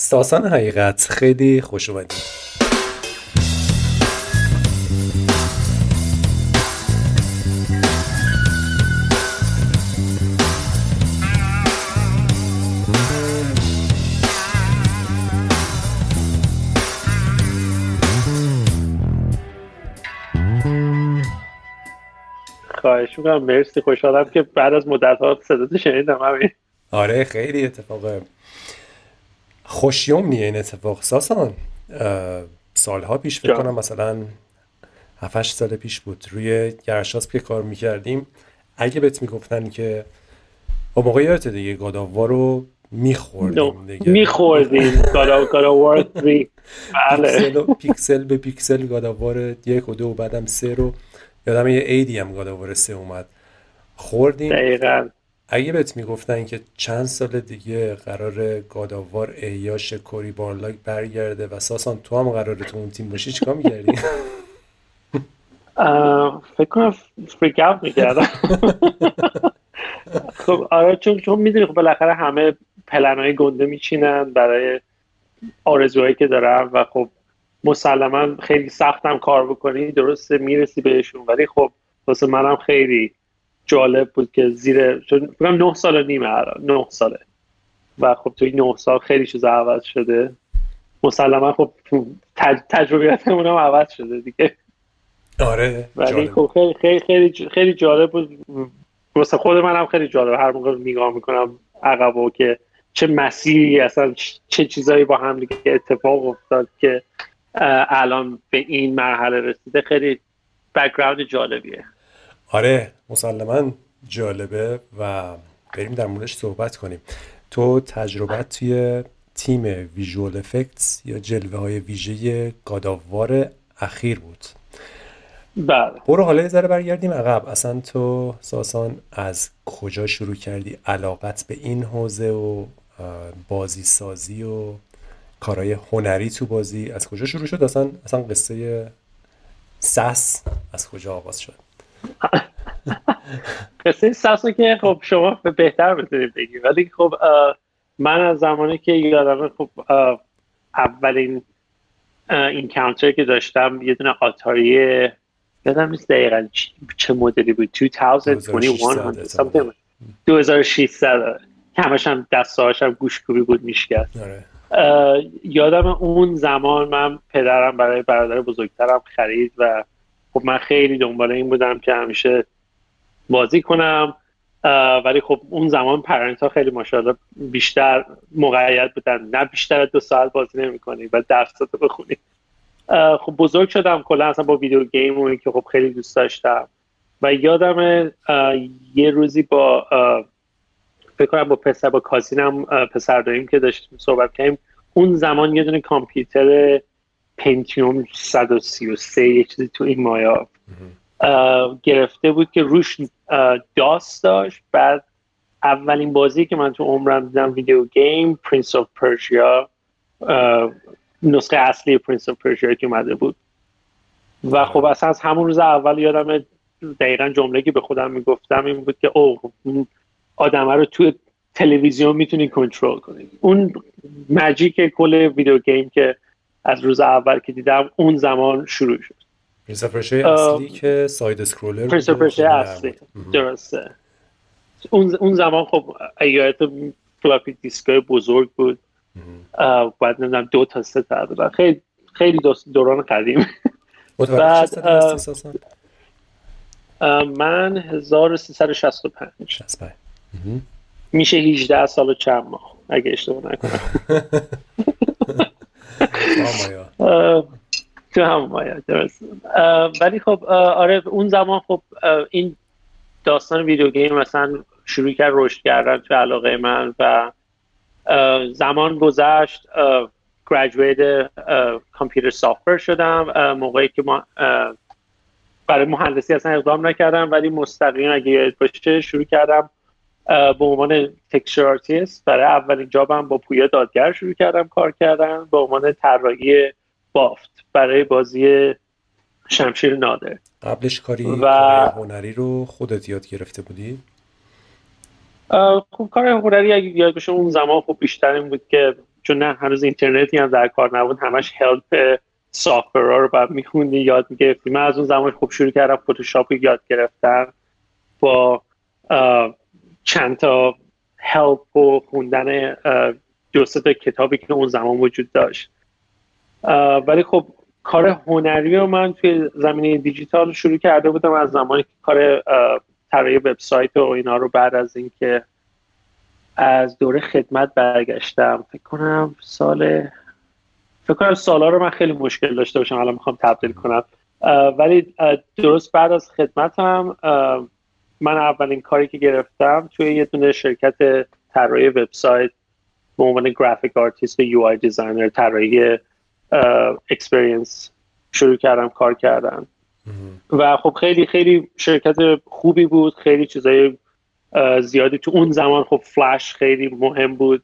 ساسان حقیقت خیلی خوش اومدید خواهش می‌کنم مرسی خوشحالم که بعد از مدت ها صدات شنیدم همین آره خیلی اتفاق خوشیومنیه این اتفاق ساسان. سالها پیش فکر کنم مثلا 7 سال پیش بود روی گرشاس که کار می‌کردیم. اگه بهت می‌گفتن که با موقع یادت دیگه گاداوار رو میخوردیم دیگه. میخوردیم. گاداوار 3 بله. پیکسل به پیکسل گاداوار یک و دو و بعدم سه رو. یادم یه ایدی هم گاداوار سه اومد. خوردیم. دقیقا. اگه بهت می‌گفتن که چند سال دیگه قرار گاداوار ایاش کوری بارلاک برگرده و ساسان تو هم قراره تو اون تیم باشی چیکار می‌کردی؟ فکر کنم فریک اوت می‌کردم خب آره چون چون می‌دونی خب بالاخره همه پلنهای گنده میچینن برای آرزوهایی که دارم و خب مسلما خیلی سختم کار بکنی درسته می‌رسی بهشون ولی خب واسه منم خیلی جالب بود که زیر چون نه سال و نیمه نه ساله. و خب توی نه سال خیلی چیز عوض شده. مسلما خب تج... تجربیاتمون هم عوض شده دیگه. آره ولی خب خیلی خیلی خیلی خیلی جالب بود. واسه خود منم خیلی جالب. هر موقع نگاه می‌کنم عقب و که چه مسیری اصلا چه چیزایی با هم دیگه اتفاق افتاد که الان به این مرحله رسیده. خیلی background جالبیه. آره. مسلما جالبه و بریم در موردش صحبت کنیم. تو تجربت توی تیم visual effects یا جلوه های ویژه God of War اخیر بود. بله. برو حالا یه ذره برگردیم عقب. اصلا تو ساسان از کجا شروع کردی؟ علاقت به این حوزه و بازی سازی و کارهای هنری تو بازی از کجا شروع شد؟ اصلا اصلا قصه سس از کجا آغاز شد؟ قصه ساسو که خب شما بهتر بتونید بگید. ولی خب من از زمانی که یادم خب اولین این کانتر که داشتم یه دونه آتاری یادم نیست دقیقا چه مدلی بود. 2021 2600 که همش هم دستهاش هم گوشکوبی بود میشکرد آره. یادم اون زمان من پدرم برای برادر بزرگترم خرید و خب من خیلی دنبال این بودم که همیشه بازی کنم ولی خب اون زمان پرنت ها خیلی ماشاءالله بیشتر مقید بودن. نه بیشتر دو ساعت بازی نمی کنی و درس رو بخونی. خب بزرگ شدم کلا اصلا با ویدیو گیم و که خب خیلی دوست داشتم. و یادم یه روزی با فکر کنم با پسر با cousin م پسر داریم که داشتیم صحبت کردیم. اون زمان یه دونه کامپیوتر پنتیوم 133 یه چیزی تو این مایه‌ها گرفته بود که روش DOS داشت. بعد اولین بازی که من تو عمرم دیدم video game Prince of Persia نسخه اصلی Prince of Persia که اومده بود. و خب اصلا از همون روز اول یادم دقیقا جمله که به خودم می‌گفتم این بود که او آدمه رو تو تلویزیون می‌تونی کنترل کنی. اون magic کل video game که از روز اول که دیدم اون زمان شروع شد. Prince اصلی که side scroller Prince اصلی. درسته. اون اون زمان خب ایات floppy disk ای بزرگ بود بعد نمی‌دونم دو تا سه تا خیلی خیلی دوران قدیم. بعد من 1365 میشه 18 سال و چند ماه. اگه اشتباه نکنم. تو هم مایا درست. ولی خب آره اون زمان خب این داستان ویدیو گیم مثلا شروع کرد رشد کردن تو علاقه من و زمان گذشت graduate computer software شدم موقعی که ما برای مهندسی اصلا اقدام نکردم ولی مستقیم اگه یاد باشه شروع کردم به عنوان texture artist برای اولین job م با پویا دادگر شروع کردم کار کردم به عنوان طراحی بافت برای بازی شمشیر نادر. قبلش کاری و... هنری رو خودت یاد گرفته بودی؟ خب کار هنری اگه یاد بشه اون زمان خب بیشتر این بود که چون نه هنوز اینترنتی هم در کار نبود همش هلپ سافتور رو بعد میخوندی یاد می‌گرفتی. من از اون زمان خوب شروع کردم فتوشاپ یاد گرفتن با چند تا هلپ و خوندن دو تا کتابی که اون زمان وجود داشت. ولی خب کار هنری رو من توی زمینه دیجیتال شروع کرده بودم از زمانی که کار طراحی وبسایت و اینا رو بعد از اینکه از دوره خدمت برگشتم. فکر کنم سال فکر کنم سالا رو من خیلی مشکل داشته باشم الان می‌خوام تبدیل کنم. ولی درست بعد از خدمتم من اولین کاری که گرفتم توی یه دونه شرکت طراحی وبسایت به عنوان graphic artist و UI designer طراحی experience شروع کردم کار کردن و خب خیلی خیلی شرکت خوبی بود خیلی چیزای زیادی تو اون زمان خب فلش خیلی مهم بود.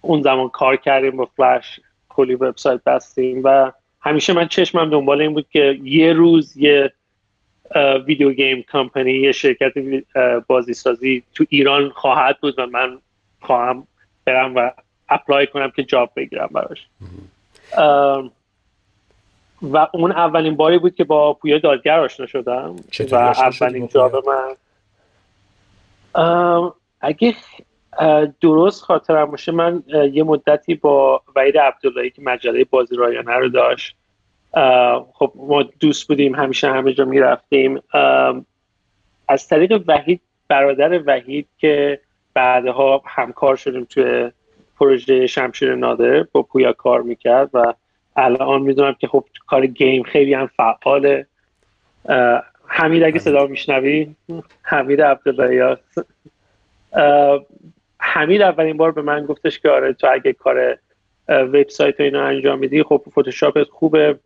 اون زمان کار کردیم با فلش کلی وبسایت بستیم و همیشه من چشمم دنبال این بود که یه روز یه ویدیو گیم کمپانی یه شرکت بازی سازی تو ایران خواهد بود و من خواهم برم و apply کنم که job بگیرم براش. و اون اولین باری بود که با پویا دادگر آشنا شدم و اولین job من. اگه درست خاطرم باشه من یه مدتی با وحید عبداللهی که مجله بازی رایانه رو داشت. خب ما دوست بودیم همیشه همه جا می‌رفتیم. از طریق وحید برادر وحید که بعدها همکار شدیم توی پروژه شمشیر نادر با پویا کار می‌کرد و الان می‌دونم که خب کار گیم خیلی هم فعاله. حمید اگه صدا میشنوی؟ حمید عبدالله حمید اولین بار به من گفتش که آره تو اگه کار وبسایت و اینا انجام میدی خب فتوشاپ خوبه.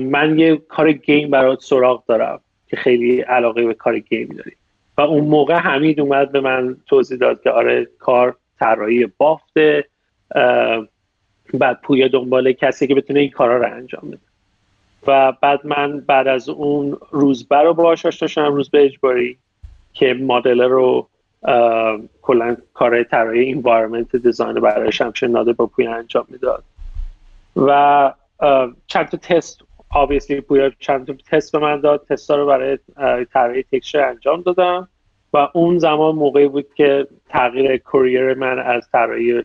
من یه کار گیم برات سراغ دارم که خیلی علاقه به کار game داری. و اون موقع وحید اومد به من توضیح داد که آره کار طراحی بافته بعد پویا دنبال کسی که بتونه این کارا رو انجام بده. و بعد من بعد از اون روزبه رو باهاش آشنا شدم روزبه اجباری که مدل رو کلا کارهای طراحی environment design برای شمشیر نادر با پویا انجام می‌داد. و چند تا تست obviously پویا چند تا تست به من داد. تستا رو برای طراحی تکسچر انجام دادم. و اون زمان موقعی بود که تغییر کوریر من از طراحی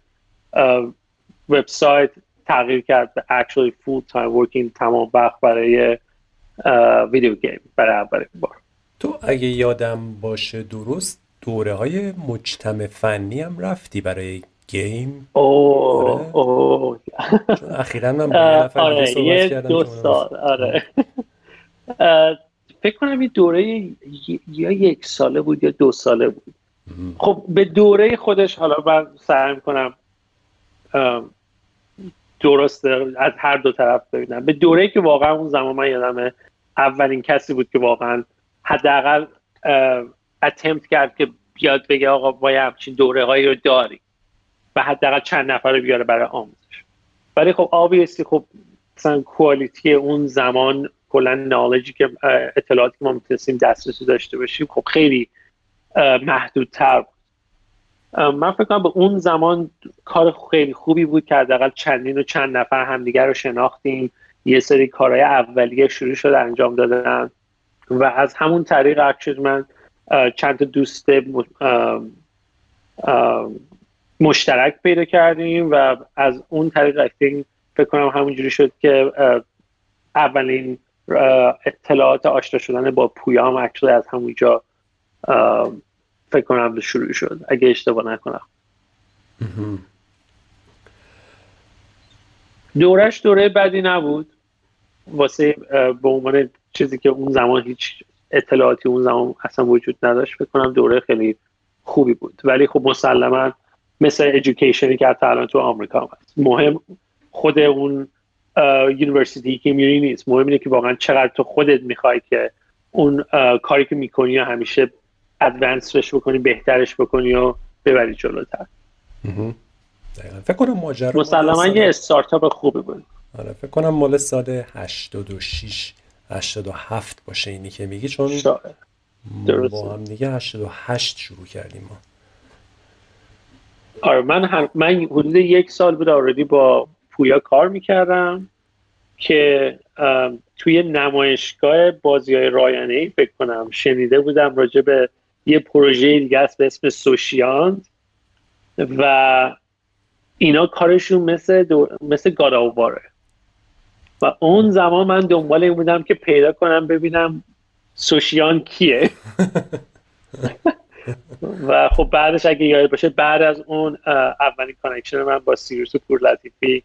وبسایت تغییر کرد به actually full time working تمام وقت برای ویدیو گیم برای اولین بار. تو اگه یادم باشه درست دوره های مجتمع فنی هم رفتی برای گیم؟ اوه اوه. اخیرا من با آره یه دو سال آره. فکر کنم یه دوره یا یک ساله بود یا دو ساله بود. خب به دوره خودش حالا من سعی کنم درسته از هر دو طرف ببینم. به دوره که واقعا اون زمان من یادمه اولین کسی بود که واقعا حداقل اتمپت کرد که بیاد بگه آقا ما همچین دوره هایی رو داریم و حداقل چند نفر رو بیاره برای آموزش. ولی خب آبیستی خب مثلا کوالیتی اون زمان کلا نالجی که اطلاعاتی که ما می‌تونستیم دسترسی داشته باشیم خب خیلی محدودتر بود. من فکر کنم به اون زمان کار خیلی خوبی بود که حداقل چندین و چند نفر همدیگر رو شناختیم. یه سری کارهای اولیه شروع شد انجام دادن و از همون طریق اکشن من چند تا دوست مشترک پیدا کردیم و از اون طریق فکر کنم همونجوری شد که اولین اطلاعات آشنا شدن با پویام actually از همونجا فکر کنم شروع شد. اگه اشتباه نکنم. دورش دوره بدی نبود. واسه به عنوان چیزی که اون زمان هیچ اطلاعاتی اون زمان اصلا وجود نداشت فکر کنم دوره خیلی خوبی بود. ولی خب مسلما مثل education ی که حتی الان تو آمریکا هست مهم خود اون university که میری نیست. مهم اینه که واقعا چقدر تو خودت می‌خوای که اون کاری که می‌کنی و همیشه advance ش بکنی بهترش بکنی و ببری جلوتر. فکر کنم ماجرا مسلما یه استارتاپ خوبی بود. آره فکر کنم مال سال 86 87 باشه اینی که میگی چون با هم دیگه 88 شروع کردیم ما. آره من من حدود یک سال بود آردی با پویا کار می‌کردم که توی نمایشگاه بازی های رایانه ای فکر کنم شنیده بودم راجع به یه پروژه دیگه است به اسم سوشیاند و اینا کارشون مثل دو... مثل God of War ه و اون زمان من دنبال این بودم که پیدا کنم ببینم سوشیان کیه. و خب بعدش اگه یاد باشه بعد از اون اولین connection من با سیروس و پور لطیفی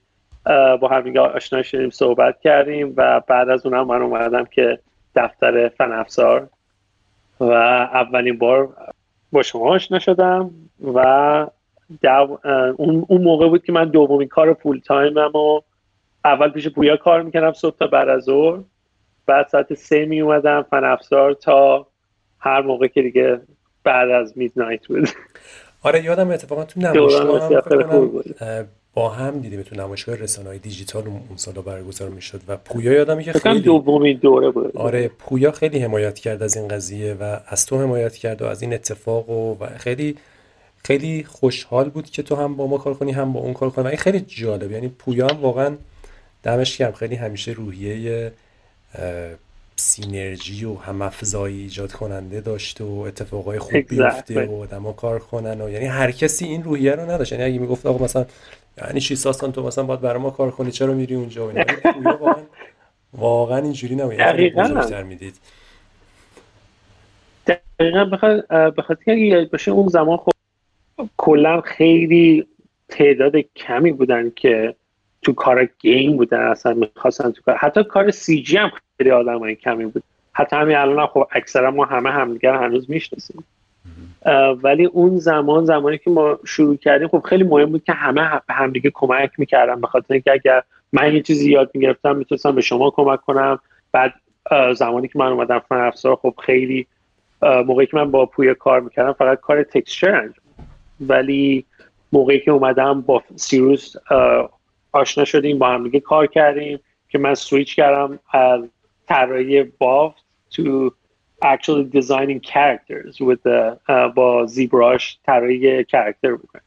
با هم آشنا شدیم صحبت کردیم و بعد از اونم من اومدم که دفتر فن افزار و اولین بار با شما آشنا شدم و اون موقع بود که من دومین کار فول تایمم و اول پیش پویا کار می‌کردم صبح تا بعد از ظهر. بعد ساعت سه می اومدم فن افزار تا هر موقع که دیگه بعد از میدنایت بود. آره یادم اتفاقا تو نمایشگاه با هم دیدیم تو نمایشگاه رسانه های دیجیتال اون سالا برگزار می‌شد و پویا یادمی که خیلی دومین دوره بود. آره پویا خیلی حمایت کرد از این قضیه و از تو حمایت کرد و از این اتفاق و, و خیلی خیلی خوشحال بود که تو هم با ما کار کنی هم با اون کار کنی. و این خیلی جالب. یعنی پویا هم واقعا دمش گرم. خیلی همیشه روحیه سینرژی و هم افزایی ایجاد کننده داشته و اتفاقای خوب بیفته و آدما کار کنن و یعنی هر کسی این روحیه رو نداشت. یعنی اگه می‌گفت آقا مثلا یعنی چی؟ ساسان تو مثلا باید برای ما کار کنی. چرا میری اونجا؟ یعنی واقعا واقعا اینجوری نمی‌دید دقیقاً می‌دید. دقیقاً بخاطر یاد باشه اون زمان خب کلا خیلی تعداد کمی بودن که تو کار گیم بودن اصلا می‌خواستن تو کار حتی کار سی جی هم خیلی آدم های کمی بود. حتی همین الان خب اکثرا ما همه همدیگر هنوز می‌شناسیم. ولی اون زمان زمانی که ما شروع کردیم خب خیلی مهم بود که همه همدیگه کمک می‌کردن به خاطر اینکه اگر من یه چیزی یاد می‌گرفتم می‌تونستم به شما کمک کنم. بعد زمانی که من اومدم فن افزار خب خیلی موقعی که من با پویا کار می‌کردم فقط کار تکسچر انجام ولی موقعی که اومدم با سیروس آشنا شدیم با هم دیگه کار کردیم که من سویچ کردم از طراحی بافت تو actually designing characters with the uh, با زیبراش طراحی کرکتر بکنیم.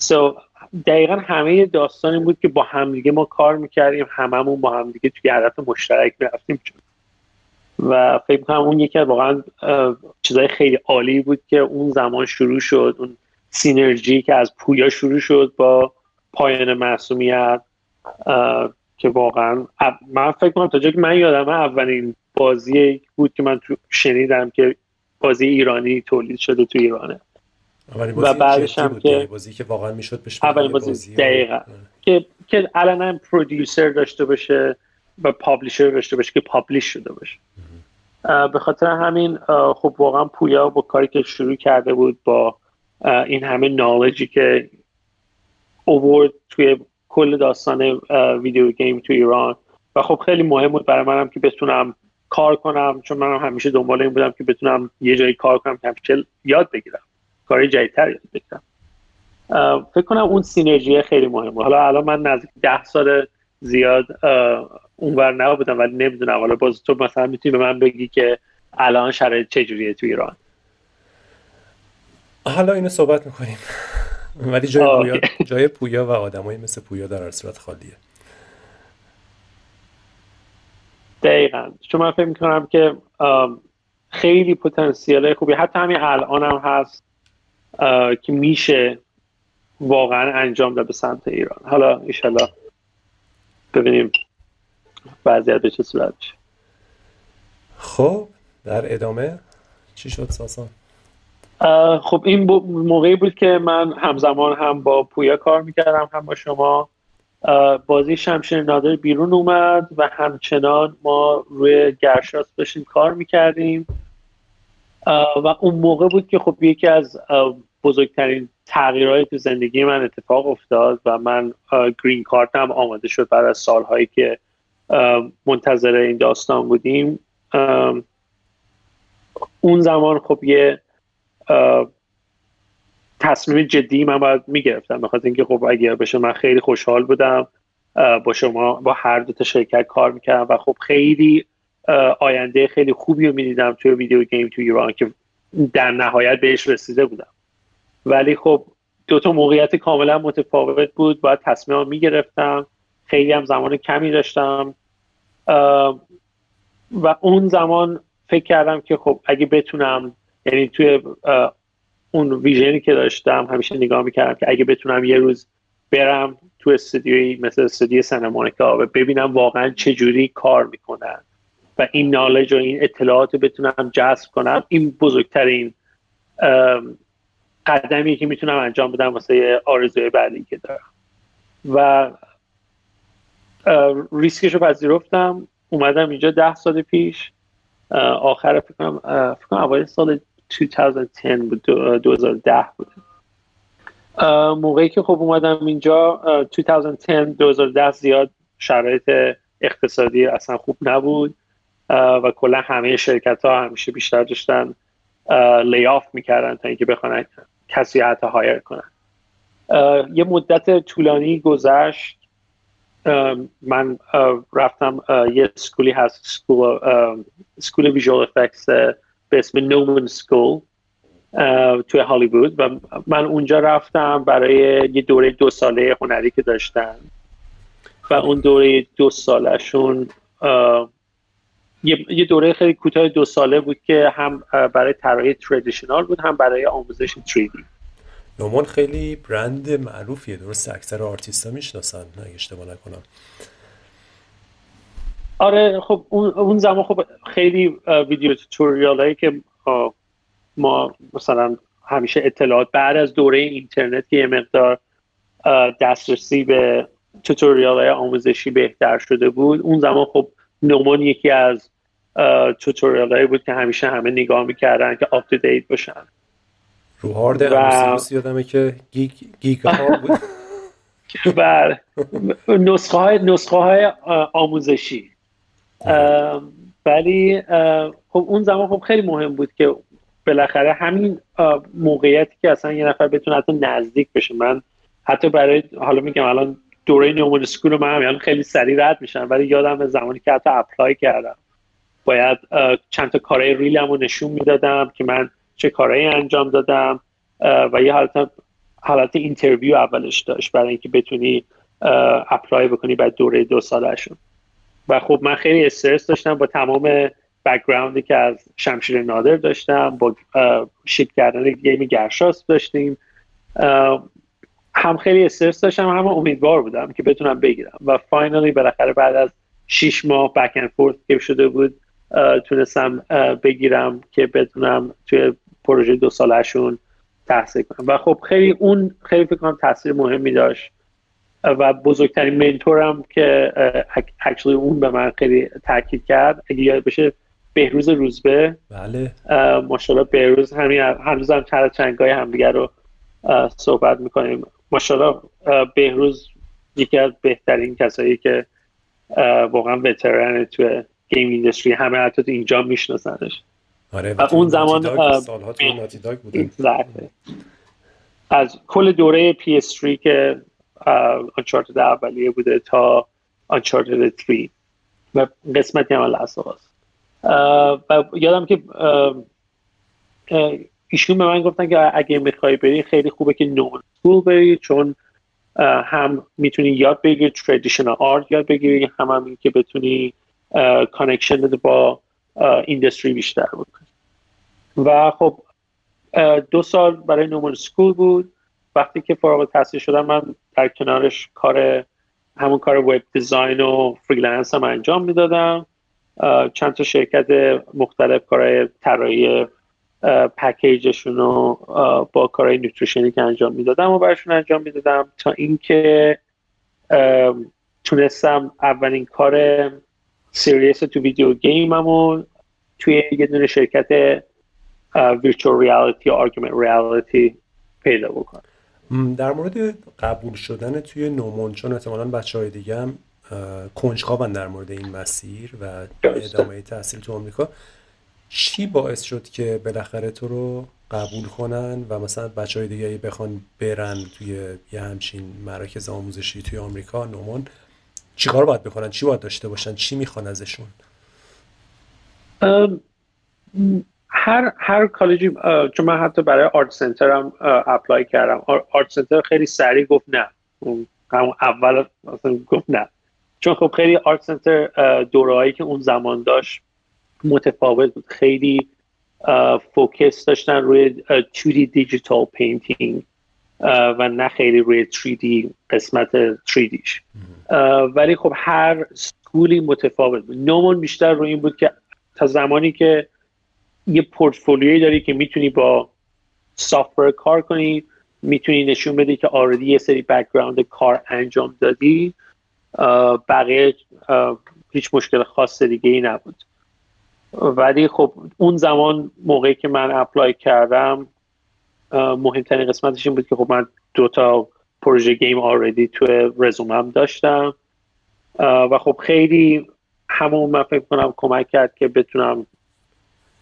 So دقیقا همه داستان این بود که با همدیگه ما کار می‌کردیم هممون با همدیگه توی هدف مشترک می‌رفتیم و فکر می‌کنم اون یکی از واقعا چیزای خیلی عالی بود که اون زمان شروع شد اون سینرژی که از پویا شروع شد با پایان معصومیت که واقعا من فکر کنم تا جایی که من یادم اولین بازی بود که من تو شنیدم که بازی ایرانی تولید شده تو ایرانه. و بعدش هم که بازی که واقعا می‌شد بهش اولین بازی, بازی دقیقا. که که الان هم پرودیوسر داشته باشه و پابلیشر داشته باشه که پابلیش شده باشه. به خاطر همین خب واقعا پویا با کاری که شروع کرده بود با این همه نالجی که اوورد توی کل داستان ویدیو گیم تو ایران. و خب خیلی مهم بود برای منم که بتونم کار کنم چون من همیشه دنبال این بودم که بتونم یه جایی کار کنم که همیشه یاد بگیرم. کاری جدیدتر یاد بگیرم. فکر کنم اون سینرژی خیلی مهمه. حالا الان من نزدیک ده سال زیاد اونور نبودم ولی نمی‌دونم. حالا باز تو مثلا می‌تونی به من بگی که الان شرایط چجوریه تو ایران؟ حالا اینو صحبت می‌کنیم. ولی جای پویا, جای پویا و آدمایی مثل پویا در صورت خالیه. دقیقا. چون من فکر می‌کنم که خیلی پتانسیل خوبی. حتی همین الان هم هست که میشه واقعا انجام داد به سمت ایران. حالا ایشالله ببینیم وضعیت به چه صورت خب در ادامه چی شد ساسان؟ خب این موقعی بود که من همزمان هم با پویا کار می‌کردم هم با شما. بازی شمشیر نادر بیرون اومد و همچنان ما روی گرشاس داشتیم کار می‌کردیم. و اون موقع بود که خب یکی از بزرگترین تغییرهای تو زندگی من اتفاق افتاد و من گرین کارت هم آماده شد بعد از سالهایی که منتظر این داستان بودیم. اون زمان خب یه تصمیم جدی من باید می‌گرفتم. بخاطر اینکه خب اگر بشه من خیلی خوشحال بودم با شما با هر دو تا شرکت کار می‌کردم و خب خیلی آینده خیلی خوبی رو می‌دیدم توی ویدیو گیم تو ایران که در نهایت بهش رسیده بودم. ولی خب دو تا موقعیت کاملا متفاوت بود. باید تصمیم می‌گرفتم. خیلی هم زمان کمی داشتم. و اون زمان فکر کردم که خب اگه بتونم یعنی توی اون ویژنی که داشتم همیشه نگاه می‌کردم که اگه بتونم یه روز برم تو استودیوی مثل استودیو سنمونیکا و ببینم واقعا چجوری کار می‌کنن و این نالج و این اطلاعات رو بتونم جذب کنم این بزرگترین قدمی که می‌تونم انجام بدم واسه آرزوی بعدی که دارم. و ریسکش رو پذیرفتم اومدم اینجا ده سال پیش آخر فکر کنم فکر کنم سال 2010 بود 2010 بود. موقعی که خب اومدم اینجا 2010 2010 زیاد شرایط اقتصادی اصلا خوب نبود. و کلا همه شرکت ها همیشه بیشتر داشتن لیاف می‌کردن تا اینکه بخوان کسی حتی hire کنن. یه مدت طولانی گذشت. من رفتم یه school ی هست school school visual effects به اسم Gnomon School توی هالیوود و من اونجا رفتم برای یه دوره دو ساله هنری که داشتن و اون دوره دو سالشون یه دوره خیلی کوتاه دو ساله بود که هم برای طراحی traditional بود هم برای آموزش 3D Gnomon خیلی برند معروفیه درست اکثر آرتیست ها می‌شناسن اگه اشتباه نکنم. آره خب اون زمان خب خیلی video tutorial هایی که ما مثلا همیشه اطلاعات بعد از دوره اینترنت که یه مقدار دسترسی به tutorial های آموزشی بهتر شده بود اون زمان خب Gnomon یکی از tutorial هایی بود که همیشه همه نگاه می‌کردن که update باشن. رو هارد و... یادمه که گیگ, گیگ ها بود. بله. نسخه های, نسخه های آموزشی. ولی خب اون زمان خب خیلی مهم بود که بالاخره همین موقعیتی که اصلا یه نفر بتونه حتی نزدیک بشه. من حتی برای حالا میگم الان دوره Gnomon School من هم خیلی سریع رد میشن ولی یادم زمانی که حتی apply کردم. باید چند تا کارهای reel م رو نشون می‌دادم که من چه کارهایی انجام دادم و یه حالت حالت interview اولش داشت برای اینکه بتونی apply بکنی بعد دوره دو سالشون و خب من خیلی استرس داشتم با تمام background ی که از شمشیر نادر داشتم با ship کردن game گرشاسپ داشتیم. هم خیلی استرس داشتم هم امیدوار بودم که بتونم بگیرم. و فاینالی بالاخره بعد از شیش ماه بک اند فورت که شده بود تونستم بگیرم که بتونم توی پروژه دو سالشون تحصیل کنم. و خب خیلی اون خیلی فکر کنم تاثیر مهمی داشت. و بزرگترین منتورم که اکچولی اون به من خیلی تاکید کرد. اگه یاد بشه بهروز روزبه. بله. ماشاءالله بهروز همین هنوز هم چند چنگای همدیگه رو صحبت می‌کنیم. ماشاءالله بهروز یکی از بهترین کسایی که واقعا وترن توی گیم ایندستری همه حتی اینجا میشناسنش. آره و اون زمان سالها تو ناتیداگ بودن از کل دوره PS3 که آنچارتد اولیه بوده تا آنچارتد 3 و قسمتی هم هست و یادم که ایشون به من گفتن که اگه می‌خوای بری خیلی خوبه که Gnomon School بری چون هم می‌تونی یاد بگیری traditional art یاد بگیری هم هم که بتونی connection با industry بیشتر بکنی. و خب دو سال برای Gnomon School بود. وقتی که فارغ التحصیل شدم من در کنارش کار همون کار web design و freelance هم انجام می‌دادم. چند تا شرکت مختلف کارهای طراحی پکیجشون رو با کارهای nutrition ی که انجام می‌دادم و برشون انجام می‌دادم. تا اینکه تونستم اولین کار serious تو video game مو توی یه دونه شرکت virtual reality یا augmented reality پیدا بکنم. در مورد قبول شدن توی Gnomon چون احتمالا بچه های دیگه هم کنجکاون در مورد این مسیر و ادامه تحصیل تو آمریکا چی باعث شد که بالاخره تو رو قبول کنن و مثلا بچه های دیگه بخوان برن توی یه همچین مراکز آموزشی توی آمریکا Gnomon چیکار باید بکنن؟ چی باید داشته باشن؟ چی می‌خوان ازشون؟ هر هر کالجی چون من حتی برای ArtCenter هم apply کردم. ArtCenter خیلی سریع گفت نه. همون اول اصلا گفت نه. چون خب خیلی ArtCenter دورهایی که اون زمان داشت متفاوت بود. خیلی focus داشتن روی 2D digital painting و نه خیلی روی 3D قسمت 3Dش ولی خب هر school ی متفاوت بود. Gnomon بیشتر روی این بود که تا زمانی که یه پورتفولیوی داری که می‌تونی با software کار کنی می‌تونی نشون بدی که already یه سری background کار انجام دادی بقیه هیچ مشکل خاص دیگه ای نبود. ولی خب اون زمان موقعی که من apply کردم مهمترین قسمتش این بود که خب من دو تا پروژه game already تو رزومه‌م داشتم. و خب خیلی همون من فکر کنم کمک کرد که بتونم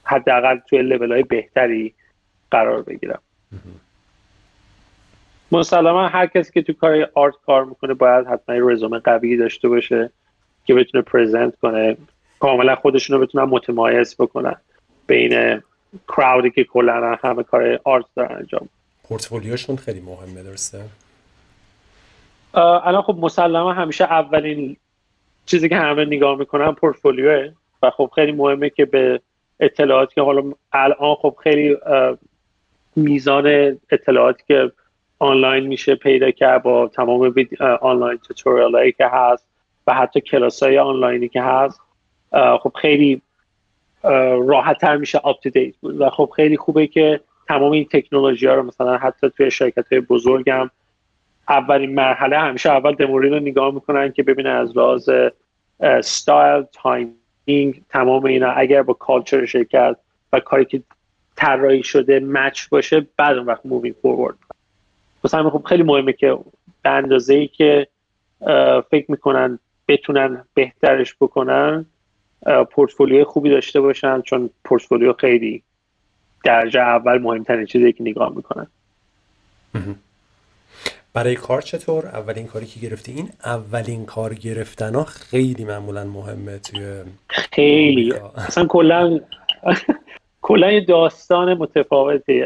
حداقل توی لول های بهتری قرار بگیرم. مسلما هر کسی که تو کار آرت کار می‌کنه باید حتما یه رزومه قوی داشته باشه که بتونه پرزنت کنه. کاملا خودشون رو بتونن متمایز بکنن بین کراودی که کلا همه کار آرت دارن انجام. پورتفولیوشون خیلی مهمه درسته؟ الان خب مسلما همیشه اولین چیزی که همه نگاه می‌کنن پورتفولیوه و خب خیلی مهمه که به اطلاعاتی که حالا الان خب خیلی میزان اطلاعاتی که آنلاین میشه پیدا کرد با تمام آنلاین توتوریال هایی که هست و حتی کلاس های آنلاینی که هست خب خیلی راحت تر میشه آپ دیت بود. و خب خیلی خوبه که تمام این تکنولوژی ها رو مثلا حتی توی شرکت های بزرگم اولین مرحله همیشه اول demo reel رو نگاه می‌کنن که ببینن از لحاظ style timing تمام اینا اگر با culture شرکت و کاری که طراحی شده match باشه بعد اون وقت moving forward مثلا خب خیلی مهمه که به اندازه ای که فکر می‌کنن بتونن بهترش بکنن پورتفولیو خوبی داشته باشن چون پورتفولیو خیلی درجه اول مهمترین چیزی که نگاه می‌کنن. برای کار چطور؟ اولین کاری که گرفتی این اولین کار گرفتن ها خیلی معمولا مهمه توی خیلی. اصلا کلا کلا داستان متفاوتی.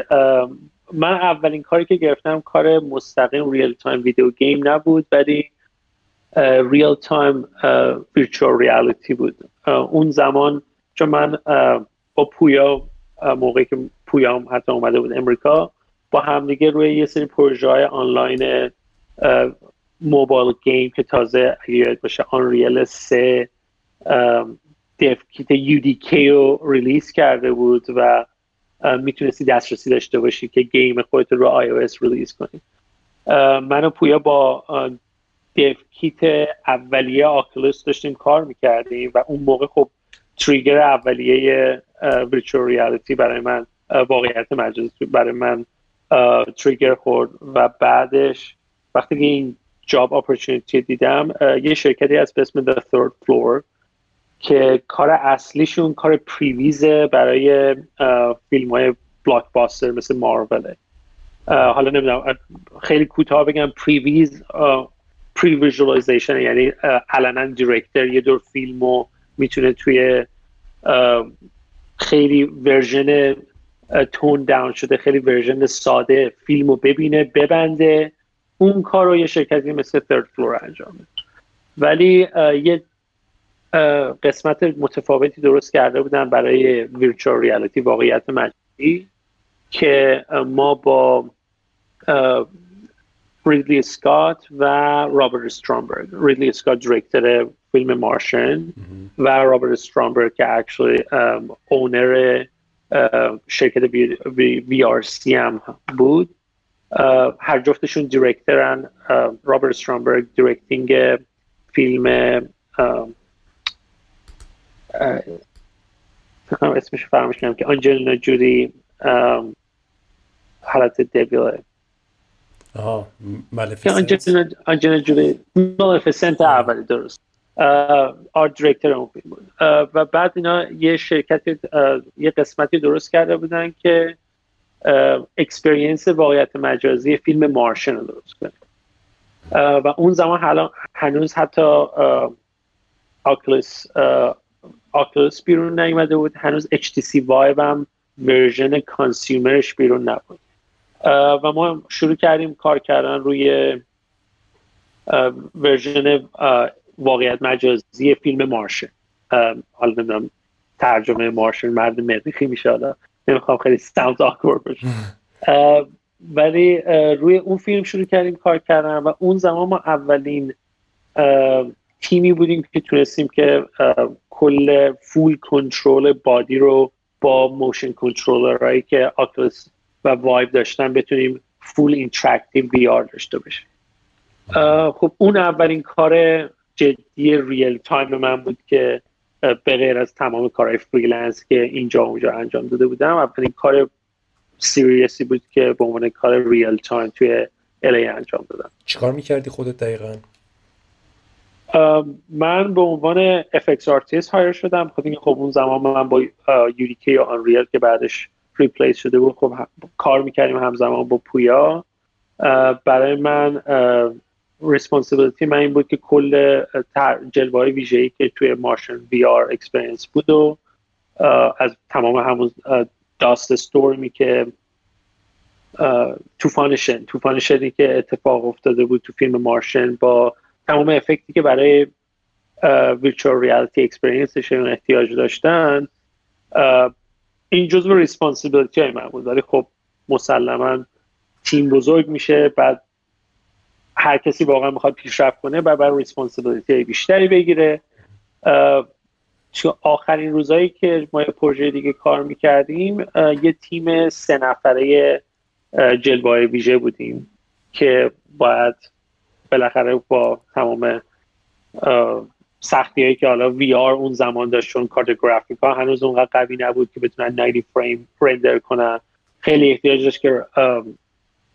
من اولین کاری که گرفتم کار مستقیم real-time video game نبود ولی real-time virtual reality بود. اون زمان چون من با پویا موقعی که پویا هم حتی اومده بود امریکا با همدیگه روی یه سری پروژه های online mobile game که تازه اگه یاد باشه Unreal 3 dev kit دی رو release کرده بود و می‌تونستی دسترسی داشته باشی که game خودت رو اس release کنی. من و پویا با dev kit اولیه Oculus داشتیم کار می‌کردیم و اون موقع خب trigger اولیه virtual reality برای من واقعیت مجازی برای من trigger خورد و بعدش وقتی که این job opportunity دیدم یه شرکتی از به اسم The Third Floor که کار اصلیشون کار previs ه برای فیلم های blockbuster مثل ماروله حالا نمی‌دونم خیلی کوتاه بگم previs pre-visualization یعنی عملا director یه دور فیلم رو می‌تونه توی خیلی version toned down شده. خیلی version ساده فیلم رو ببینه ببنده. اون کار رو یه شرکتی مثل Third Floor انجامه ولی یه قسمت متفاوتی درست کرده بودن برای virtual reality واقعیت مجازی که ما با ریدلی اسکات و رابرت استرامبرگ ریدلی اسکات director فیلم Martian و رابرت استرامبرگ که actually owner شرکت VRC هم بود هر جفتشون director ن. رابرت استرامبرگ directing فیلم اسمش فراموش کنم که آنجلینا جولی حالت دبیله. آها آنجلینا جولی Maleficent اولی درست. art director اون فیلم بود. و بعد اینا یه شرکت یه قسمتی درست کرده بودن که experience واقعیت مجازی فیلم Martian رو درست کنه. و اون زمان هنوز حتی Oculus بیرون نیومده بود. هنوز HTC Vive هم version consumer ش بیرون نبود. و ما شروع کردیم کار کردن روی version واقعیت مجازی فیلم Martian حالا نمی‌دونم ترجمه Martian مرد مریخی میشه حالا نمی‌خوام خیلی sound awkward باشه. ولی روی اون فیلم شروع کردیم کار کردن و اون زمان ما اولین تیمی بودیم که تونستیم که کل full control body رو با motion controller هایی که Oculus و Vive داشتن بتونیم full interactive VR داشته باشیم. خب اون اولین کار جدی real time من بود که به غیر از تمام کارهای freelance که اینجا اونجا انجام داده بودم اولین کار serious ی بود که به عنوان کار real time توی LA انجام دادم. چیکار می‌کردی خودت دقیقا؟ من به عنوان FX artist hire شدم. خب این خب اون زمان من با UDK یا Unreal که بعدش replace شده بود خب کار می‌کردیم همزمان با پویا. برای من responsibility من این بود که کل جلوه های ویژه‌ای که توی Martian VR experience بود و از تمام همون dust storm ی که توفانشن توفانشنی که اتفاق افتاده بود تو فیلم Martian با تمام effect ی که برای virtual reality experience شون احتیاج داشتن این جزو responsibility های من بود. ولی خب مسلما تیم بزرگ میشه بعد هر کسی واقعا می‌خواد پیشرفت کنه و بر responsibility بیشتری بگیره. چون آخرین روزایی که ما پروژه دیگه کار می‌کردیم یه تیم سه نفره جلوه ویژه بودیم که باید بالاخره با تمام سختی هایی که حالا VR اون زمان داشت چون کارت گرافیک ها هنوز اونقدر قوی نبود که بتونن 90 فریم render کنن. خیلی احتیاج داشت که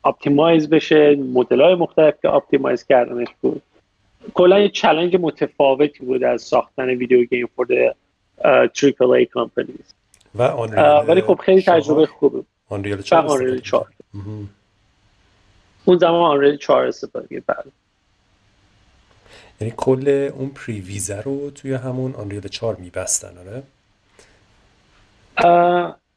optimize بشه مدل های مختلف که optimize کردنش بود. کلا یه challenge متفاوتی بود از ساختن video game for triple A companies و ولی خب خیلی تجربه خوبه. Unreal 4 Unreal 4 اون زمان Unreal 4 استفاده بعد یعنی کل اون previz ه رو توی همون Unreal 4 میبستن آره؟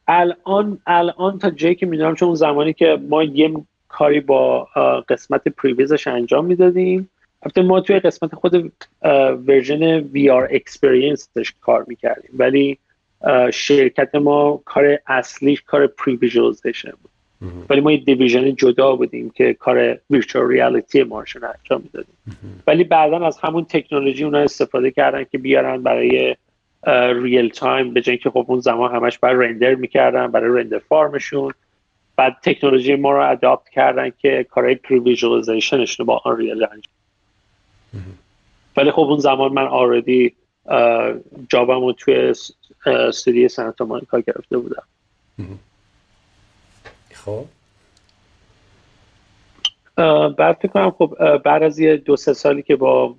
الان الان تا جایی که می‌دونم چون اون زمانی که ما یه کاری با قسمت previz ش انجام می‌دادیم. البته ما توی قسمت خود version VR experience ش کار می‌کردیم. ولی شرکت ما کار اصلیش کار previsualization بود. ولی ما یه division جدا بودیم که کار virtual reality Martian انجام می‌دادیم. ولی بعدا از همون تکنولوژی اونا استفاده کردن که بیارن برای real time به جای که خب اون زمان همش برای render می‌کردن برای render farm شون بعد تکنولوژی ما رو adapt کردن که کارهای previsualization ش رو با Unreal انجام ولی خب اون زمان من آردی جابم رو توی استودیو سانتا مونیکا گرفته بودم. خب. بعد فکر کنم خب بعد از یه دو سه سالی که با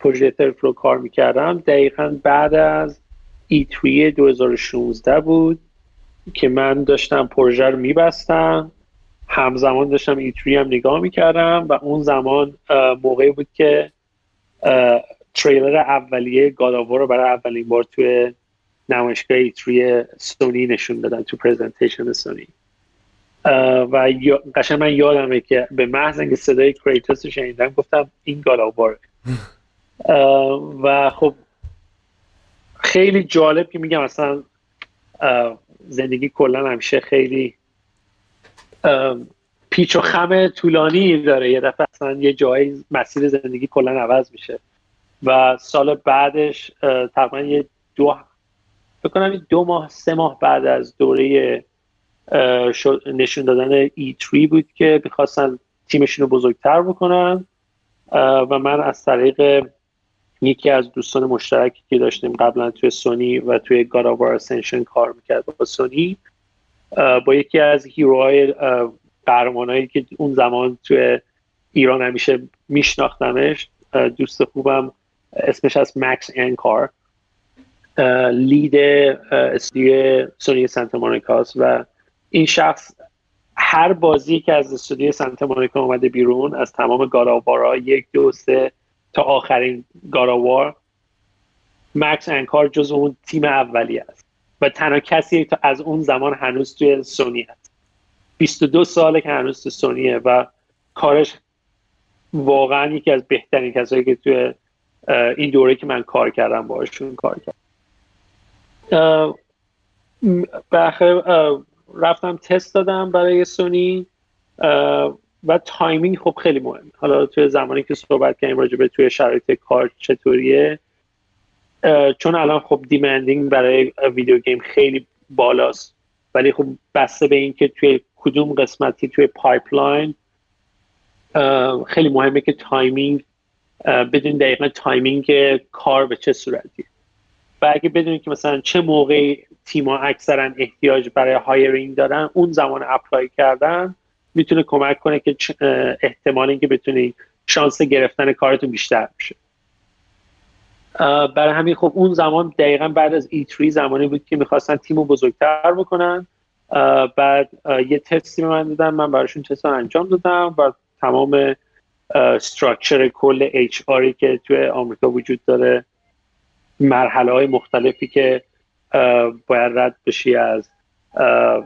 پروژه ترفلو کار می‌کردم دقیقا بعد از E3 2016 بود. که من داشتم پروژه رو میبستم همزمان داشتم E3 هم نگاه می‌کردم و اون زمان موقعی بود که تریلر اولیه گاداوا رو برای اولین بار توی نمایشگاه E3 سونی نشون دادن تو پرزنتیشن سونی. و قشنگ من یادمه که به محض اینکه صدای کریتوس رو شنیدم گفتم این گاداواره و خب خیلی جالب که میگم اصلا زندگی کلا همیشه خیلی پیچ و خم طولانی داره. یه دفعه اصلا یه جایی مسیر زندگی کلا عوض میشه. و سال بعدش تقریبا یه دو فکر کنم دو ماه سه ماه بعد از دوره نشون دادن E3 بود که می‌خواستن تیمشون رو بزرگتر بکنن. و من از طریق یکی از دوستان مشترکی که داشتیم قبلا توی سونی و توی گاراوار اسنشن کار می‌کرد با سونی با یکی از هیروهای قهرمانایی که اون زمان توی ایران همیشه میشناختمش دوست خوبم اسمش از مکس انکار لید استودیو سونی سانتا مونیکاس و این شخص هر بازی که از استودیو سانتا مونیکا اومده بیرون از تمام گاراوارا یک دو سه تا آخرین گاراوار مکس انکار جز اون تیم اولی است. و تنها کسی تا از اون زمان هنوز توی سونی هست. 22 ساله که هنوز تو سونیه و کارش واقعا یکی از بهترین کسایی که توی این دوره که من کار کردم باشون کار کردم. به رفتم تست دادم برای سونی. و timing خب خیلی مهم حالا توی زمانی که صحبت کردیم راجع به توی شرایط کار چطوریه چون الان خب demanding برای video game خیلی بالاست. ولی خب بسته به اینکه توی کدوم قسمتی توی pipeline خیلی مهمه که timing بدون دقیقا timing کار به چه صورتی و اگه بدونید که مثلا چه موقع تیما اکثرا احتیاج برای hiring دارن اون زمان apply کردن می‌تونه کمک کنه که احتمال اینکه بتونی شانس گرفتن کارتون بیشتر بشه. برای همین خب اون زمان دقیقا بعد از E3 زمانی بود که می‌خواستن تیم رو بزرگتر بکنن. بعد یه تستی به من دادن من براشون تست انجام دادم و تمام استراکچر کل اچ آری که توی آمریکا وجود داره مرحله های مختلفی که باید رد بشی از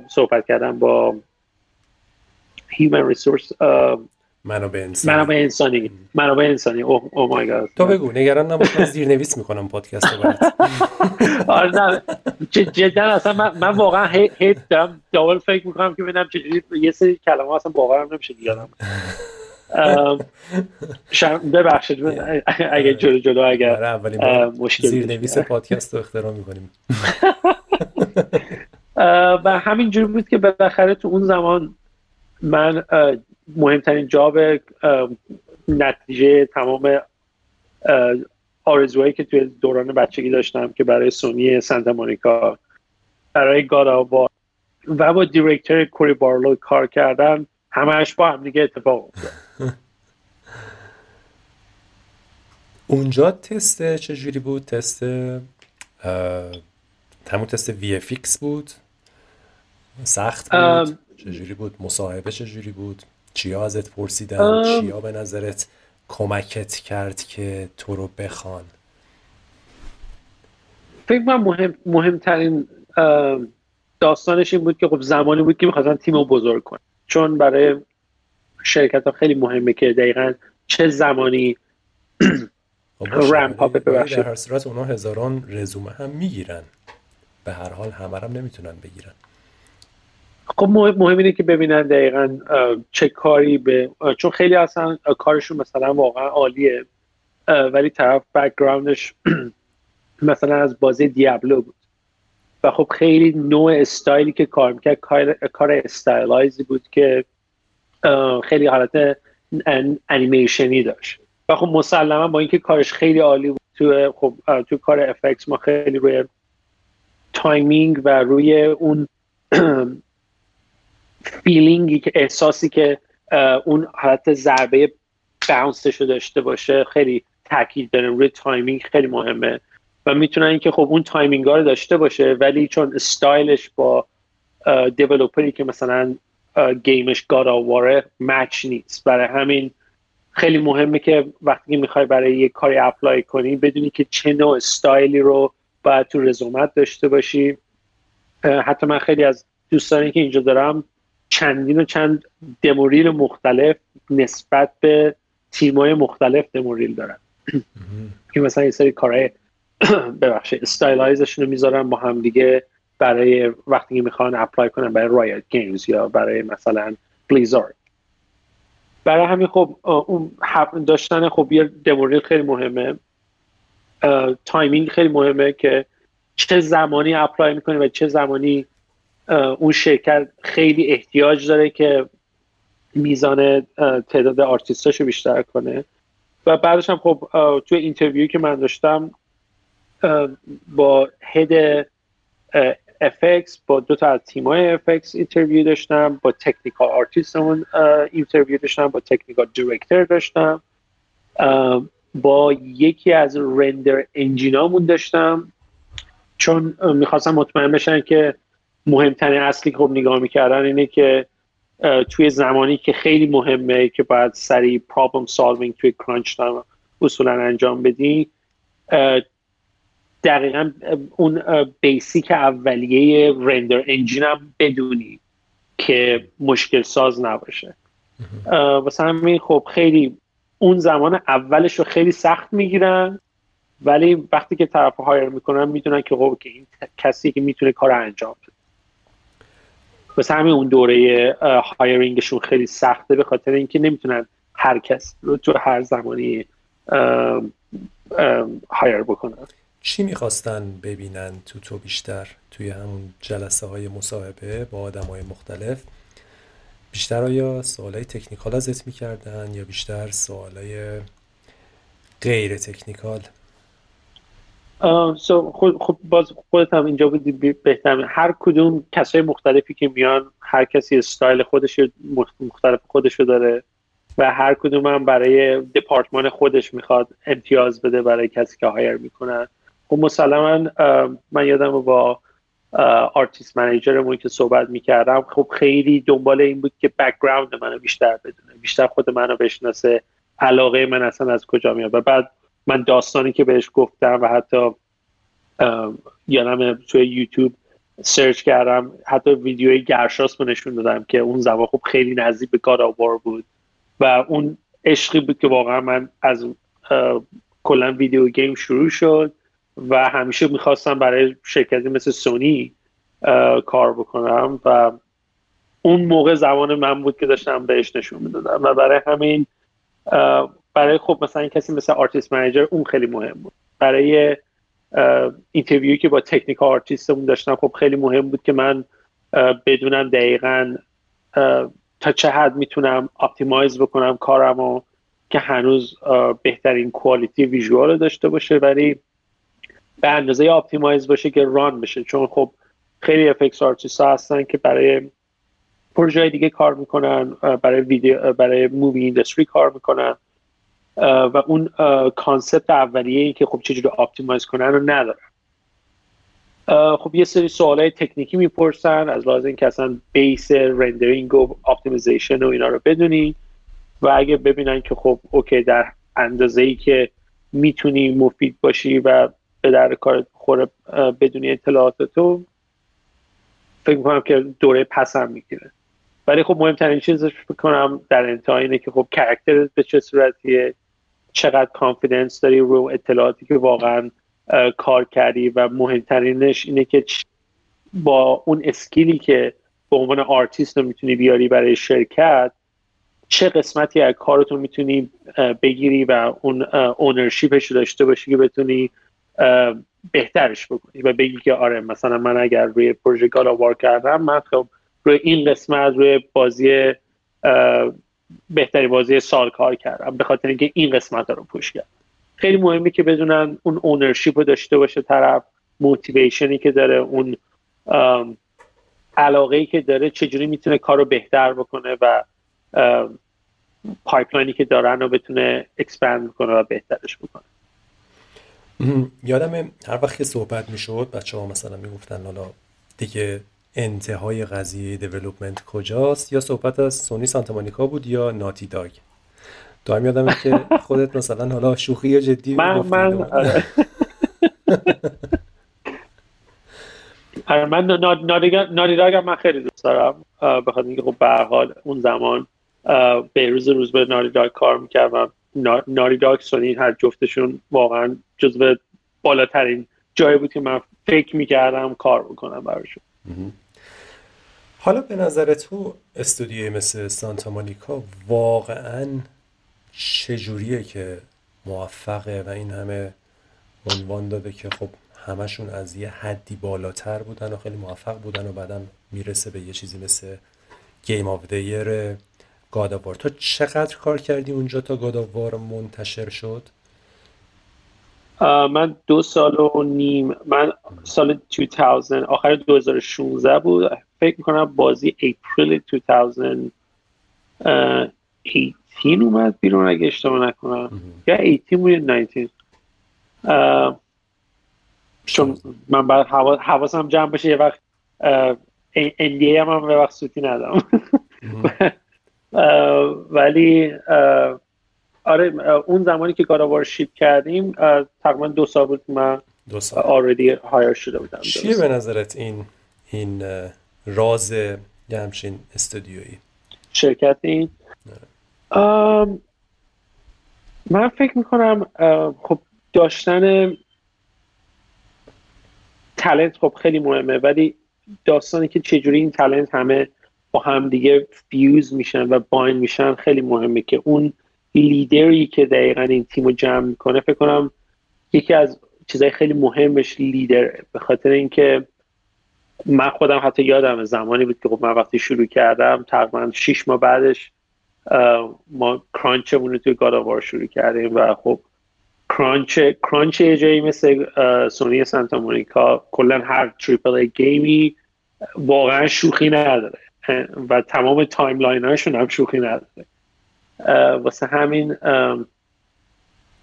صحبت کردن با human resource منابع انسانی. منابع انسانی. منابع انسانی. اوه او مای گاد تو بگو نگران نباش من زیرنویس می‌کنم پادکست رو برات. آره نه. جدا اصلا من, من واقعا هیت دارم داول فکر می‌کنم که ببینم چجوری یه سری کلمه اصلا باورم نمیشه دیگرم ببخشید اگه جلو جلو اگر آره، مشکل زیرنویس پادکست رو اختراع می‌کنیم. و همینجوری بود که بالاخره تو اون زمان من مهمترین جاب نتیجه تمام آرزوهایی که توی دوران بچگی داشتم که برای سونی سانتا مونیکا برای گادا و با دیرکتر کوری بارلو کار کردن همهش با هم دیگه اتفاق افتاد. اونجا تست چجوری بود؟ تست همون تست وی بود؟ سخت بود؟ چجوری بود؟ مصاحبه چجوری بود؟ چیا ازت پرسیدن؟ چیا به نظرت کمکت کرد که تو رو بخوان؟ فکر من مهم، مهمترین داستانش این بود که خب زمانی بود که می‌خواستن تیم رو بزرگ کن چون برای شرکت ها خیلی مهمه که دقیقا چه زمانی ramp up در هر صورت اونا هزاران رزومه هم می‌گیرن. به هر حال همه هم نمی‌تونن بگیرن. خب مهم, اینه که ببینن دقیقا چه کاری به چون خیلی اصلا کارشون مثلا واقعا عالیه ولی طرف background ش مثلا از بازی Diablo بود. و خب خیلی نوع استایلی که کار می‌کرد کار, کار stylized ی بود که خیلی حالت انیمیشنی داشت. و خب مسلما با اینکه کارش خیلی عالی بود تو خب تو کار FX ما خیلی روی timing و روی اون feeling ی که احساسی که اون حالت ضربه bounce ش رو داشته باشه خیلی تاکید داره. روی timing خیلی مهمه. و می‌تونن اینکه خب اون timing ها رو داشته باشه ولی چون استایلش با developer ی که مثلا game ش God match نیست. برای همین خیلی مهمه که وقتی می‌خوای برای یه کاری apply کنی بدونی که چه نوع استایلی رو باید تو رزومت داشته باشی. حتی من خیلی از دوستانی که اینجا دارم چندین و چند demo reel مختلف نسبت به تیمای مختلف demo reel دارن. که مثلا یه سری کارهای ببخشید stylized شون رو می‌ذارن با هم دیگه برای وقتی که می‌خوان apply کنن برای Riot Games یا برای مثلا Blizzard برای همین خب اون داشتن خب یه demo reel خیلی مهمه. timing خیلی مهمه که چه زمانی apply می‌کنی و چه زمانی اون شرکت خیلی احتیاج داره که میزان تعداد آرتیستاشو بیشتر کنه. و بعدش هم خب توی interview ی که من داشتم با head FX با دو تا از تیمای FX interview داشتم با technical artist مون interview داشتم با technical director داشتم با یکی از render engineer امون داشتم چون می‌خواستم مطمئن بشن که مهمترین اصلی که خب نگاه می‌کردن اینه که توی زمانی که خیلی مهمه که باید سریع problem solving توی crunch اصولا انجام بدی دقیقا اون بیسیک اولیه رندر انجین هم بدونی که مشکل ساز نباشه. واسه همین خب خیلی اون زمان اولش رو خیلی سخت می‌گیرن ولی وقتی که طرف هایر می‌کنن می‌دونن که خب که این کسی که می‌تونه کار انجام بده. واسه همین اون دوره هایرینگشون خیلی سخته به خاطر اینکه نمی‌تونن هر کس رو تو هر زمانی هایر بکنن. چی می‌خواستن ببینن تو تو بیشتر توی همون جلسه های مصاحبه با آدم های مختلف؟ بیشتر آیا سوالای تکنیکال ازت می‌کردن یا بیشتر سوالای غیر تکنیکال؟ خب خب باز خودت هم اینجا بودی بهتر هر کدوم کسای مختلفی که میان هر کسی استایل خودش مختلف خودشو داره و هر کدوم هم برای دپارتمان خودش می‌خواد امتیاز بده برای کسی که hire می‌کنن خب مسلما من یادم با artist manager مون که صحبت می‌کردم خب خیلی دنبال این بود که background منو بیشتر بدونه بیشتر خود منو بشناسه علاقه من اصلا از کجا میاد. و بعد من داستانی که بهش گفتم و حتی یادم توی یوتیوب سرچ کردم حتی ویدیوی گرشاسپ رو نشون دادم که اون زمان خب خیلی نزدیک به God of War بود و اون عشقی بود که واقعا من از کلا video game شروع شد و همیشه می‌خواستم برای شرکتی مثل سونی کار بکنم و اون موقع زمان من بود که داشتم بهش نشون می‌دادم و برای همین برای خب مثلا کسی مثل artist manager اون خیلی مهم بود. برای interview ی که با technical artist مون داشتم خب خیلی مهم بود که من بدونم دقیقا تا چه حد می‌تونم optimize بکنم کارمو که هنوز بهترین quality visual داشته باشه ولی به اندازه optimize باشه که run بشه. چون خب خیلی FX artist ها هستن که برای پروژه دیگه کار می‌کنن برای ویدیو برای movie industry کار می‌کنن. و اون concept اولیه که خب چجوری optimize کنن رو ندارن خب یه سری سوالای تکنیکی می‌پرسن از لحاظ اینکه اصلا base rendering و optimization و اینا رو بدونی. و اگه ببینن که خب okay در اندازه ای که می‌تونی مفید باشی و به درد کار بخوره بدونی اطلاعات تو فکر می‌کنم که دوره پسم می‌گیره. ولی خب مهمترین چیزش بکنم در انتها اینه که خب character به چه صورتیه؟ چقدر confidence داری رو اطلاعاتی که واقعا کار کردی و مهمترینش اینه که با اون skill ی که به عنوان آرتیست رو می‌تونی بیاری برای شرکت چه قسمتی از کارتون می‌تونی بگیری و اون ownership ش رو داشته باشی که بتونی بهترش بکنی و بگی که آره مثلا من اگر روی پروژه God of War کار کردم من خب روی این قسمت روی بازی بهترین بازی سال کار کردم به خاطر اینکه این قسمت رو push کرد. خیلی مهمه که بدونن اون ownership رو داشته باشه طرف motivation ی که داره اون علاقه ای که داره چجوری می‌تونه کار رو بهتر بکنه و pipeline ی که دارن رو بتونه expand کنه و بهترش بکنه. یادم هر وقت که صحبت می‌شد بچه ها مثلا می‌گفتن حالا دیگه انتهای قضیه دیولوپمنت کجاست؟ یا صحبت از سونی سانتامانیکا بود یا ناتی داگ؟ دائم یادم که خودت مثلا حالا شوخی جدی من من آره. آره، من ناتی داگ من خیلی دوست دارم. بخاطر اینکه خب به حال اون زمان روز روز به ناری داگ کار می‌کردم. ناری داگ سونی هر جفتشون واقعا جزو بالاترین جایی بود که من فکر می‌کردم کار بکنم براشون. حالا به نظر تو استودیوی مثل سانتا مونیکا واقعا چجوریه که موفقه و این همه عنوان داده که خب همشون از یه حدی بالاتر بودن و خیلی موفق بودن و بعدم می‌رسه به یه چیزی مثل گیم آف دیر گاداوار تو چقدر کار کردی اونجا تا گاداوار منتشر شد؟ من دو سال و نیم من سال 2000 آخر 2016 بود. فکر می‌کنم بازی اپریل 2018 اومد بیرون اگه اشتباه نکنم. یا 18 بود 19 چون من بعد حواسم جمع بشه یه وقت NDA هم هم به وقت سوتی ندارم. ولی آره اون زمانی که گاراوار شیپ کردیم تقریبا دو سال بود من دو سال. آردی هایر شده بودم. چیه به نظرت این این راز یه همچین استودیویی؟ شرکت این؟ من فکر می‌کنم خب داشتن تلنت خب خیلی مهمه ولی داستانی که چجوری این تلنت همه با هم دیگه fuse میشن و bind میشن خیلی مهمه که اون لیدری که دقیقا این تیم رو جمع می‌کنه فکر کنم یکی از چیزهای خیلی مهمش لیدر به خاطر اینکه من خودم حتی یادم زمانی بود که خب من وقتی شروع کردم تقریبا شیش ماه بعدش ما crunch مون رو توی God of War شروع کردیم و خب crunch crunch یه جایی مثل سونی سانتا مونیکا کلا هر triple A game ی واقعا شوخی نداره و تمام timeline هاشون هم شوخی نداره. واسه همین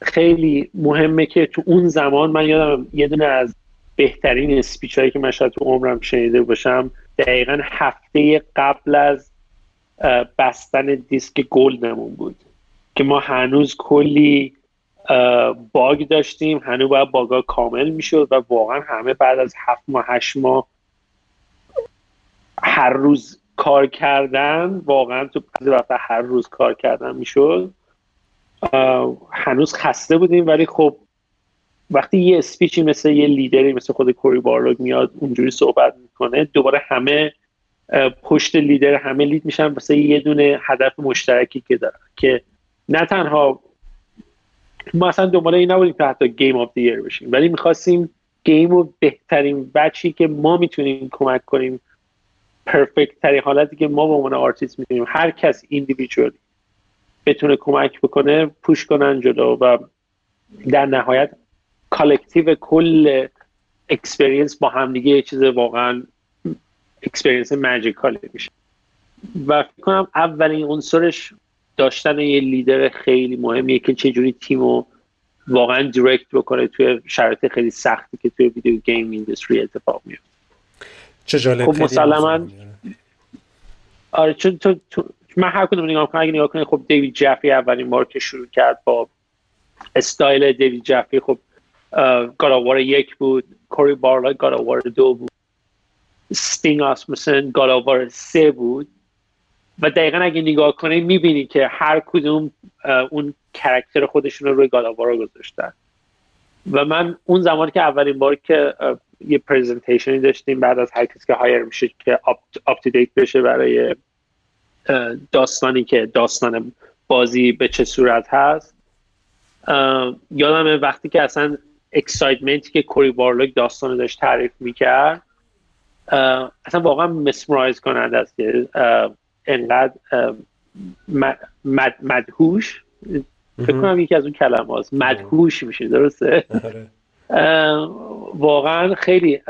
خیلی مهمه که تو اون زمان من یادم یه دونه از بهترین speech هایی که من شاید تو عمرم شنیده باشم دقیقا هفته قبل از بستن disc gold مون بود که ما هنوز کلی bug داشتیم. هنوز باید bug ا کامل می‌شد و واقعا همه بعد از هفت ماه هشت ماه هر روز کار کردن واقعا تو بعضی وقتا هر روز کار کردن می‌شد. هنوز خسته بودیم ولی خب وقتی یه speech ی مثل یه لیدری مثل خود کوری بارلوگ میاد اونجوری صحبت می‌کنه دوباره همه پشت لیدر همه lead میشن واسه یه دونه هدف مشترکی که دارن که نه تنها ما اصلا دنبال این نبودیم که حتی game of the year بشیم ولی می‌خواستیم game رو بهترین بچی که ما می‌تونیم کمک کنیم perfect ترین حالتی که ما به عنوان آرتیست می‌تونیم هر کس individually بتونه کمک بکنه push کنن جلو و در نهایت collective کل experience با همدیگه یه چیز واقعا experience magical میشه. و فکر کنم اولین عنصرش داشتن یه لیدر خیلی مهمیه که چجوری تیم رو واقعا direct بکنه توی شرایط خیلی سختی که توی video game industry اتفاق میفته چه جالب خب مسلما آره چون تو, تو من هر کدوم نگاه کنم اگه نگاه کنید خب دیوید جفی اولین بار که شروع کرد با استایل دیوید جفی خب God of War یک بود کوری بارلوگ God of War دو بود استیگ آسموسن God of War سه بود. و دقیقا اگه نگاه کنید می‌بینی که هر کدوم اون character خودشون رو روی God of War گذاشتن. و من اون زمانی که اولین بار که یه presentation ی داشتیم بعد از هر کسی که hire میشه که up to date بشه برای داستانی که داستان بازی به چه صورت هست. یادم وقتی که اصلا excitement ی که کوری بارلوک داستان داشت تعریف می‌کرد اصلا واقعا mesmerize کننده است که انقدر مدهوش. فکر کنم یکی از اون کلمه هست مدهوش میشه درسته؟ آره. واقعا خیلی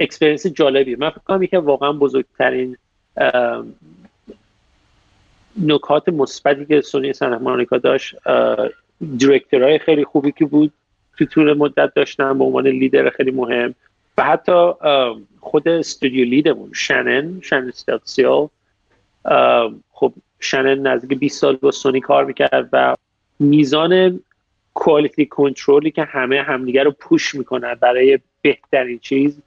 experience جالبیه. من فکر کنم یکی واقعا بزرگترین نکات مثبتی که سونی سنتا مانیکا داشت director های خیلی خوبی که بود تو طول مدت داشتن به عنوان لیدر خیلی مهم و حتی خود استودیو لیدمون شنن شنن ستاتسیال خب شنن نزدیک 20 سال با سونی کار می‌کرد و میزان کوالیتی کنترلی که همه همدیگه رو پوش می‌کنن برای بهترین چیز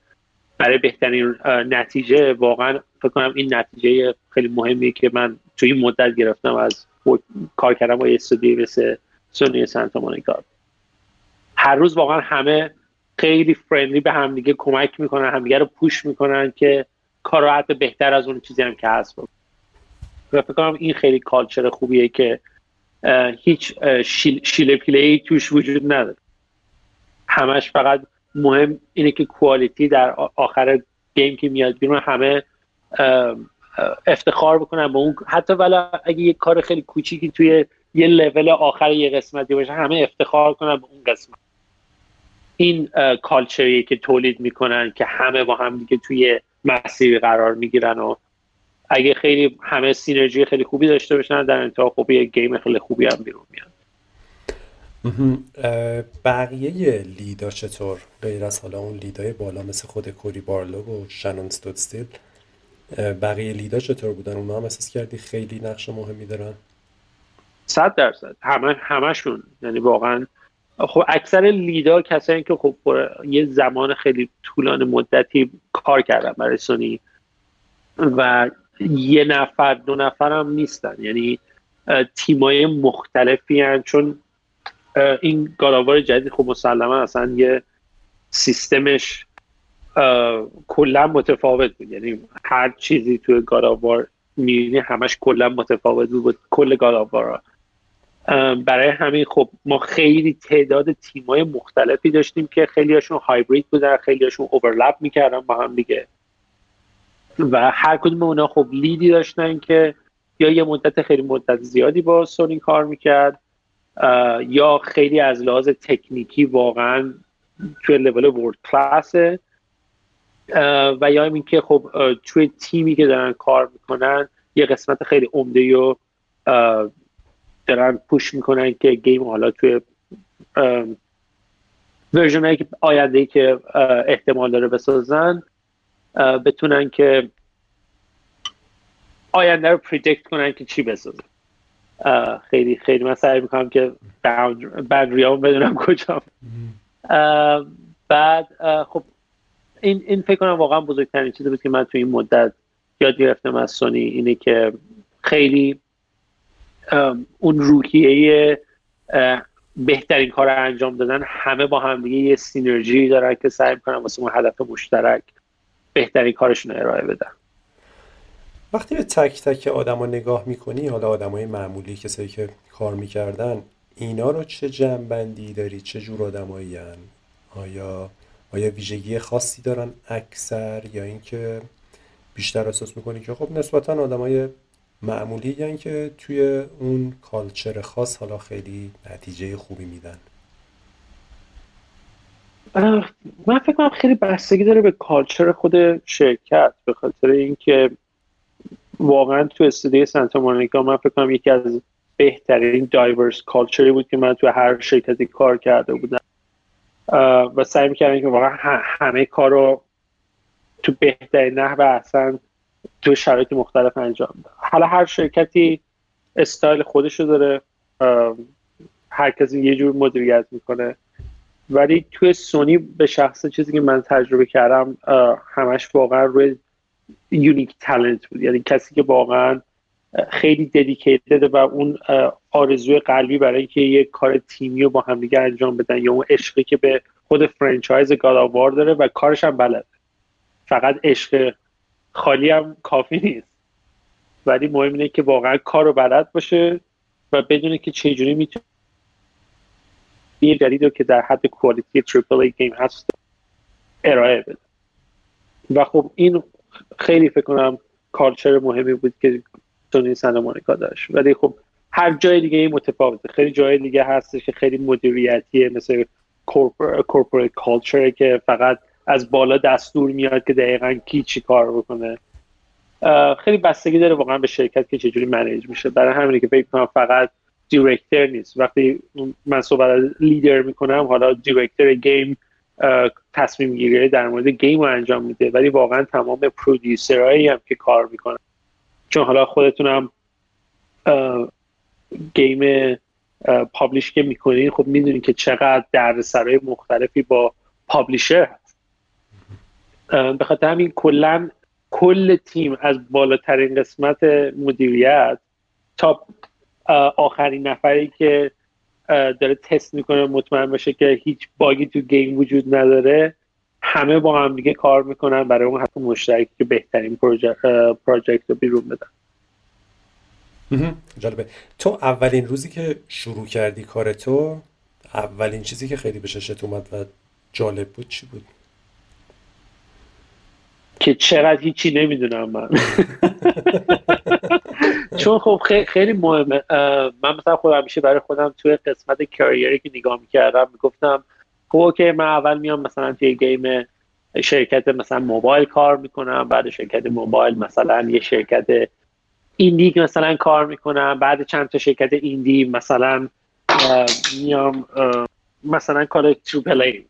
برای بهترین نتیجه. واقعا فکر کنم این نتیجه خیلی مهمیه که من توی این مدت گرفتم از کار کردم با یه استودیو مثل سونی سانتا مونیکا. هر روز واقعا همه خیلی فرندلی به همدیگه کمک می‌کنن همدیگه رو پوش می‌کنن که کار بهتر از اون چیزی هم که هست. و فکر کنم این خیلی کالچر خوبیه که هیچ شیل, شیل پیلی توش وجود نداره. همش فقط مهم اینه که کوالیتی در آخر گیم که میاد بیرون همه افتخار بکنن به اون حتی ولی اگه یه کار خیلی کوچیکی توی یه لول آخر یه قسمتی باشه همه افتخار کنن به اون قسمت. این کالچریه که تولید می‌کنن که همه با هم دیگه توی مسیری قرار می‌گیرن و اگه خیلی همه سینرژی خیلی خوبی داشته باشن در انتها خوبی یه گیم خیلی خوبی هم بیرون میاد. بقیه لیدا چطور؟ غیر از حالا اون لیدای بالا مثل خود کوری بارلوگ و شنون ستودستیل بقیه لیدا چطور بودن؟ اون هم احساس کردی خیلی نقش مهمی دارن؟ صد درصد. همه همشون. یعنی واقعا خب اکثر لیدا کسایی که خب یه زمان خیلی طولانی مدتی کار کردن برای سونی و یه نفر دو نفر هم نیستن. یعنی تیمای مختلفی هن. چون این گالاوار جدید خب مسلما اصلا یه سیستمش کلا متفاوت بود. یعنی هر چیزی توی گالاوار می‌بینی همش کلا متفاوت بود کل گالاوارا. برای همین خب ما خیلی تعداد تیمای مختلفی داشتیم که خیلیاشون هایبرید بودن خیلیاشون اوورلپ می‌کردن با هم دیگه. و هر کدوم اونا خب لیدی داشتن که یا یه مدت خیلی مدت زیادی با سونی کار می‌کرد یا خیلی از لحاظ تکنیکی واقعا توی لول ورد کلاسه. و یا اینکه خب توی تیمی که دارن کار می‌کنن یه قسمت خیلی عمده و دارن پوش می‌کنن که گیم حالا توی ورژن که آینده که احتمال داره بسازن. بتونن که آینده رو پریدکت کنن که چی بسازن خیلی خیلی من سعی می‌کنم که بندریام بدونم کجا بعد خب این این فکر کنم واقعا بزرگترین چیزی بود که من تو این مدت یاد گرفتم از سونی اینه که خیلی اون روحیه بهترین کار رو انجام دادن. همه با هم دیگه یه سینرژی دارن که سعی می‌کنن واسه اون هدف مشترک بهترین کارشون ارائه بدن. وقتی به تک تک آدم ها نگاه می‌کنی حالا آدم های معمولی کسایی که کار می‌کردن اینا رو چه جنبندی داری؟ چه جور آدمایی آیا آیا ویژگی خاصی دارن اکثر یا اینکه بیشتر اساس می‌کنی که خب نسبتا آدمای معمولی یعنی که توی اون کالچر خاص حالا خیلی نتیجه خوبی میدن؟ من فکر کنم خیلی بستگی داره به کالچر خود شرکت به خاطر اینکه واقعا تو استودیو سانتا مونیکا من فکر کنم یکی از بهترین دایورس کالچری بود که من تو هر شرکتی کار کرده بودم. و سعی می‌کردن که واقعا همه کار رو تو بهترین نحو احسن تو شرایط مختلف انجام ده حالا هر شرکتی استایل خودشو داره هر کسی یه جور مدیریت می‌کنه. ولی توی سونی به شخص چیزی که من تجربه کردم همش واقعا روی unique talent بود. یعنی کسی که واقعا خیلی dedicated و اون آرزوی قلبی برای اینکه یه کار تیمی رو با همدیگه انجام بدن یا اون عشقی که به خود franchise God of War داره و کارش هم بلد فقط عشق خالی هم کافی نیست. ولی مهم اینه که واقعا کار رو بلد باشه و بدونه که چجوری می‌تونه یه جدید رو که در حد quality triple A game هست ارائه بده و خب این خیلی فکر کنم culture مهمی بود که سونی سنتا داشت. ولی خب هر جای دیگه این متفاوته. خیلی جای دیگه هستش که خیلی مدیریتیه مثل corporate culture که فقط از بالا دستور میاد که دقیقا کی چی کار بکنه. خیلی بستگی داره واقعا به شرکت که چجوری manage میشه. برای همینه که فکر کنم فقط director نیست. وقتی من صحبت لیدر می‌کنم حالا director game تصمیم گیری در مورد game رو انجام میده. ولی واقعا تمام producer هایی هم که کار می‌کنن. چون حالا خودتونم game publish که می‌کنین خب می‌دونین که چقدر دردسرای مختلفی با publisher هست. به خاطر همین کلا کل تیم از بالاترین قسمت مدیریت تا آخرین نفری که داره تست می‌کنه مطمئن باشه که هیچ bug ی تو game وجود نداره همه با هم دیگه کار می‌کنن برای اون حتی مشترکی که بهترین project رو بیرون بدن. جالبه. تو اولین روزی که شروع کردی کار تو اولین چیزی که خیلی به چشمت اومد و جالب بود چی بود؟ که چقدر هیچی نمی‌دونم من. چون خب خیلی مهمه. من مثلا خودم همیشه برای خودم توی قسمت career ی که نگاه می‌کردم می‌گفتم خب okay من اول میام مثلا توی game شرکت مثلا موبایل کار می‌کنم بعد شرکت موبایل مثلا یه شرکت indie مثلا کار می‌کنم بعد چند تا شرکت indie مثلا میام مثلا کار triple A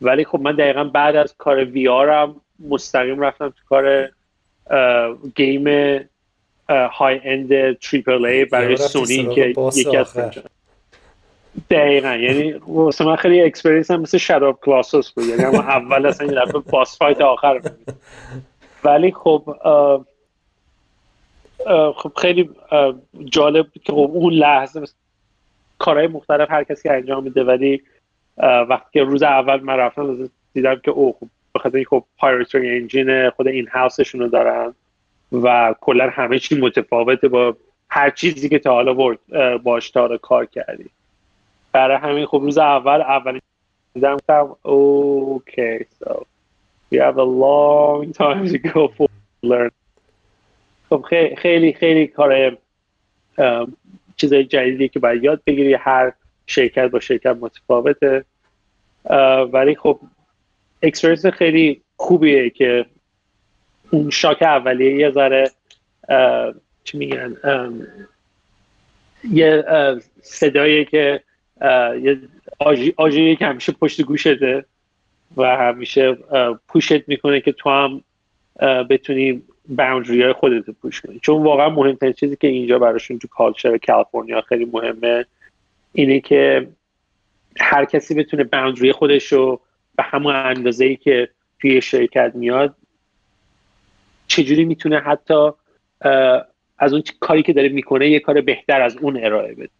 ولی خب من دقیقا بعد از کار وی آرم مستقیم رفتم تو کار گیم های اند تریپل ای برای سونی که یکی از دقیقا. یعنی واسه من خیلی اکسپریانس هم مثل شراب کلاسوس بود. یعنی اما اول اصلا یه دفعه باس فایت آخر ولی خب خب خیلی جالب بود که خب اون لحظه کارهای مختلف هر کسی انجام میده ولی وقتی که روز اول من رفتم دیدم که او خب بخاطر خب proprietary engine خود این house شون رو دارن. و کلا همه چی متفاوته با هر چیزی که تا حالا باش تا کار کردی. برای همین خب روز اول اولین دیدم که okay so we have a long time to go for learn. خب خیلی خیلی کار چیزای جدیدی که باید یاد بگیری هر شرکت با شرکت متفاوته. ولی خب اکسپریانس خیلی خوبیه که اون شاک اولیه یه ذره چی میگن یه صدایی که یه آژیری که همیشه پشت گوشته و همیشه پوشت می‌کنه که تو هم بتونی باوندری های خودت رو پوش کنی. چون واقعا مهمترین چیزی که اینجا براشون تو کالچر کالیفرنیا خیلی مهمه اینه که هر کسی بتونه باوندری خودش رو به همون اندازه ای که توی شرکت میاد چجوری می‌تونه حتی از اون کاری که داره می‌کنه یه کار بهتر از اون ارائه بده.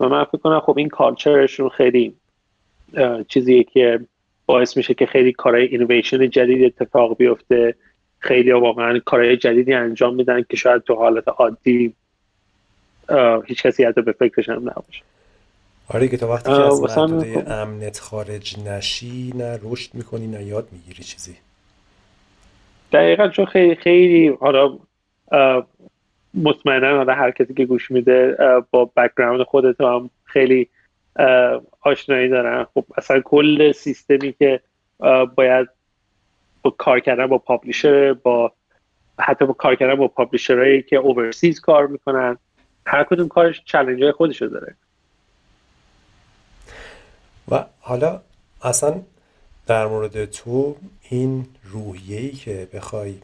و من فکر کنم خب این کالچرشون خیلی چیزیه که باعث میشه که خیلی کارهای اینویشن جدید اتفاق بیفته. خیلی واقعا کارهای جدیدی انجام میدن که شاید تو حالت عادی هیچ کسی حتی به فکرش هم نباشه. آره که تا وقتی که از محدوده خب امنت خارج نشی نه رشد می‌کنی نه یاد می‌گیری چیزی. دقیقا چون خیلی خیلی حالا مطمئنا حالا هر کسی که گوش میده با background خودت هم خیلی آشنایی دارن. خب اصلا کل سیستمی که باید با کار کردن با publisher با حتی با کار کردن با publisher هایی که overseas کار می‌کنن هر کدوم کارش challenge های خودشو داره. و حالا اصلا در مورد تو این روحیه‌ای که بخوای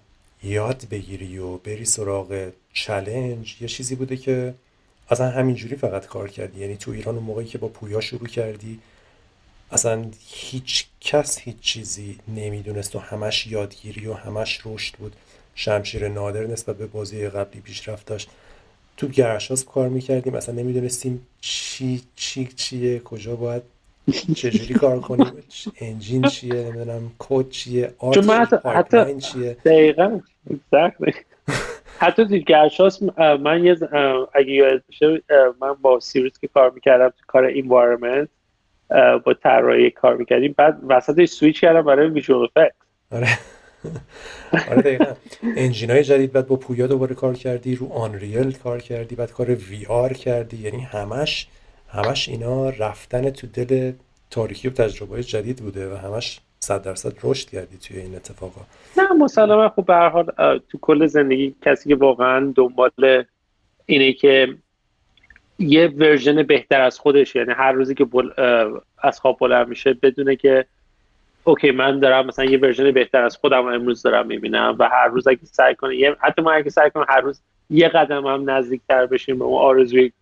یاد بگیری و بری سراغ challenge یه چیزی بوده که اصلا همینجوری فقط کار کردی. یعنی تو ایران اون موقعی که با پویا شروع کردی اصلا هیچ کس هیچ چیزی نمی‌دونست و همش یادگیری و همش رشد بود. شمشیر نادر نسبت به بازی قبلی پیشرفت داشت تو گرشاس کار می‌کردیم اصلا نمی‌دونستیم چی چی چیه کجا باید چجوری کار کنیم انجین چیه؟ نمی‌دونم کد چیه؟ آرت حتی چیه؟ دقیقا. حتی تو گرشاسپ من یه اگه یاد من با سیریز که کار می‌کردم تو کار environment با طراحی کار می‌کردیم. بعد وسطش سویچ کردم برای visual effect آره. آره دقیقا. engine های جدید بعد با پویا دوباره کار کردی رو آنریل کار کردی بعد کار VR کردی یعنی همش همش اینا رفتن تو دل تاریکی و تجربه جدید بوده و همش صد درصد رشد کردی توی این اتفاقا. نه مسلما خب به حال تو کل زندگی کسی که واقعا دنبال اینه که یه version بهتر از خودش یعنی هر روزی که بل... از خواب بلند میشه بدونه که okay من دارم مثلا یه version بهتر از خودم امروز دارم می‌بینم و هر روز اگه سعی کنه یه... حتی ما اگه سعی کنیم هر روز یه قدم هم نزدیکتر بشیم به اون آرزوی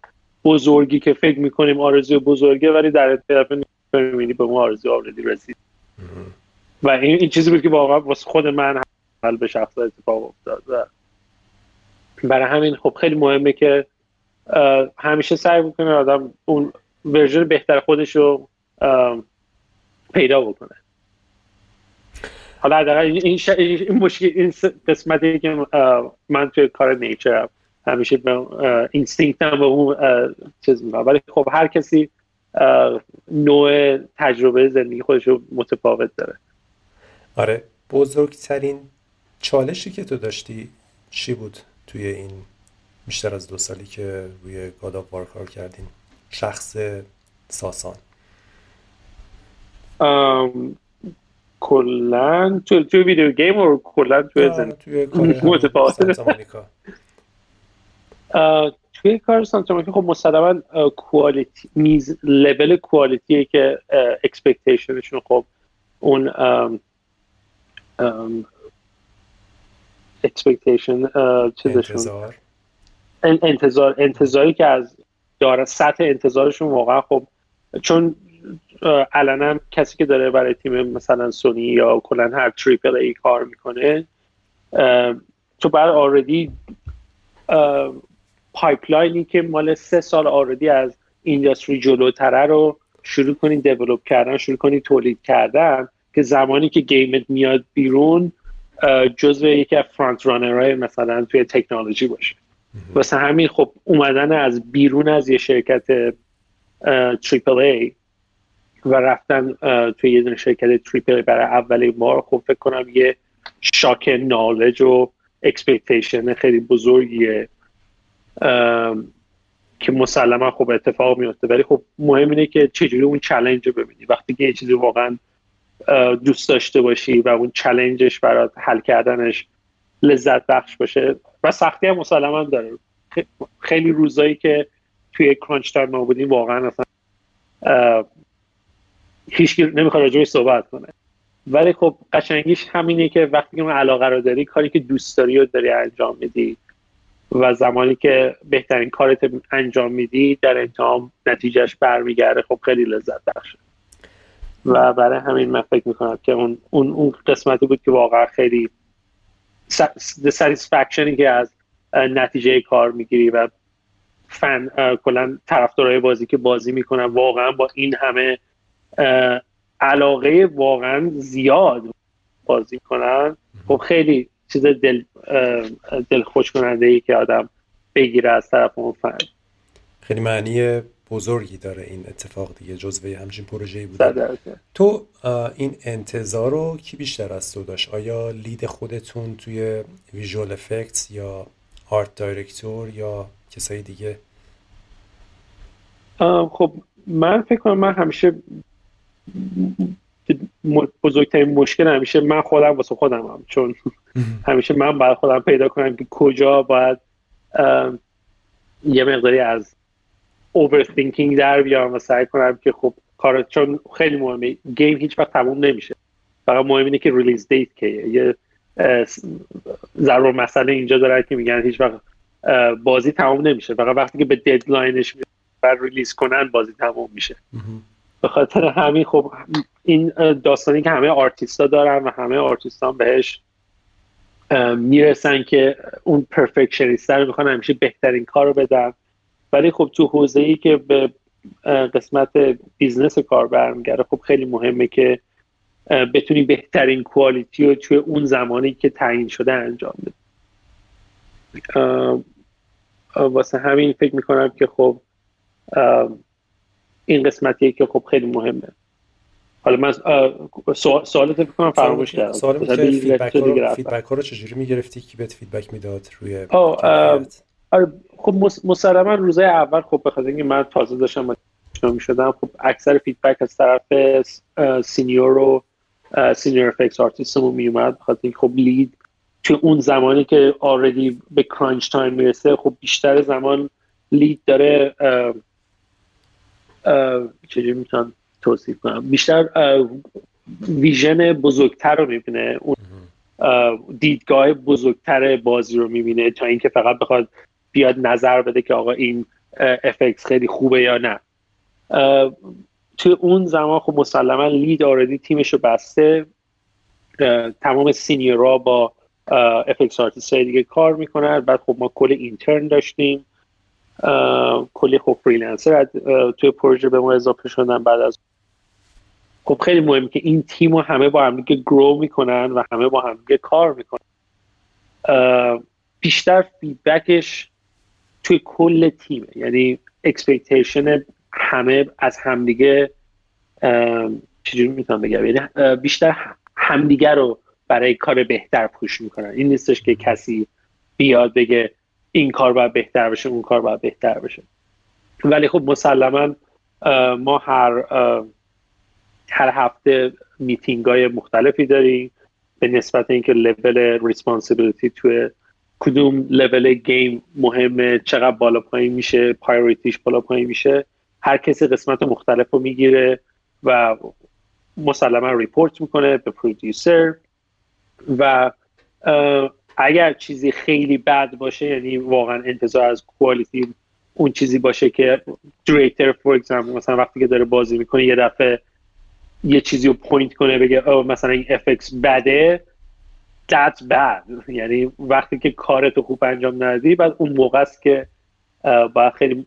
بزرگی که فکر می‌کنیم آرزوی بزرگه ولی در طرف می‌بینی به اون آرزو already رسید و این, این چیزی بود که واقعا واسه خود من حالا به شخصه اتفاق افتاد و برای همین خب خیلی مهمه که همیشه سعی بکنه آدم اون version بهتر خودش رو پیدا بکنه حالا در این. این مشکل این قسمتی که من توی کار nature م همیشه به instinct هم به اون چیز می‌کنم. ولی خب هر کسی نوع تجربه زندگی خودش رو متفاوت داره. آره بزرگترین چالشی که تو داشتی چی بود توی این بیشتر از دو سالی که روی گادا بار کار کردین شخص ساسان کلا تو توی ویدیو گیم و کلا توی زندگی توی کار سانتا خب مسلما quality میز level quality ه که expectation شون خب اون expectation چیزشون. انتظار. انتظاری که از داره سطح انتظارشون واقعا خب چون علنا کسی که داره برای تیم مثلا سونی یا کلا هر triple A کار می‌کنه تو باید already pipeline ی که مال سه سال already از industry جلوتره رو شروع کنی develop کردن شروع کنی تولید کردن که زمانی که game ت میاد بیرون جزو یکی از front runner های مثلا توی تکنولوژی باشه. واسه همین خب اومدن از بیرون از یه شرکت triple A و رفتن توی یه دونه شرکت triple A برای اولین بار. خب فکر کنم یه shock knowledge و expectation خیلی بزرگیه. که مسلما خب اتفاق میفته. ولی خب مهم اینه که چجوری اون challenge رو ببینی. وقتی که یه چیزی واقعا دوست داشته باشی و اون challenge ش برات حل کردنش لذت بخش باشه. و سختی هم مسلما داره. خیلی روزایی که توی crunch time ما بودیم واقعا اصلا هیچ نمی‌خواد راجعش صحبت کنه. ولی خب قشنگیش همینه که وقتی که اون علاقه رو داری کاری که دوست داری رو داری انجام میدی و زمانی که بهترین کارت انجام میدی در انتهام نتیجهش برمیگرده. خب خیلی لذت بخشه و برای همین من فکر می‌کنم که اون اون اون قسمتی بود که واقعا خیلی ساتیسفکشنی که از نتیجه کار می‌گیری و فن کلا طرفدارای بازی که بازی می‌کنن واقعا با این همه علاقه واقعا زیاد بازی کنن. خب خیلی چیز دل دل خوش کننده ای که آدم بگیره از طرف اون فن خیلی معنی بزرگی داره این اتفاق دیگه جزوه همچین پروژه‌ای بوده. تو این انتظار رو کی بیشتر از تو داشت؟ آیا لید خودتون توی ویژوال افکتس یا آرت دایرکتور یا کسایی دیگه؟ خب من فکر کنم من همیشه بزرگترین مشکل همیشه من خودم واسه خودم هم چون همیشه من باید خودم پیدا کنم که کجا باید یه مقداری از overthinking در بیارم و سعی کنم که خب کار چون خیلی مهمه گیم هیچ وقت تموم نمیشه. فقط مهم اینه که release date که یه ضرب المثله اینجا داره که میگن هیچ وقت بازی تموم نمیشه. فقط وقتی که به deadline ش بر release کنن بازی تموم میشه. به خاطر همین خب این داستانی که همه آرتیستا دارن و همه آرتیستان بهش می‌رسن که اون perfectionist رو می‌خوان همیشه بهترین کار رو بدن. ولی خب تو حوزه ای که به قسمت business کار برمیگرده خب خیلی مهمه که بتونی بهترین quality رو توی اون زمانی که تعیین شده انجام بدی. واسه همین فکر می‌کنم که خب این قسمتیه که خب خیلی مهمه. حالا من سوالت فکر کنم فراموش کردم. سوال feedback ها رو چجوری می‌گرفتی کی بهت feedback می‌داد روی آره خب مسلما روزای اول خب به اینکه من تازه داشتم می شدم خب اکثر feedback از طرف senior و senior FX artist مون می اومد بخاطر خب lead تو اون زمانی که already به crunch time می‌رسه خب بیشتر زمان lead داره چجوری می‌تونم توصیف کنم. بیشتر vision بزرگتر رو می‌بینه. اون دیدگاه بزرگتر بازی رو می‌بینه تا اینکه فقط بخواد بیاد نظر بده که آقا این FX خیلی خوبه یا نه. توی اون زمان خب مسلما lead already تیمش رو بسته. تمام senior ا با FX artist دیگه کار می‌کنن. بعد خب ما کل intern داشتیم. کلی خب freelancer. توی پروژه به ما اضافه شدن بعد از خب خیلی مهمه که این تیم رو همه با هم دیگه grow می‌کنن و همه با هم دیگه کار می‌کنن. بیشتر feedback ش توی کل تیمه. یعنی expectation همه از همدیگه چجوری می‌تونم بگم؟ یعنی بیشتر همدیگه رو برای کار بهتر push می‌کنن. این نیستش که کسی بیاد بگه این کار باید بهتر بشه اون کار باید بهتر بشه. ولی خب مسلما ما هر هر هفته میتینگ های مختلفی داریم به نسبت اینکه level responsibility توی کدوم level game مهمه چقدر بالا پایین میشه priority ش بالا پایین میشه هر کسی قسمت مختلف رو می‌گیره و مسلما report می‌کنه به producer و اگر چیزی خیلی بد باشه یعنی واقعا انتظار از quality اون چیزی باشه که director فور مثلا وقتی که داره بازی می‌کنه یه دفعه یه چیزی رو point کنه بگه مثلا این FX بده that's bad. یعنی وقتی که کارتو خوب انجام ندی بعد اون موقع است که باید خیلی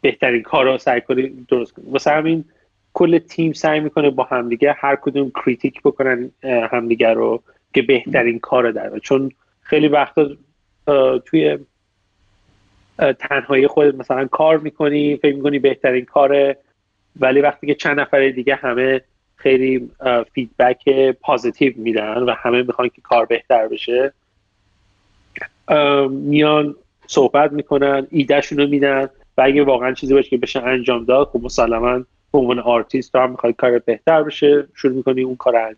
بهترین کار رو سعی کنی درست کنی. واسه همین کل تیم سعی می‌کنه با همدیگه هر کدوم critique بکنن همدیگه رو که بهترین کار در چون خیلی وقتا توی تنهایی خودت مثلا کار می‌کنی فکر می‌کنی بهترین کاره ولی وقتی که چند نفر دیگه همه خیلی feedback positive میدن و همه می‌خوان که کار بهتر بشه میان صحبت می‌کنن ایدهشون رو میدن و اگه واقعا چیزی باشه که بشه انجام داد خب مسلما به عنوان آرتیست تو هم می‌خوای کار بهتر بشه شروع می‌کنی اون کار انجام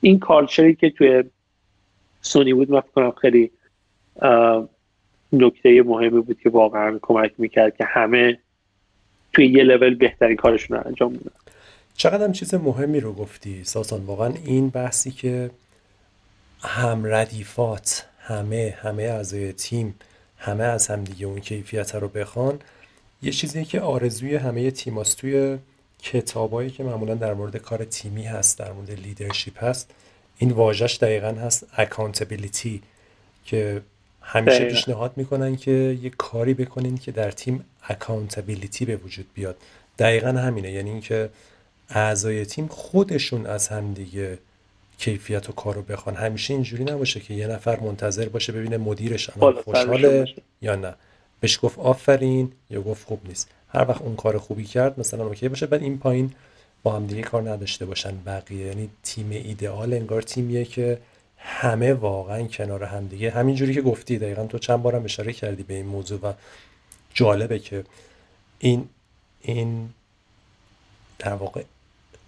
این کالچری که توی سونی بود من کنم خیلی نکته مهمی بود که واقعا کمک می‌کرد که همه توی یه لول بهترین کارشون رو انجام بدن چقدر چیز مهمی رو گفتی ساسان؟ واقعا این بحثی که هم ردیفات همه همه اعضای تیم همه از هم دیگه اون کیفیت رو بخوان یه چیزی که آرزوی همه تیماست. توی کتابایی که معمولا در مورد کار تیمی هست در مورد لیدرشپ هست این واژش دقیقا هست accountability که همیشه پیشنهاد می‌کنن که یه کاری بکنین که در تیم accountability به وجود بیاد. دقیقا همینه. یعنی اینکه اعضای تیم خودشون از هم دیگه کیفیت و کارو بخوان. همیشه اینجوری نباشه که یه نفر منتظر باشه ببینه مدیرش الان خوشحاله یا نه. بهش گفت آفرین یا گفت خوب نیست. هر وقت اون کار خوبی کرد مثلا okay باشه بعد این پایین با هم دیگه کار نداشته باشن بقیه. یعنی تیم ایدئال انگار تیمیه که همه واقعا کنار هم دیگه. همینجوری که گفتی دقیقا تو چند بارم اشاره کردی به این موضوع و جالبه که این این در واقع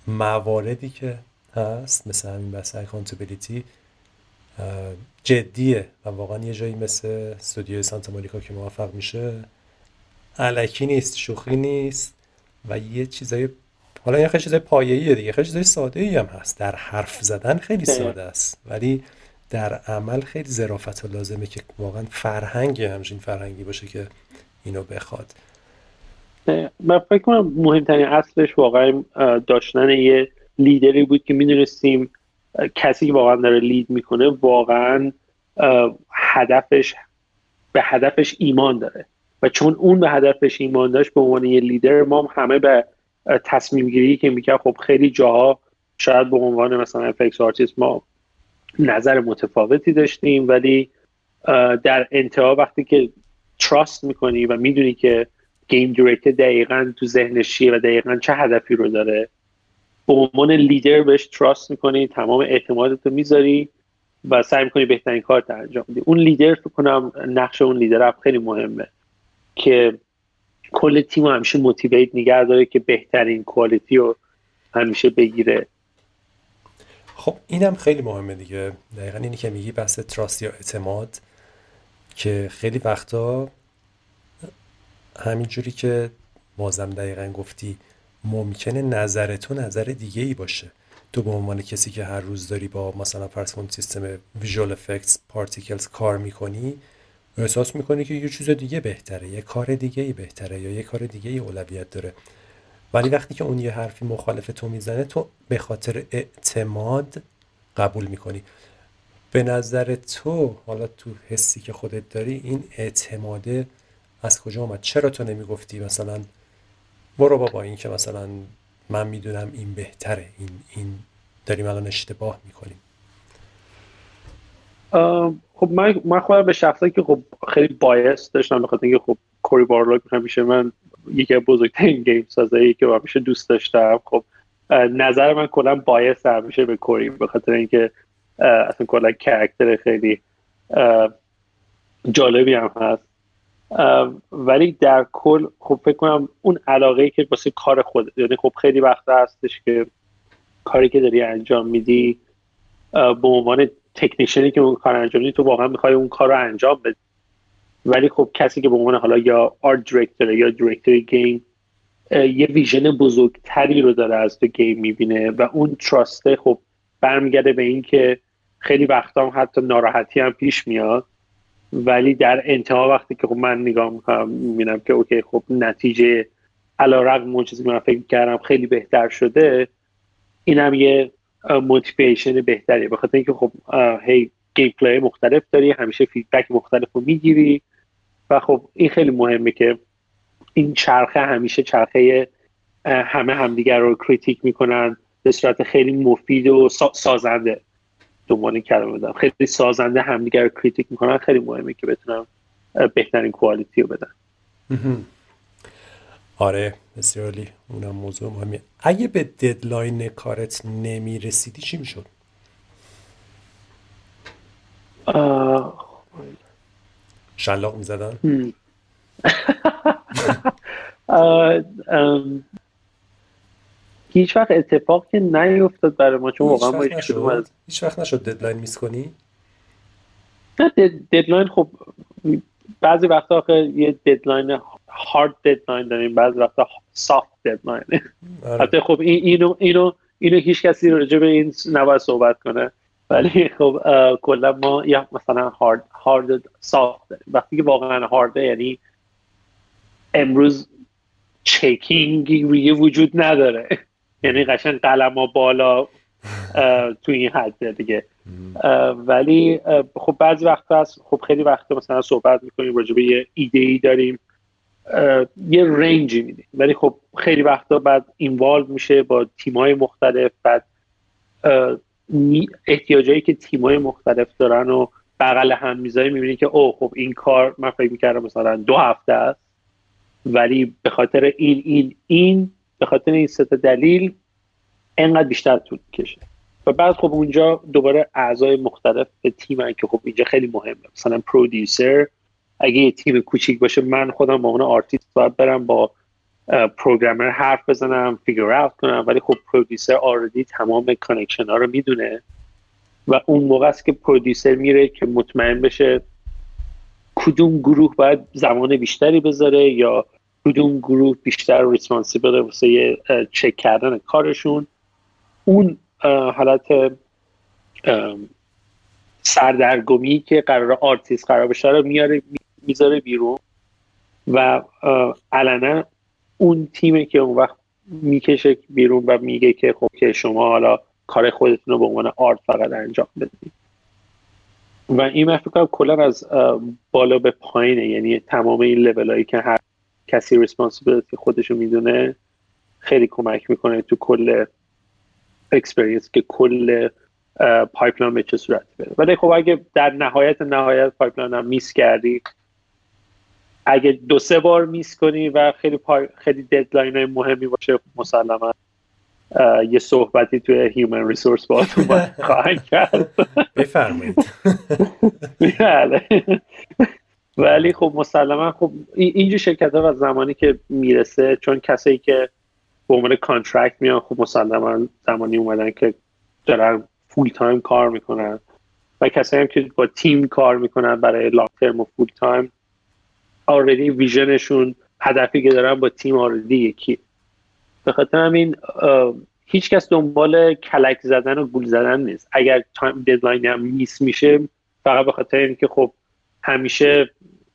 مواردی که هست مثل همین بحث accountability جدیه و واقعا یه جایی مثل استودیو سانتا مونیکا که موفق میشه علکی نیست شوخی نیست و یه چیزای حالا یه خیلی چیزای پایه‌ایه دیگه خیلی چیزای ساده ای هم هست. در حرف زدن خیلی ساده است ولی در عمل خیلی ظرافت لازمه که واقعا فرهنگی همچین فرهنگی باشه که اینو بخواد. من فکر کنم مهمترین اصلش واقعا داشتن یه لیدری بود که می‌دونستیم کسی که واقعا داره lead می‌کنه واقعا هدفش به هدفش ایمان داره. و چون اون به هدفش ایمان داشت به عنوان یه لیدر ما همه به تصمیم گیری که می‌کرد خب خیلی جاها شاید به عنوان مثلا effects artist ما نظر متفاوتی داشتیم ولی در انتها وقتی که trust می‌کنی و می‌دونی که game director دقیقا تو ذهنش چیه و دقیقا چه هدفی رو داره به عنوان لیدر بهش trust می‌کنی تمام اعتمادت رو می‌ذاری و سعی می‌کنی بهترین کار انجام بدی. اون لیدر فکر کنم نقش اون لیدر خیلی مهمه که کل تیم همیشه motivate نگه داره که بهترین quality رو همیشه بگیره. خب اینم خیلی مهمه دیگه. دقیقا اینی که میگی بحث trust یا اعتماد که خیلی وقتا همینجوری که بازم دقیقا گفتی ممکنه نظر تو نظر دیگه ای باشه. تو به عنوان کسی که هر روز داری با مثلا فرض سیستم ویژوال افکتس پارتیکلز کار می‌کنی احساس می‌کنی که یه چیز دیگه بهتره یه کار دیگه ای بهتره یا یه کار دیگه ای اولویت داره. ولی وقتی که اون یه حرفی مخالف تو می‌زنه تو به خاطر اعتماد قبول می‌کنی. به نظر تو حالا تو حسی که خودت داری این اعتماده از کجا آمد چرا تو نمی‌گفتی مثلا برو بابا این که مثلا من می‌دونم این بهتره این این داریم الان اشتباه می‌کنیم. خب من من خودم به شخصی که خب خیلی بایس داشتم بخاطر اینکه خب کوری بارلوک همیشه من یکی از بزرگترین گیم سازایی که همیشه دوست داشتم. خب نظر من کلا بایس همیشه به کوری به خاطر اینکه اصلا کلا کرکتر خیلی جالبی هم هست. ولی در کل خب فکر کنم اون علاقه ای که واسه کار خود یعنی خب خیلی وقت هستش که کاری که داری انجام میدی به عنوان تکنیشنی که اون کار انجام تو واقعا می‌خوای اون کار رو انجام بدی. ولی خب کسی که به عنوان حالا یا آرت دیرکتور یا دیرکتور گیم یه vision بزرگتری رو داره از تو game می‌بینه و اون trust ه خب برمیگرده به این که خیلی وقتا هم حتی ناراحتی هم پیش میاد. ولی در انتها وقتی که خب من نگاه می‌کنم می‌بینم که okay خب نتیجه علی‌رغم اون چیزی من فکر کردم خیلی بهتر شده اینم یه motivation بهتری. بخاطر اینکه خب هی gameplay مختلف داری همیشه feedback مختلف رو می‌گیری و خب این خیلی مهمه که این چرخه همیشه چرخه همه همدیگر رو critique می‌کنن به صورت خیلی مفید و سازنده. دنبال کلمه بدم خیلی سازنده همدیگر رو critique می‌کنن. خیلی مهمه که بتونم بهترین quality رو بدن. آره بسیار عالی. اونم موضوع مهمیه. اگه به deadline کارت نمی‌رسیدی چی می‌شد؟ شلاق می‌زدن؟ هیچ وقت اتفاق که نیفتاد برای ما چون واقعا ما هیچ وقت نشد؟ deadline miss کنی؟ نه deadline خب بعضی وقتا آخه یه deadline hard deadline داریم بعضی وقتا soft deadline حتی خب این اینو اینو اینو هیچ کسی راجع به این نباید صحبت کنه. ولی خب کلا ما یا مثلا هارد هارد سافت داریم. وقتی که واقعا هارده یعنی امروز چکینگ روی وجود نداره. یعنی قشنگ قلم بالا تو این حد دیگه. ولی خب بعضی وقت هست. خب خیلی وقت مثلا صحبت می‌کنیم راجع به یه ایده ای داریم. یه رنجی میدیم. ولی خب خیلی وقتا بعد اینوالو میشه با تیمای مختلف بعد احتیاجایی که تیمای مختلف دارن و بغل هم می‌ذاری می‌بینی که او خب این کار من فکر می‌کردم مثلا دو هفته است. ولی به خاطر این این این به خاطر این سه دلیل انقدر بیشتر طول کشه و بعد خب اونجا دوباره اعضای مختلف به تیم که خب اینجا خیلی مهمه. مثلا producer اگه یه تیم کوچیک باشه من خودم با اون آرتیست باید برم با programmer حرف بزنم figure out کنم. ولی خب producer already تمام connection ها رو می‌دونه. و اون موقع است که producer میره که مطمئن بشه کدوم گروه باید زمان بیشتری بذاره یا کدوم گروه بیشتر responsible واسه چک کردن کارشون. اون حالت سردرگمی که قرار آرتیست قرار بشه رو میاره می‌ذاره بیرون و علنا اون تیمی که اون وقت می‌کشه بیرون و میگه که خب که شما حالا کار خودتون رو به عنوان art فقط انجام بدید. و این من فکر کلا از بالا به پایینه. یعنی تمام این لول هایی که هر کسی responsibility خودشو می‌دونه خیلی کمک می‌کنه تو کل experience که کل pipeline به چه صورت بره. ولی خب اگه در نهایت نهایت pipeline هم miss کردی اگه دو سه بار miss کنی و خیلی pi... خیلی deadline های مهمی باشه مسلما یه صحبتی توی human resource با خواهند کرد بفرمایید بله. ولی خب مسلما خب اینجور شرکت ها و زمانی که می‌رسه چون کسایی که به عنوان contract میان خب مسلما زمانی اومدن که دارن full time کار می‌کنن و کسایی هم که با تیم کار می‌کنن برای long term و full time already vision شون هدفی که دارن با تیم already یکی. به خاطر همین هیچ کس دنبال کلک زدن و گول زدن نیست. اگر time deadline هم miss میشه فقط به خاطر اینکه خب همیشه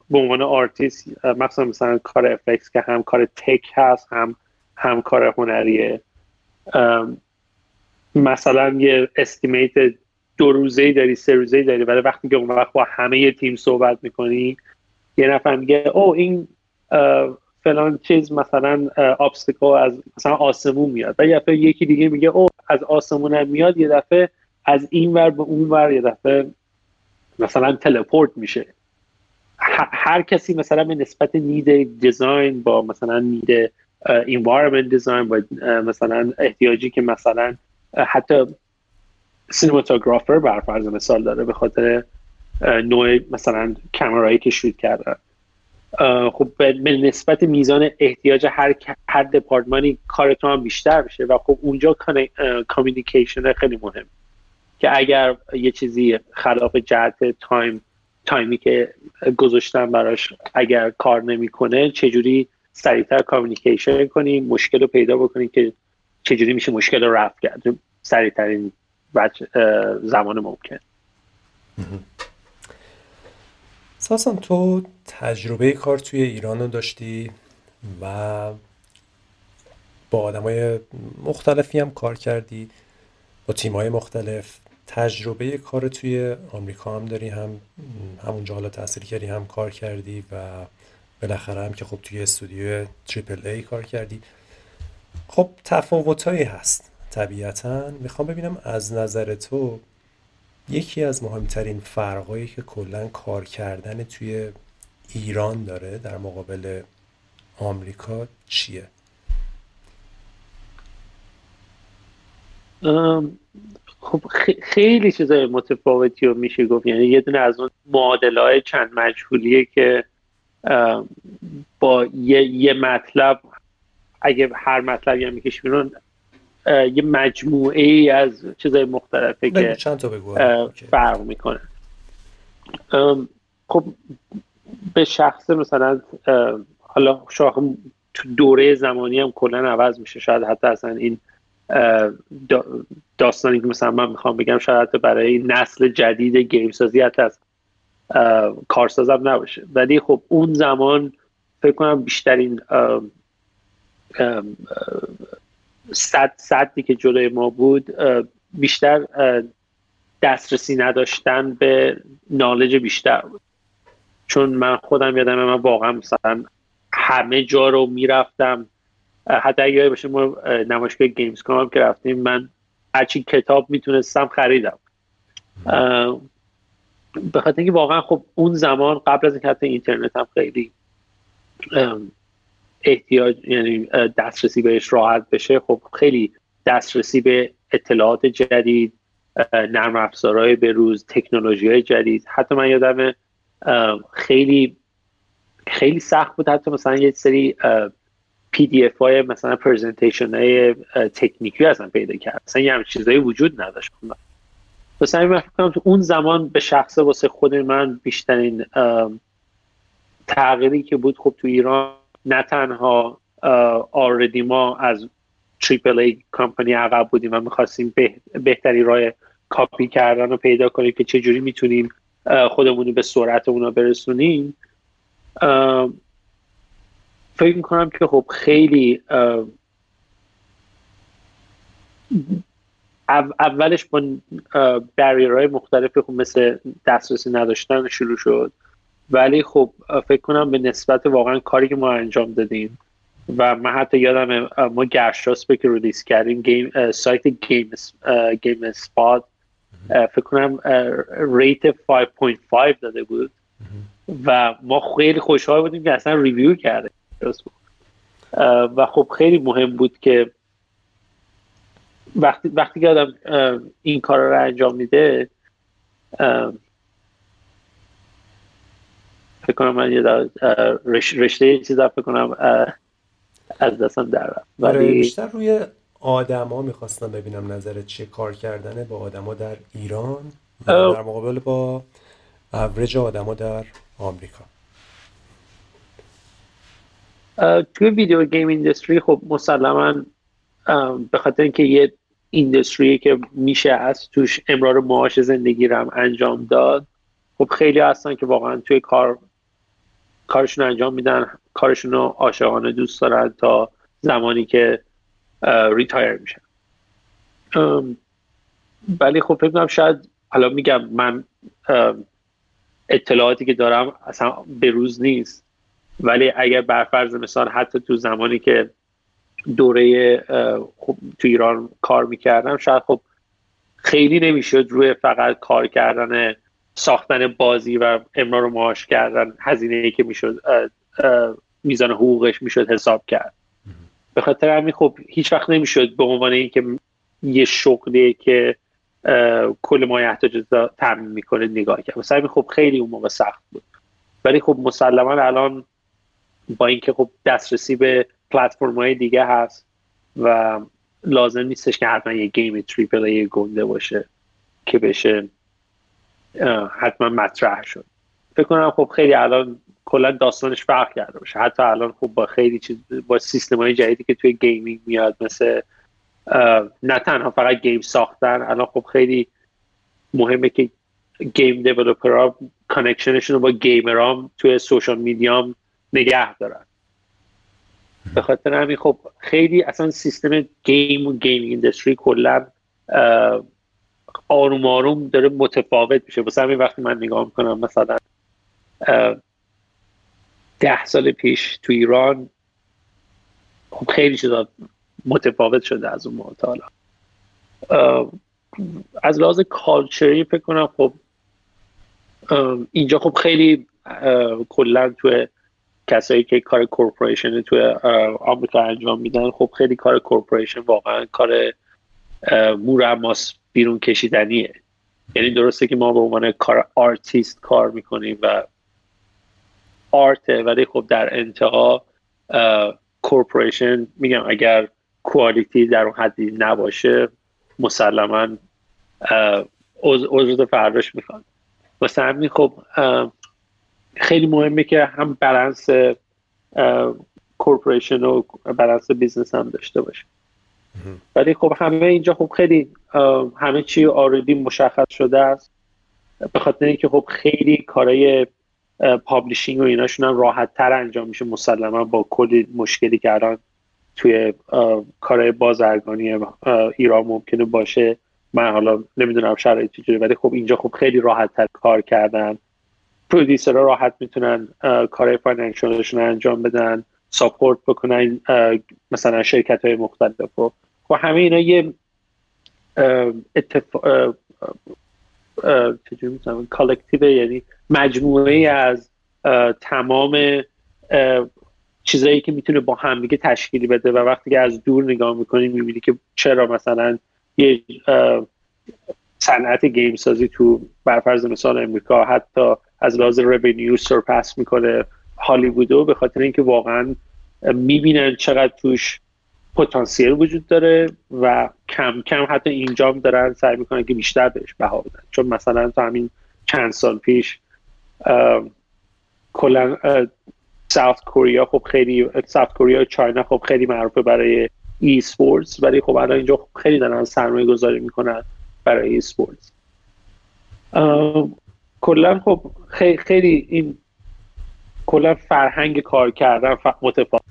به عنوان آرتیست مثلا مثلا کار effects که هم کار tech هست هم هم کار هنریه. مثلا یه estimate دو روزه داری سه روزه داری ولی وقتی که اون وقت با همه تیم صحبت می‌کنی یه نفر میگه او این فلان چیز مثلا آبستیکل از مثلا آسمون میاد. و یه دفعه یکی دیگه میگه او از آسمون هم میاد. یه دفعه از این ور به اون ور یه دفعه مثلا تلپورت میشه. هر کسی مثلا به نسبت نید دیزاین با مثلا نید environment دیزاین با مثلا احتیاجی که مثلا حتی سینماتوگرافر بر فرض مثال داره به خاطر نوع مثلا کمرایی که shoot کرده خب به نسبت میزان احتیاج هر هر دپارتمانی کارشون هم بیشتر بشه و خب اونجا communication خیلی مهم. که اگر یه چیزی خلاف جهت time، timeی که گذاشتن براش اگر کار نمی‌کنه چجوری سریعتر communication کنیم مشکل رو پیدا بکنیم که چجوری میشه مشکل رو رفع کرد؟ سریعترین زمان ممکن. ساسان تو تجربه کار توی ایران رو داشتی و با آدم های مختلفی هم کار کردی با تیم های مختلف. تجربه کار توی آمریکا هم داری هم همونجا حالا تحصیل کردی هم کار کردی و بالاخره هم که خب توی استودیو تریپل ای کار کردی. خب تفاوتهایی هست طبیعتا. می‌خوام ببینم از نظر تو یکی از مهمترین فرقایی که کلا کار کردن توی ایران داره در مقابل آمریکا چیه؟ خب خیلی چیزای متفاوتی رو میشه گفت. یعنی یه دونه از اون معادل های چند مجهولیه که با یه, یه مطلب اگه هر مطلبی هم میکش بیرون یه مجموعه ای از چیزای مختلفه که چند تا بگو؟ فرق می‌کنه. خب به شخص مثلا حالا شاخ تو دوره زمانی هم کلا عوض میشه. شاید حتی اصلا این داستانی که مثلا من می‌خوام بگم شاید حتی برای نسل جدید گیم سازی حتی از کارسازم نباشه. ولی خب اون زمان فکر کنم بیشترین صد صدی که جلوی ما بود بیشتر دسترسی نداشتن به نالج بیشتر بود. چون من خودم یادم من واقعا مثلا همه جا رو می‌رفتم. حتی اگه باشه ما نمایشگاه گیمز کام که رفتیم من هرچی کتاب می‌تونستم خریدم. به خاطر اینکه واقعا خب اون زمان قبل از اینکه حتی اینترنت هم خیلی احتیاج یعنی دسترسی بهش راحت بشه. خب خیلی دسترسی به اطلاعات جدید نرم افزارهای به روز تکنولوژی های جدید. حتی من یادم خیلی خیلی سخت بود حتی مثلا یه سری PDF های مثلا presentation های تکنیکی اصلا پیدا کرد. مثلا یه چیزایی وجود نداشت. مثلا من فکر تو اون زمان به شخص واسه خود من بیشترین تغییری که بود خب تو ایران نه تنها آردی ما از تریپل ای کمپانی عقب بودیم و می‌خواستیم بهتری راه کاپی کردن رو پیدا کنیم که چجوری می‌تونیم خودمون رو به سرعت اونا برسونیم. فکر می‌کنم که خب خیلی اولش با barrier های مختلفی خب مثل دسترسی نداشتن شروع شد. ولی خب فکر کنم به نسبت واقعا کاری که ما انجام دادیم و من حتی یادم ما گرشاسپ که release کردیم game سایت game، GameSpot فکر کنم rate 5.5 داده بود و ما خیلی خوشحال بودیم که اصلا review کرده و خب خیلی مهم بود که وقتی وقتی که آدم این کار رو انجام میده فکر کنم من یه رشته چیز فکر کنم از دستم در رفت. آره، بیشتر روی آدما می‌خواستم ببینم نظرت چه کار کردنه با آدما در ایران در مقابل با اوریج آدما در آمریکا. توی video game industry خب مسلما به خاطر اینکه یه industry که میشه از توش امرار معاش زندگی رو انجام داد خب خیلی هستن که واقعا توی کار کارشون انجام میدن. کارشون رو عاشقانه دوست دارن تا زمانی که retire میشن. ولی خب فکر کنم شاید حالا میگم من اطلاعاتی که دارم اصلا به روز نیست. ولی اگر برفرض مثال حتی تو زمانی که دوره خب تو ایران کار می‌کردم شاید خب خیلی نمی‌شد روی فقط کار کردن ساختن بازی و امرار معاش کردن هزینه ای که می‌شد میزان حقوقش می‌شد حساب کرد. به خاطر همین خب هیچ وقت نمی‌شد به عنوان اینکه یه شغلی که کل ما احتیاجات تامین می‌کنه نگاه کرد. مثلا خب خیلی اون موقع سخت بود. ولی خب مسلما الان با اینکه خب دسترسی به پلتفرم های دیگه هست و لازم نیستش که حتما یه game triple A گنده باشه که بشه حتما مطرح شد. فکر کنم خب خیلی الان کلا داستانش فرق کرده باشه. حتی الان خب با خیلی چیز با سیستم های جدیدی که توی gaming میاد مثل نه تنها فقط game ساختن الان خب خیلی مهمه که game ها connection شون رو با gamer هام توی social media م نگه دارن. به خاطر همین خب خیلی اصلا سیستم game و gaming industry کلا آروم آروم داره متفاوت میشه. واسه همین وقتی من نگاه می‌کنم مثلا ده سال پیش تو ایران خب خیلی چیزا متفاوت شده از اون موقع حالا. از لحاظ کالچری فکر کنم خب اینجا خب خیلی کلا توی کسایی که کار کورپوریشن توی آمریکا انجام میدن خب خیلی کار کورپوریشن واقعا کار مورماس بیرون کشیدنیه. یعنی درسته که ما به عنوان کار آرتیست کار می‌کنیم و آرته ولی خب در انتها کورپوریشن میگم اگر کوالیتی در اون حدی نباشه مسلما عضو فرداش می‌خواد. واسه همین خب خیلی مهمه که هم بلنس کورپوریشن و بلنس بیزنس هم داشته باشه ولی خب همه اینجا خب خیلی همه چی آردی مشخص شده است. به خاطر اینکه خب خیلی کارهای publishing و ایناشون هم راحت تر انجام میشه. مسلما با کلی مشکلی که الان توی کارهای بازرگانی ایران ممکنه باشه. من حالا نمی‌دونم شرایط چجوری ولی خب اینجا خب خیلی راحت تر کار کردن. producer ها راحت می‌تونن کارهای financial شون انجام بدن support بکنن مثلا شرکت های مختلف و خب همه اینا یه اتفاق collective یعنی مجموعه از تمام چیزایی که می‌تونه با همدیگه تشکیلی بده و وقتی که از دور نگاه می‌کنی می‌بینی که چرا مثلا یه صنعت game سازی تو برفرض مثال امریکا حتی از لحاظ revenue surpass می‌کنه هالیوودو به خاطر اینکه واقعا می‌بینن چقدر توش پتانسیل وجود داره و کم کم حتی اینجا دارن سعی می‌کنن که بیشتر بهش بها بدن. چون مثلا تا همین چند سال پیش کلا South Korea خب خیلی South Korea و China خب خیلی معروفه برای esports ولی خب الان اینجا خیلی دارن سرمایه گذاری می‌کنن برای esports کلا خب خیلی, خیلی این کلا فرهنگ کار کردن متفاوت.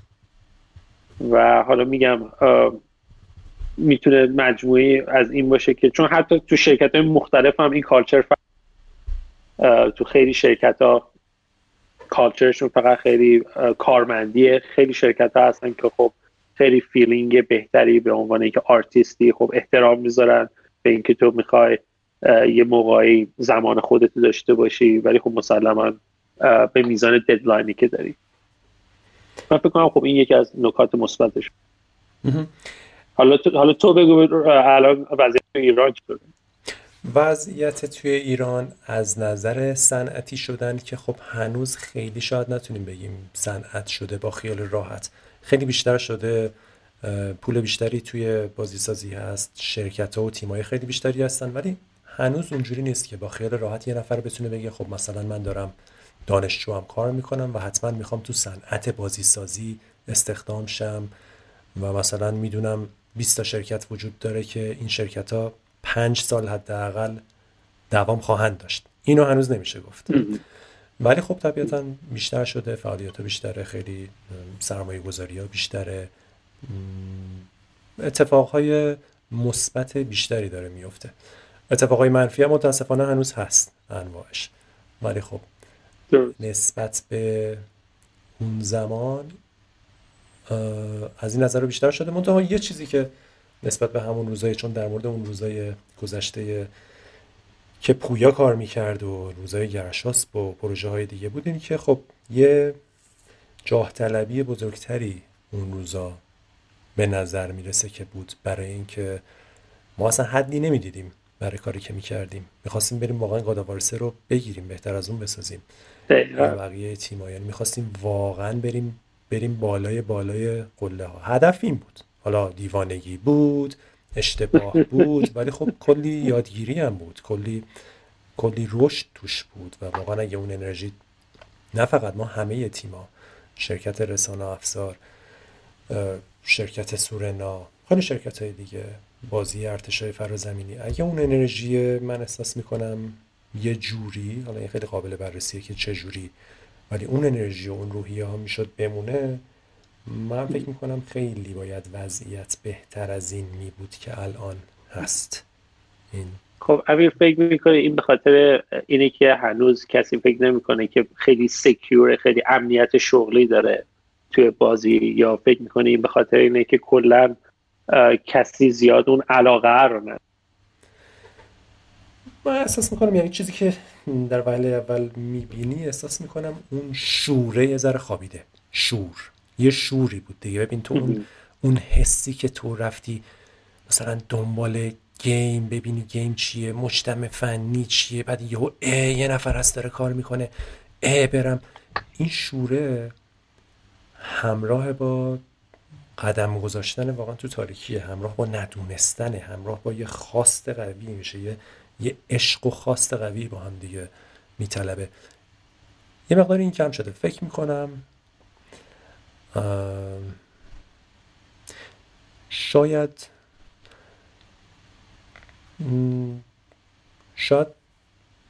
و حالا میگم می‌تونه مجموعه‌ای از این باشه که چون حتی تو شرکت های مختلف هم این culture تو خیلی شرکت ها culture شون فقط خیلی کارمندیه. خیلی شرکت ها هستن که خب خیلی feeling بهتری به عنوان اینکه آرتیستی خب احترام می‌ذارن به اینکه تو می‌خوای یه موقعی زمان خودت داشته باشی ولی خب مسلما به میزان ددلاینی که داری. من فکر کنم خب این یکی از نکات مثبتش. حالا تو حالا تو بگو الان وضعیت ایران چطوره؟ وضعیت توی ایران از نظر صنعتی شدن که خب هنوز خیلی شاید نتونیم بگیم صنعت شده با خیال راحت. خیلی بیشتر شده پول بیشتری توی بازی سازی هست شرکت ها و تیم های خیلی بیشتری هستن ولی هنوز اونجوری نیست که با خیال راحت یه نفر بتونه بگه خب مثلا من دارم دانشجو هم کار می‌کنم و حتما می‌خوام تو صنعت بازی سازی استخدام شم و مثلا می‌دونم 20 تا شرکت وجود داره که این شرکت ها پنج سال حداقل دوام خواهند داشت. اینو هنوز نمیشه گفت. ولی خب طبیعتا بیشتر شده فعالیت ها بیشتره خیلی سرمایه گذاری ها بیشتره اتفاقهای مثبت بیشتری داره میفته اتفاقای منفی هم متاسفانه هنوز هست انواعش. ولی خب نسبت به اون زمان از این نظر بیشتر شده. منتها یه چیزی که نسبت به همون روزای چون در مورد اون روزای گذشته که پویا کار می‌کرد و روزای گرشاس با پروژه های دیگه بود این که خب یه جاه طلبی بزرگتری اون روزا به نظر می‌رسه که بود برای اینکه ما اصلا حدی نمی‌دیدیم برای کاری که می‌کردیم. می‌خواستیم بریم واقعا گاداوارسه رو بگیریم بهتر از اون بسازیم. بقیه تیما یعنی می‌خواستیم واقعا بریم بریم بالای بالای قله ها هدف این بود. حالا دیوانگی بود اشتباه بود ولی خب کلی یادگیری هم بود. کلی کلی رشد توش بود و واقعا اگه اون انرژی نه فقط ما همه تیما شرکت رسانه افزار شرکت سورنا خیلی شرکت های دیگه. بازی ارتشای فرازمینی اگه اون انرژی من احساس می‌کنم یه جوری حالا این خیلی قابل بررسیه که چه جوری ولی اون انرژی و اون روحیه ها می‌شد بمونه من فکر می‌کنم خیلی باید وضعیت بهتر از این می بود که الان هست. این. خب امیر فکر می‌کنه این به خاطر اینه که هنوز کسی فکر نمی‌کنه که خیلی سکیوره خیلی امنیت شغلی داره توی بازی یا فکر می‌کنه این به خاطر اینه که کلا کسی زیاد اون علاقه رو نه من احساس می‌کنم یعنی چیزی که در وهله اول می‌بینی احساس می‌کنم اون شوره یه ذره خوابیده. شور. یه شوری بود دیگه. ببین تو اون اون حسی که تو رفتی مثلا دنبال گیم ببینی گیم چیه مجتمع فنی چیه بعد یهو یه نفر هست داره کار می‌کنه اه برم. این شوره همراه با قدم گذاشتن واقعا تو تاریکیه. همراه با ندونستن همراه با یه خواست قوی میشه یه یه عشق و خواست قوی با هم دیگه میطلبه. یه مقدار این کم شده. فکر می‌کنم شاید شاید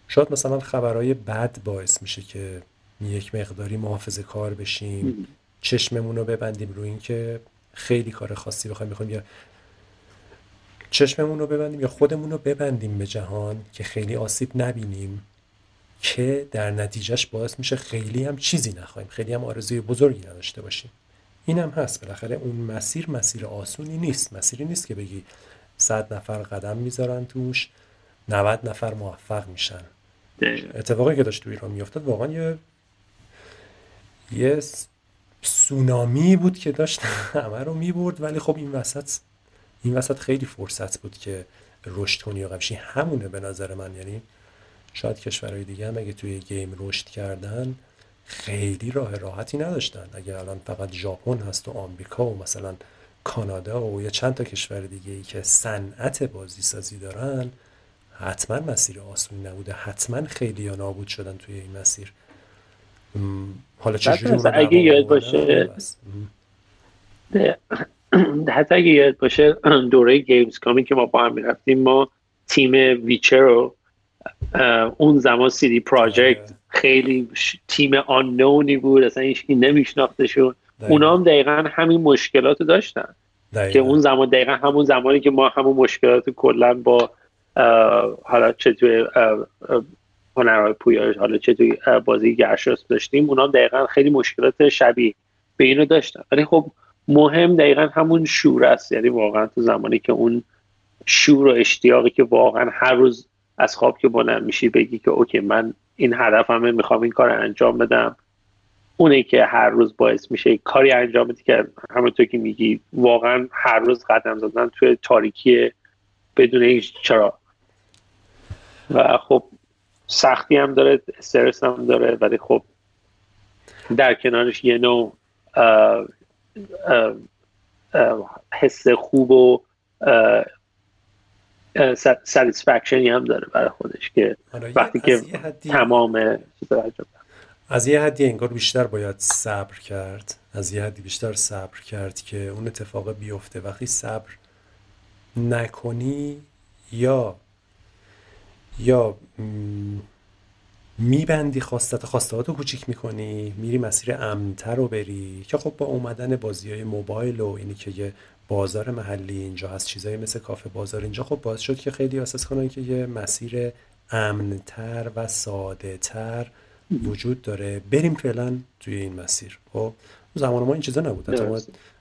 شاید مثلا خبرهای بد باعث میشه که یک مقداری محافظه کار بشیم چشممون رو ببندیم روی اینکه خیلی کار خاصی بخوایم بخوایم یا چشممون رو ببندیم یا خودمون رو ببندیم به جهان که خیلی آسیب نبینیم که در نتیجهش باعث میشه خیلی هم چیزی نخواهیم خیلی هم آرزوی بزرگی نداشته باشیم. این هم هست. بالاخره اون مسیر مسیر آسونی نیست. مسیری نیست که بگی صد نفر قدم می‌ذارن توش 90 نفر موفق میشن. اتفاقی که داشت تو ایران میافتاد واقعا یه یه سونامی بود که داشت همه رو می‌برد ولی خب این وسط این وسط خیلی فرصت بود که رشد کنی و قبشی همونه به نظر من. یعنی شاید کشورهای دیگه هم اگه توی گیم رشد کردن خیلی راه راحتی نداشتن. اگه الان فقط ژاپن هست و آمریکا و مثلا کانادا و یا چند تا کشور دیگه ای که صنعت بازی سازی دارن حتما مسیر آسونی نبوده. حتما خیلیا نابود شدن توی این مسیر. حالا چجوری اگه یاد باشه. حتی اگه یاد باشه دوره Gamescom ی که ما با هم می‌رفتیم ما تیم Witcher رو اون زمان CD Projekt خیلی تیم آنونی بود اصلا هیچ نمیشناختشون. اونا هم دقیقا همین مشکلات رو داشتن که اون زمان دقیقا همون زمانی که ما همون مشکلات کلا با حالا چه توی هنرهای پویاش حالا چه توی بازی گرشاس داشتیم اونا دقیقا خیلی مشکلات شبیه به اینو داشتن. ولی خب مهم دقیقا همون شور است. یعنی واقعا تو زمانی که اون شور و اشتیاقی که واقعا هر روز از خواب که بلند میشی بگی که اوکی من این هدفمه می‌خوام این کار انجام بدم. اونه که هر روز باعث میشه کاری انجام بدی که همونطور که میگی واقعا هر روز قدم زدن توی تاریکی بدون هیچ چرا. و خب سختی هم داره استرس هم داره ولی خب در کنارش یه نوع حس خوب و ساتیسفکشنی هم داره برای خودش که وقتی که تمام از یه حدی انگار بیشتر باید صبر کرد. از یه حدی بیشتر صبر کرد که اون اتفاق بیفته. وقتی صبر نکنی یا یا میبندی خواستت خواستهات رو کوچیک می‌کنی میری مسیر امنتر رو بری. که خب با اومدن بازی های موبایل و اینی که یه بازار محلی اینجا هست چیزایی مثل کافه بازار اینجا خب باعث شد که خیلی اساس کنن که یه مسیر امنتر و ساده تر وجود داره. بریم فعلا توی این مسیر. خب زمان ما این چیزا نبود.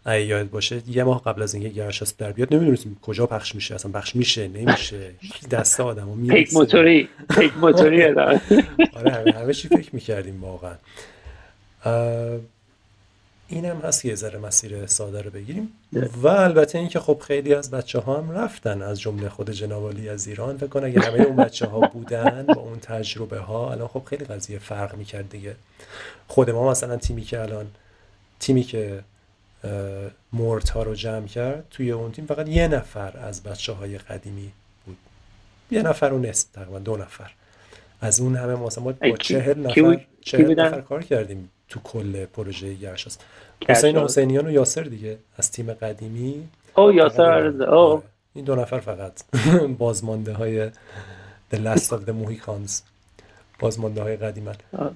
اگه یاد باشه یه ماه قبل از اینکه گرشاس در بیاد نمی‌دونستیم کجا پخش میشه اصلا پخش میشه نمیشه. دست آدمو می‌رسه پیک موتوری پیک موتوری آره. همه چی فکر می‌کردیم واقعا. این هم هست که یه ذره مسیر ساده رو بگیریم. و البته اینکه خب خیلی از بچه ها هم رفتن از جمله خود جنابالی از ایران. فکر کن اگه همه اون بچه ها بودن با اون تجربه ها الان خب خیلی قضیه فرق می‌کرد دیگه. خود ما مثلا تیمی که الان تیمی که مورت ها رو جمع کرد توی اون تیم. فقط یه نفر از بچه های قدیمی بود. یه نفر و نصف تقریبا دو نفر. از اون همه مثلا با چهل نفر چهل نفر کار کردیم تو کل پروژه گرشاس حسین حسینیان و یاسر دیگه از تیم قدیمی. او یاسر او. این دو نفر فقط. بازمانده های The Last of the Mohicans. بازمانده های قدیمن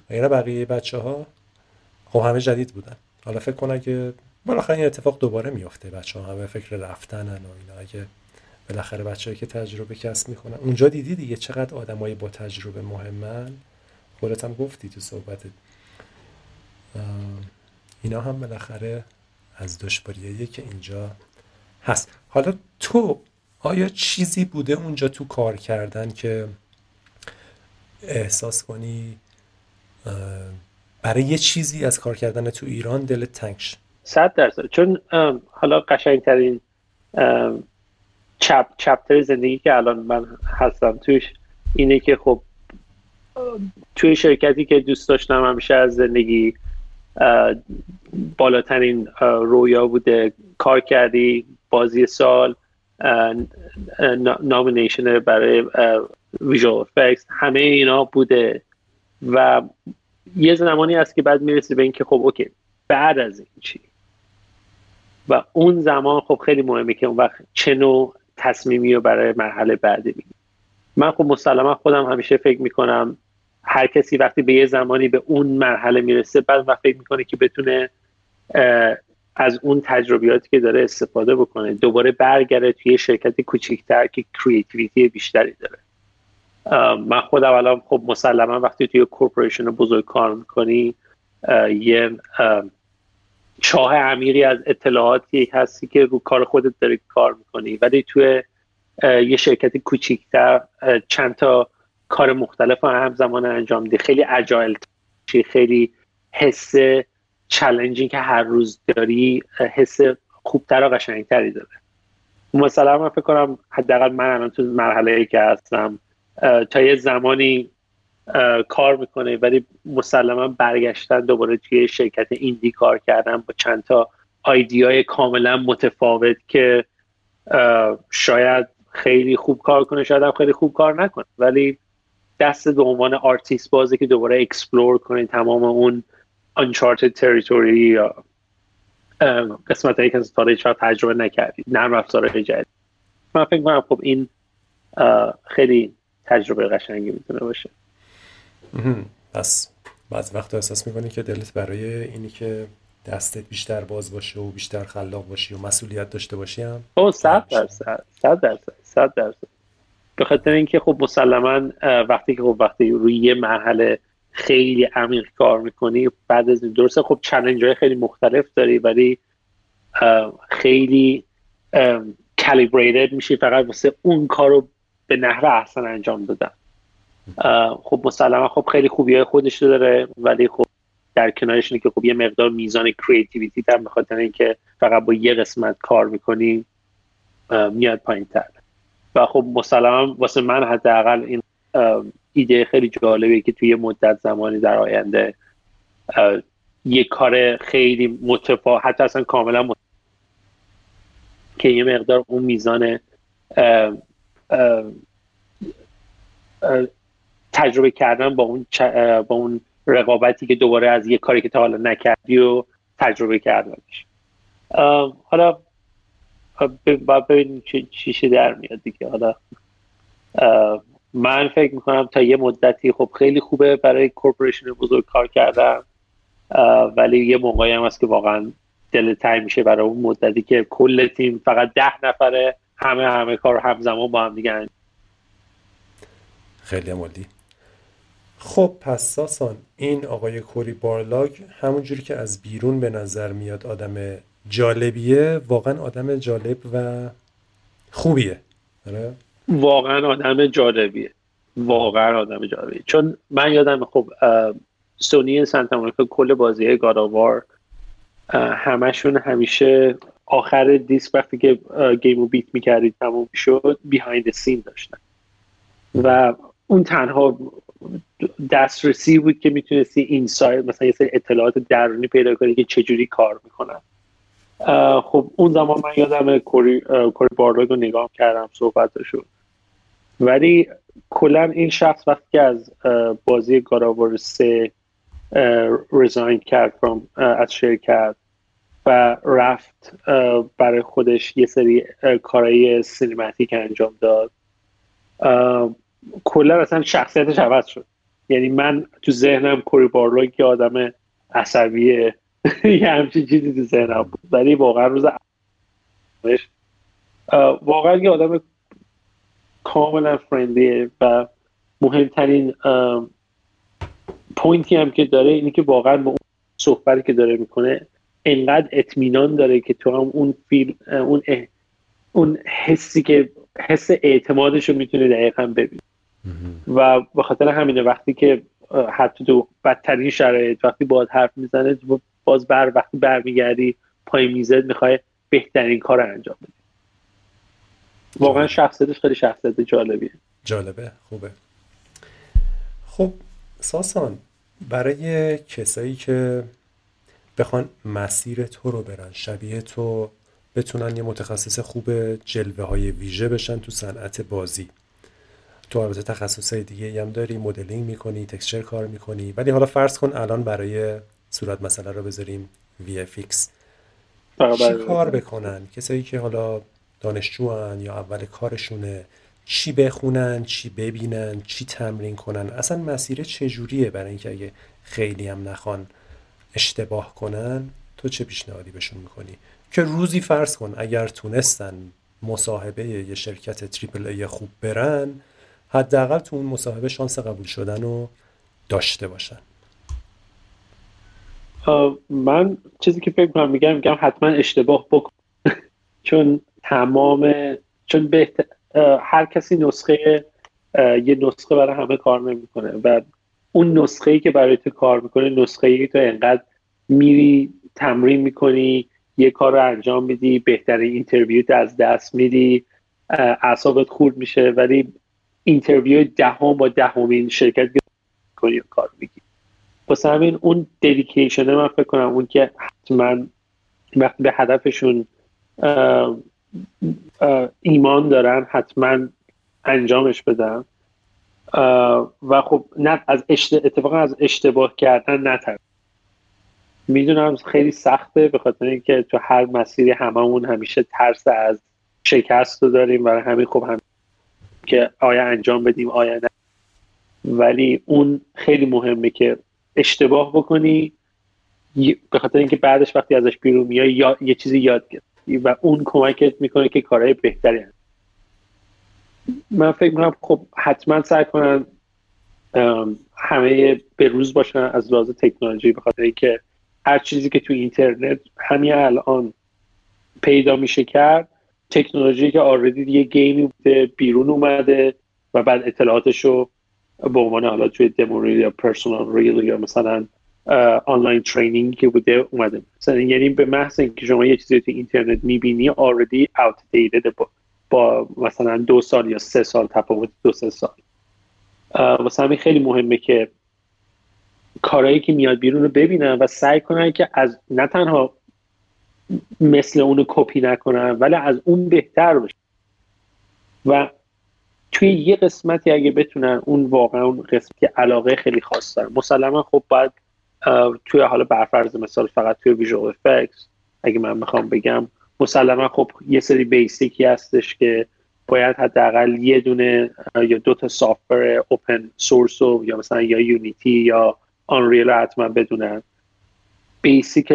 غیر بقیه بچه ها خب همه جدید بودن. حالا فکر کنم که بالاخره این اتفاق دوباره میفته بچه ها همه فکر رفتنن و اینا. اگه بالاخره بچه‌ای که تجربه کسب می‌کنن اونجا دیدی دیگه چقدر آدمای با تجربه مهمن؟ خودت هم گفتی تو صحبتت اینا هم بالاخره از دشواریه که اینجا هست. حالا تو آیا چیزی بوده اونجا تو کار کردن که احساس کنی برای یه چیزی از کار کردن تو ایران دل تنگ صد درصد. چون حالا قشنگترین چپ چپتر زندگی که الان من هستم توش اینه که خب توی شرکتی که دوست داشتم همیشه از زندگی بالاترین رویا بوده. کار کردی بازی سال نامینیشن برای ویژوال افکس همه اینا بوده. و یه زمانی هست که بعد می‌رسی به اینکه خب اوکی بعد از این چی؟ و اون زمان خب خیلی مهمه که اون وقت چه نوع تصمیمی رو برای مرحله بعدی بگیم من خب مسلما خودم همیشه فکر می‌کنم هر کسی وقتی به یه زمانی به اون مرحله می‌رسه بعد وقت فکر می‌کنه که بتونه از اون تجربیاتی که داره استفاده بکنه. دوباره برگرده توی شرکت کوچیکتر که creativity بیشتری داره. من خودم الان خب مسلما وقتی توی corporation بزرگ کار می‌کنی یه چاه عمیقی از اطلاعاتی هستی که رو کار خودت داری کار می‌کنی. ولی توی یه شرکت کوچیکتر چند تا کار مختلف رو همزمان انجام دی. خیلی agile خیلی حس challenging که هر روز داری حس خوبتر و قشنگتری داره. مثلا من فکر کنم حداقل من الان تو مرحله ای که هستم تا یه زمانی کار می‌کنه ولی مسلما برگشتن دوباره توی شرکت indie کار کردن با چند تا های کاملا متفاوت که شاید خیلی خوب کار کنه شاید هم خیلی خوب کار نکنه. ولی دست به عنوان آرتیست بازه که دوباره explore کنید تمام اون uncharted territory یا قسمت هایی که تا هیچ تجربه نکردید نرم جدید. من فکر کنم خب این خیلی تجربه قشنگی می‌تونه باشه. پس بعض وقت احساس می‌کنی که دلت برای اینی که دستت بیشتر باز باشه و بیشتر خلاق باشی و مسئولیت داشته باشی هم او صد درصد صد درصد صد درصد. به خاطر اینکه خب مسلما وقتی که خب وقتی روی یه مرحله خیلی عمیق کار می‌کنی بعد از این درسته خب چلنج های خیلی مختلف داری ولی خیلی کالیبریتد میشی فقط واسه اون کار رو به نحو احسن انجام دادن. خب مسلما خب خیلی خوبی های خودش داره ولی خب در کنارش اینه که خب یه مقدار میزان کریتیویتی در به اینکه فقط با یه قسمت کار می‌کنی میاد پایین تر و خب مسلما واسه من حداقل این ایده خیلی جالبه که توی مدت زمانی در آینده یه کار خیلی متفا حتی اصلا کاملا که یه مقدار اون میزان تجربه کردن با اون با اون رقابتی که دوباره از یه کاری که تا حالا نکردی و تجربه کردنش. حالا باید ببینیم چی در میاد دیگه. حالا من فکر می‌کنم تا یه مدتی خب خیلی خوبه برای کورپوریشن بزرگ کار کردن ولی یه موقعی هم هست که واقعا دل میشه برای اون مدتی که کل تیم فقط ده نفره همه همه کار همزمان با هم دیگه خیلی عمالی خب پس ساسان این آقای کوری بارلاگ همونجوری که از بیرون به نظر میاد آدم جالبیه واقعا آدم جالب و خوبیه. آره؟ واقعا آدم جالبیه. واقعا آدم جالبیه. چون من یادم خب سونی سنتا مونیکا کل بازی گاداوار همشون همیشه آخر دیسک وقتی که game و beat می‌کردید تموم شد behind scene داشتن. و اون تنها دسترسی بود که می‌تونستی insight مثلا یه سری اطلاعات درونی پیدا کنی که چجوری کار می‌کنن. خب اون زمان من یادم Cory, Cory رو نگاه کردم صحبتشو ولی کلا این شخص وقتی که از بازی God of War سه resign کرد از شرکت و رفت برای خودش یه سری کارهای سینماتیک انجام داد. کلا اصلا شخصیتش عوض شد. یعنی من تو ذهنم کوری بارلو که آدم عصبیه. یه همچین چیزی تو ذهنم بود. ولی واقعا روز واقعا یه آدم کاملا فرندلیه و مهمترین پوینتی هم که داره اینه که واقعا با اون صحبتی که داره می‌کنه انقدر اطمینان داره که تو هم اون فیل اون اون حسی که حس اعتمادش رو می‌تونه دقیقا ببین و به خاطر همینه وقتی که حتی تو بدترین شرایط وقتی باید حرف می‌زنه باز بر وقتی برمیگردی پای می‌زد می‌خوای بهترین کار رو انجام بدی. واقعا شخصیتش خیلی شخصیت جالبیه. جالبه. خوبه. خب ساسان برای کسایی که بخوان مسیر تو رو برن شبیه تو بتونن یه متخصص خوب جلوه های ویژه بشن تو صنعت بازی تو البته تخصص دیگه هم داری مدلینگ می‌کنی تکسچر کار می‌کنی. ولی حالا فرض کن الان برای صورت مسئله رو بذاریم VFX چی کار بکنن؟ کسایی که حالا دانشجوان یا اول کارشونه چی بخونن چی ببینن چی تمرین کنن؟ اصلا مسیر چجوریه برای اینکه اگه خیلی هم نخوان اشتباه کنن تو چه پیشنهادی بهشون می‌کنی؟ که روزی فرض کن اگر تونستن مصاحبه یه شرکت تریپل ای خوب برن حداقل تو اون مصاحبه شانس قبول شدن رو داشته باشن. من چیزی که فکر کنم میگم میگم حتما اشتباه بکن. چون تمام چون بهتر هر کسی نسخه یه نسخه برای همه کار نمی‌کنه و اون نسخه ای که برای تو کار می‌کنه نسخه ای تو انقدر میری تمرین می‌کنی یه کار رو انجام میدی بهترین اینترویوت از دست میدی اعصابت خورد میشه ولی اینترویو دهم با دهمین شرکت کنی و کار میگی واسه همین اون ددیکیشن من فکر کنم اون که حتما وقتی به هدفشون ایمان دارن حتما انجامش بدن. و خب نه از از اشتباه کردن نتر می‌دونم خیلی سخته به خاطر اینکه تو هر مسیری هممون همیشه ترس از شکست رو داریم. برای همین خب هم که آیا انجام بدیم آیا نه. ولی اون خیلی مهمه که اشتباه بکنی به خاطر اینکه بعدش وقتی ازش بیرون میای یا یه چیزی یاد گرفتی و اون کمکت می‌کنه که کارهای بهتری هست من فکر می‌کنم خب حتما سعی کنن همه به روز باشن از لحاظ تکنولوژی به خاطر اینکه هر چیزی که تو اینترنت همین الان پیدا میشه کرد تکنولوژی که already یه game ی بوده بیرون اومده و بعد اطلاعاتش رو به عنوان حالا توی دمو یا personal reel یا مثلا online training که بوده اومده. مثلا یعنی به محض اینکه شما یه چیزی تو اینترنت می‌بینی already outdated با, با مثلا دو سال یا سه سال تفاوت دو سه سال. واسه همین خیلی مهمه که کارهایی که میاد بیرون رو ببینن و سعی کنن که از نه تنها مثل اونو کپی نکنن ولی از اون بهتر باشه. و توی یه قسمتی اگه بتونن اون واقعا اون قسمتی علاقه خیلی خاص دارن مسلما خب باید توی حالا برفرض مثال فقط توی ویژوال افکس اگه من می‌خوام بگم مسلما خب یه سری بیسیکی هستش که باید حداقل یه دونه یا دو تا سافتور اوپن سورس یا مثلا یا یونیتی یا Unreal رو حتما بدونن. basic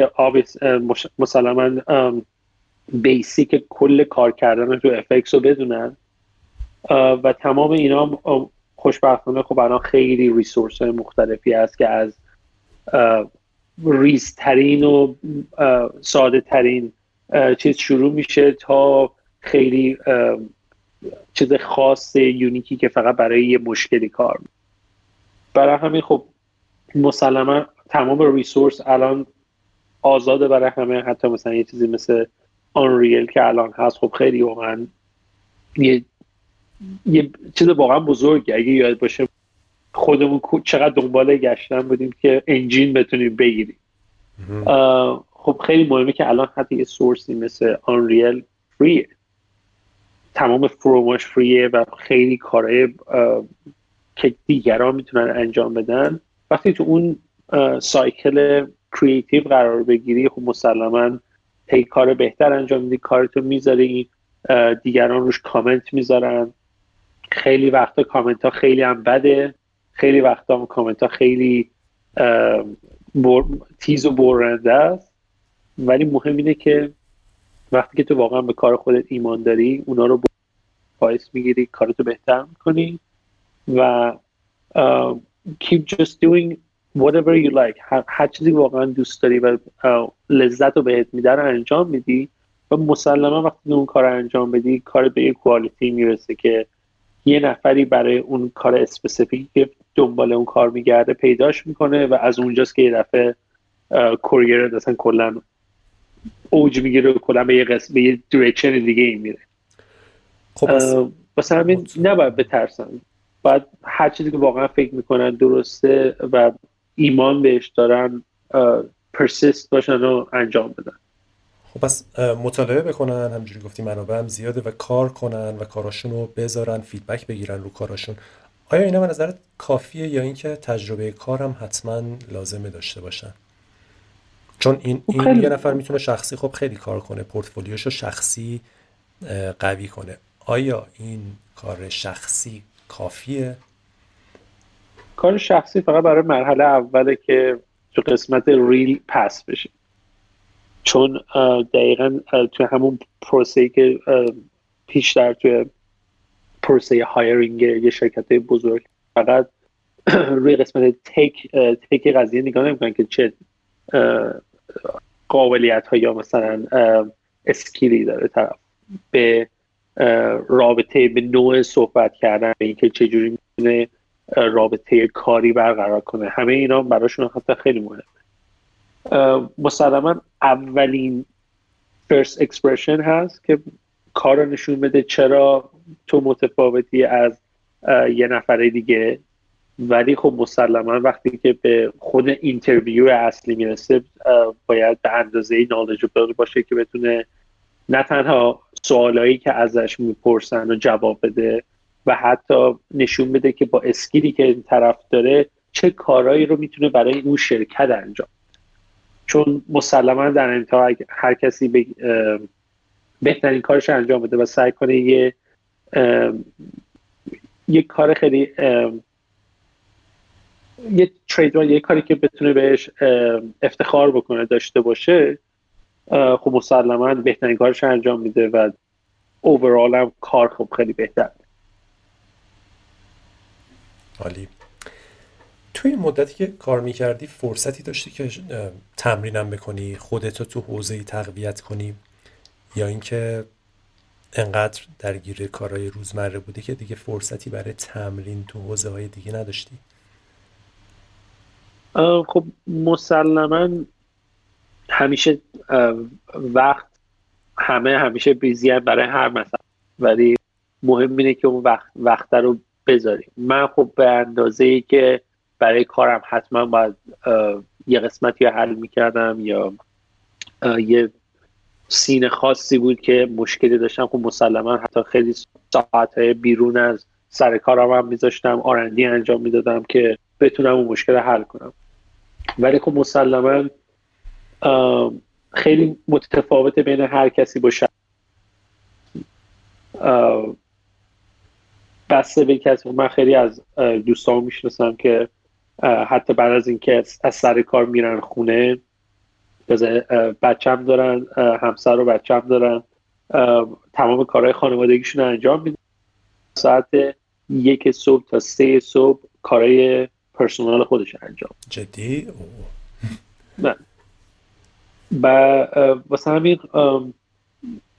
مسلما basic کل کار کردن تو FX رو بدونن. و تمام اینا خوشبختانه خب الان خیلی resource مختلفی هست که از ریزترین و ساده ترین چیز شروع میشه تا خیلی چیز خاص unique ی که فقط برای یه مشکلی کار برای همین خب مسلما تمام ریسورس الان آزاده برای همه. حتی مثلا یه چیزی مثل آنریل که الان هست خب خیلی واقعا یه یه چیز واقعا بزرگی اگه یاد باشه خودمون چقدر دنبال گشتن بودیم که انجین بتونیم بگیریم. خب خیلی مهمه که الان حتی یه سورسی مثل آنریل فریه تمام فروماش فریه و خیلی کارهای که دیگران می‌تونن انجام بدن. وقتی تو اون cycle creative قرار بگیری خب مسلما هی کار بهتر انجام میدی کارتو می‌ذاری دیگران روش کامنت می‌ذارن. خیلی وقتا کامنت ها خیلی هم بده. خیلی وقتا هم کامنت ها خیلی تیز و برنده است. ولی مهم اینه که وقتی که تو واقعا به کار خودت ایمان داری اونا رو باعث می‌گیری کارتو بهتر می‌کنی و keep just doing whatever you like. هر چیزی واقعا دوست داری و لذت رو بهت میده رو انجام میدی و مسلما وقتی اون کار رو انجام بدی کار به یه کوالیتی می‌رسه که یه نفری برای اون کار اسپسیفیکی که دنبال اون کار میگرده پیداش می‌کنه و از اونجاست که یه دفعه کوریر اصلا کلا اوج می‌گیره و کلا به یه قسم به یه direction دیگه ای میره. خب واسه همین نباید بترسن. باید هر چیزی که واقعا فکر می‌کنن درسته و ایمان بهش دارن persist باشن و انجام بدن. خب پس مطالعه بکنن همجوری گفتی منابع هم زیاده و کار کنن و کاراشون رو بذارن feedback بگیرن رو کاراشون. آیا اینا به نظرت کافیه یا اینکه تجربه کار هم حتما لازمه داشته باشن؟ چون این, خب این یه نفر می‌تونه شخصی خب خیلی کار کنه پورتفولیوشو شخصی قوی کنه. آیا این کار شخصی کافیه؟ کار شخصی فقط برای مرحله اوله که تو قسمت ریل پس بشه. چون دقیقا تو همون پروسه که پیشتر توی پروسه هایرینگ یه شرکت بزرگ فقط روی قسمت تک تک قضیه نگاه نمی‌کنن که چه قابلیت ها یا مثلا اسکیلی داره طرف. به رابطه به نوع صحبت کردن به اینکه چجوری می‌تونه رابطه کاری برقرار کنه. همه اینا براشون حتی خیلی مهمه. مسلما اولین first expression هست که کار رو نشون بده چرا تو متفاوتی از یه نفر دیگه. ولی خب مسلما وقتی که به خود interview اصلی می‌رسه باید به اندازه knowledge باشه که بتونه نه تنها سوالایی که ازش می‌پرسن و جواب بده و حتی نشون بده که با skill ی که این طرف داره چه کارهایی رو می‌تونه برای اون شرکت انجام چون مسلما در انتها هر کسی به بهترین کارش انجام بده و سعی کنه یه یه کار خیلی یه ترید یه کاری که بتونه بهش افتخار بکنه داشته باشه خب مسلما بهترین کارش انجام میده و اوورال هم کار خب خیلی بهتر عالی. توی مدتی که کار می‌کردی فرصتی داشتی که تمرینم بکنی خودتو تو حوزه تقویت کنی؟ یا اینکه انقدر درگیر کارهای روزمره بودی که دیگه فرصتی برای تمرین تو حوزه های دیگه نداشتی؟ خب مسلما همیشه وقت همه همیشه بیزی برای هر مثلا. ولی مهم اینه که اون وقت وقت رو بذاریم. من خب به اندازه ای که برای کارم حتما باید یه قسمتی رو حل می‌کردم یا یه سین خاصی بود که مشکلی داشتم. خب مسلما حتی خیلی ساعت های بیرون از سر کارم هم میذاشتم. آرندی انجام می‌دادم که بتونم اون مشکل حل کنم. ولی خب مسلما خیلی متفاوته بین هر کسی باشه بسته به کسی. من خیلی از دوستان می‌شناسم که حتی بعد از اینکه از سر کار میرن خونه بچم دارن همسر و بچم دارن تمام کارهای خانوادگیشون انجام میدن. ساعت یک صبح تا سه صبح کارهای پرسونال خودش انجام جدی؟ نه. و واسه همین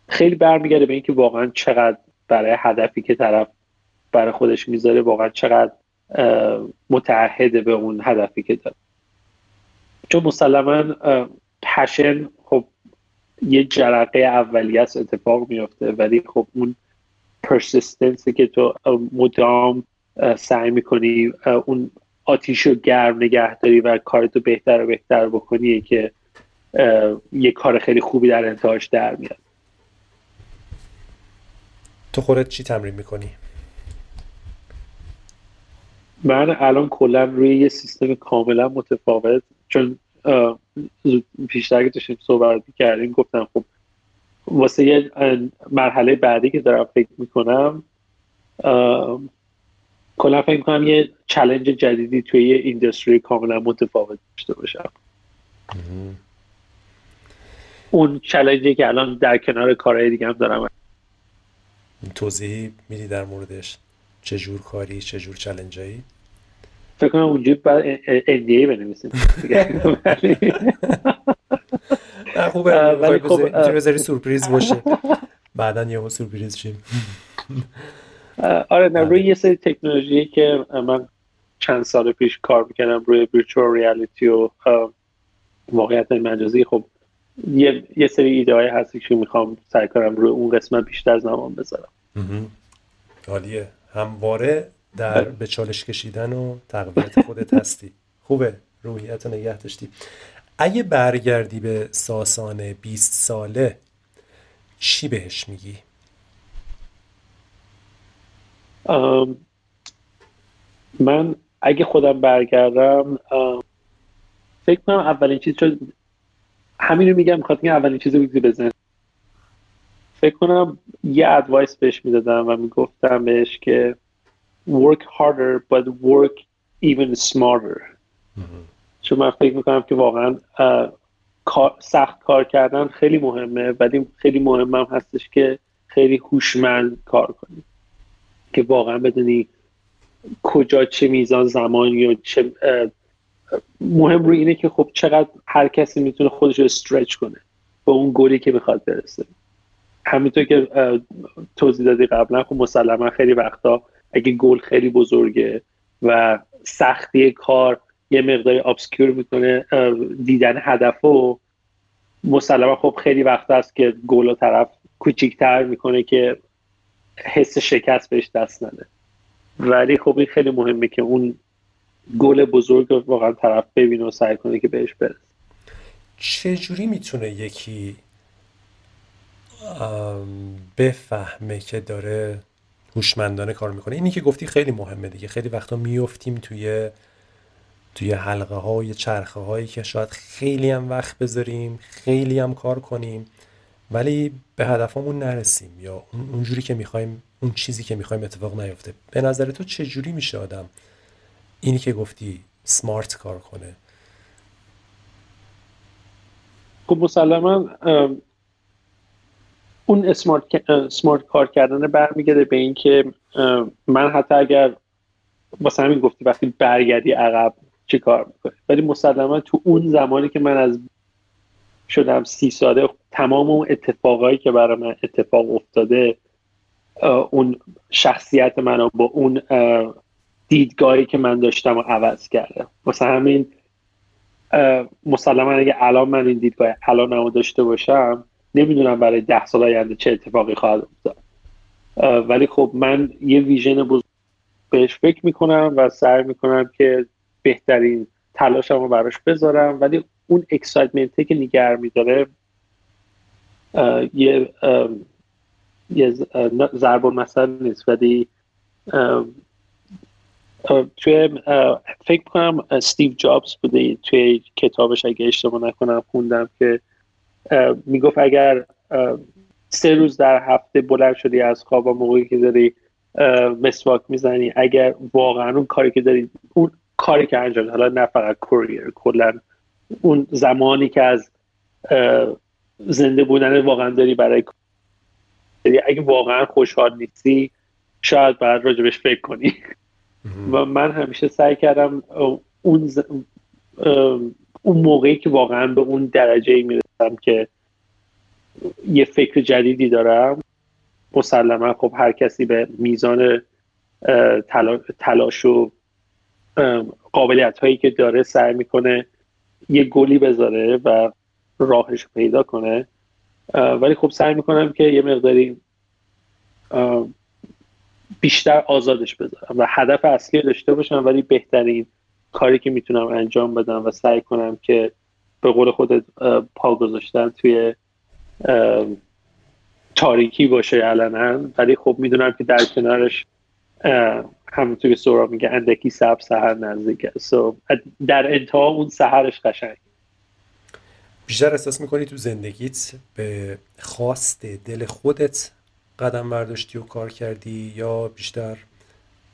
خیلی برمیگرده به اینکه واقعا چقدر برای هدفی که طرف برای خودش می‌ذاره واقعا چقدر متعهده به اون هدفی که داره چون مسلما پشن خب یه جرقه اولیت اتفاق میافته ولی خب اون پرسیستنسی که تو مدام سعی می‌کنی اون آتیش رو گرم نگه داری و کارتو بهتر و بهتر بکنی که یه کار خیلی خوبی در انتهاش در میاد تو خودت چی تمرین می‌کنی؟ من الان کلا روی یه سیستم کاملا متفاوت چون پیشتر که داشتیم صحبت کردیم گفتم خب واسه یه مرحله بعدی که دارم فکر می‌کنم کلا فکر کنم یه چلنج جدیدی توی یه ایندستری کاملا متفاوت داشته باشم. اون چلنجی که الان در کنار کارهای دیگه هم دارم. توضیحی میدی در موردش؟ چجور کاری چجور چلنجایی فکر کنم اونجوری باید NDA بنویسیم. نه خوبه. ولی خب بذاری سورپریز باشه. بعدا یه سورپریز شیم. آره نه روی یه سری تکنولوژی که من چند سال پیش کار می‌کردم روی ویرچوال ریالیتی و واقعیت مجازی. خب یه, یه سری ایده های هستی که می‌خوام سعی کنم روی اون قسمت بیشتر زمان بذارم. عالیه. همواره در به چالش کشیدن و تقویت خودت هستی. خوبه. روحیت نگه داشتی. اگه برگردی به ساسان 20 ساله چی بهش میگی؟ من اگه خودم برگردم فکر کنم اولین چیز چون همین رو میگم می‌خواد اولین چیز بگذی بزن فکر کنم یه ادوایس بهش می‌دادم و می‌گفتم بهش که work harder but work even smarter. چون من فکر می‌کنم که واقعا سخت کار کردن خیلی مهمه ولی خیلی مهم هم هستش که خیلی هوشمند کار کنی. که واقعا بدونی کجا چه میزان زمان یا چه مهم روی اینه که خب چقدر هر کسی می‌تونه خودش رو استرچ کنه به اون گلی که می‌خواد برسه. همینطور که توضیح دادی قبلا خب مسلما خیلی وقتا اگه گل خیلی بزرگه و سختی کار یه مقداری ابسکیور می‌کنه دیدن هدف و مسلما خب خیلی وقت است که گل طرف کوچیکتر می‌کنه که حس شکست بهش دست نده. ولی خب این خیلی مهمه که اون گل بزرگ رو واقعا طرف ببینه و سعی کنه که بهش برسه. چجوری می‌تونه یکی بفهمه که داره هوشمندانه کار می‌کنه. اینی که گفتی خیلی مهمه دیگه. خیلی وقتا میفتیم توی توی حلقه های چرخه هایی که شاید خیلی هم وقت بذاریم خیلی هم کار کنیم ولی به هدفمون نرسیم یا اونجوری که می‌خوایم اون چیزی که می‌خوایم اتفاق نیفته. به نظر تو چه جوری میشه آدم اینی که گفتی سمارت کار کنه؟ خب مسلما اون اسمارت, سمارت کار کردن برمیگرده به اینکه من حتی اگر واسه همین گفتی وقتی برگردی عقب چه کار می‌کنه ولی مسلما تو اون زمانی که من از شدم سی ساله تمام اون اتفاقایی که برای من اتفاق افتاده اون شخصیت منو با اون دیدگاهی که من داشتم و عوض کرده واسه همین مسلما اگه الان من این دیدگاه الان داشته باشم نمی‌دونم برای ده سال آینده چه اتفاقی خواهد افتاد. ولی خب من یه ویژن بزرگ بهش فکر می‌کنم و سعی می‌کنم که بهترین تلاشم رو براش بذارم. ولی اون اکسایتمنته که نگر میداره یه یه ضرب مثل نیست. ولی توی فکر کنم استیو جابز بوده توی کتابش. اگه اشتباه نکنم خوندم که می‌گفت اگر سه روز در هفته بلند شدی از خواب و موقعی که داری مسواک می‌زنی اگر واقعا اون کاری که داری اون کاری که انجام حالا نه فقط کوریر کلا اون زمانی که از زنده بودن واقعا داری برای یعنی اگه واقعا خوشحال نیستی شاید باید راجبش فکر کنی. و من همیشه سعی کردم اون اون موقعی که واقعا به اون درجه می‌رسم که یه فکر جدیدی دارم. مسلما خب هر کسی به میزان تلاش و قابلیت هایی که داره سعی می‌کنه یه گلی بذاره و راهش پیدا کنه. ولی خب سعی می‌کنم که یه مقداری بیشتر آزادش بذارم و هدف اصلی داشته باشم ولی بهترین کاری که می‌تونم انجام بدم و سعی کنم که به قول خودت پا گذاشتن توی تاریکی باشه علنا. ولی خب می‌دونم که در کنارش همونطور که سورا میگه اندکی سب سهر نزدیکه so, در انتها اون سهرش قشنگ. بیشتر احساس می‌کنی تو زندگیت به خواست دل خودت قدم برداشتی و کار کردی یا بیشتر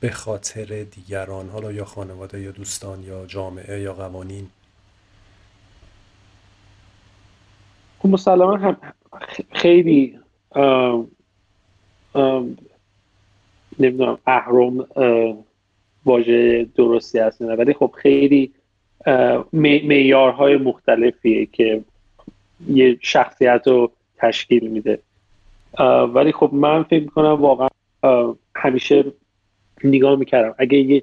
به خاطر دیگران حالا یا خانواده یا دوستان یا جامعه یا قوانین؟ خب مسلما هم خیلی نمی‌دونم اهرم واژه درستی هست ولی خب خیلی معیارهای مختلفیه که یه شخصیت رو تشکیل میده. ولی خب من فکر می‌کنم واقعا همیشه نگاه می‌کردم. اگه یه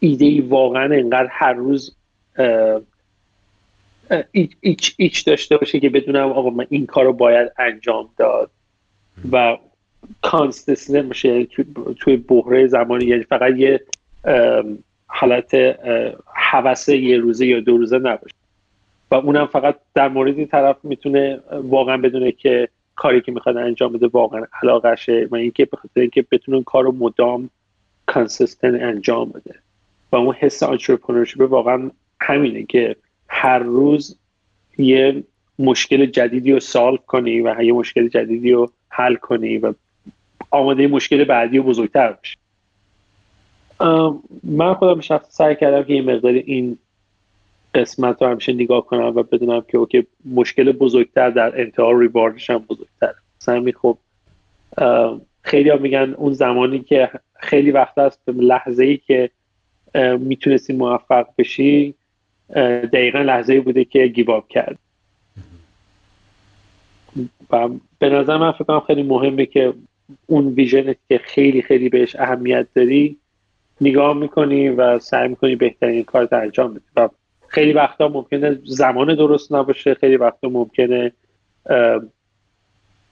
ایده ای واقعا انقدر هر روز ایچ, ایچ داشته باشه که بدونم آقا من این کار رو باید انجام داد. و consistent باشه توی برهه زمانی یعنی فقط یه حالت هوسه یه روزه یا دو روزه نباشه. و اونم فقط در مورد این طرف می‌تونه واقعا بدونه که کاری که می‌خواد انجام بده واقعا علاقشه و اینکه به خاطر اینکه بتونه کار رو مدام consistent انجام بده. و اون حس entrepreneurship واقعا همینه که هر روز یه مشکل جدیدی رو solve کنی و یه مشکل جدیدی رو حل کنی و آماده مشکل بعدی و بزرگتر باشی. من خودم شخصا سعی کردم که یه مقدار این قسمت رو همیشه نگاه کنم و بدونم که okay مشکل بزرگتر در انتها reward ش هم بزرگتر مثلا خب خیلی ها میگن اون زمانی که خیلی وقت است لحظه ای که می‌تونستی موفق بشی دقیقا لحظه بوده که گیواب کرد. و به نظر من فکر کنم خیلی مهمه که اون ویژن که خیلی خیلی بهش اهمیت داری نگاه می‌کنی و سعی می‌کنی بهترین کار انجام بدی. و خیلی وقتا ممکنه زمان درست نباشه خیلی وقتا ممکنه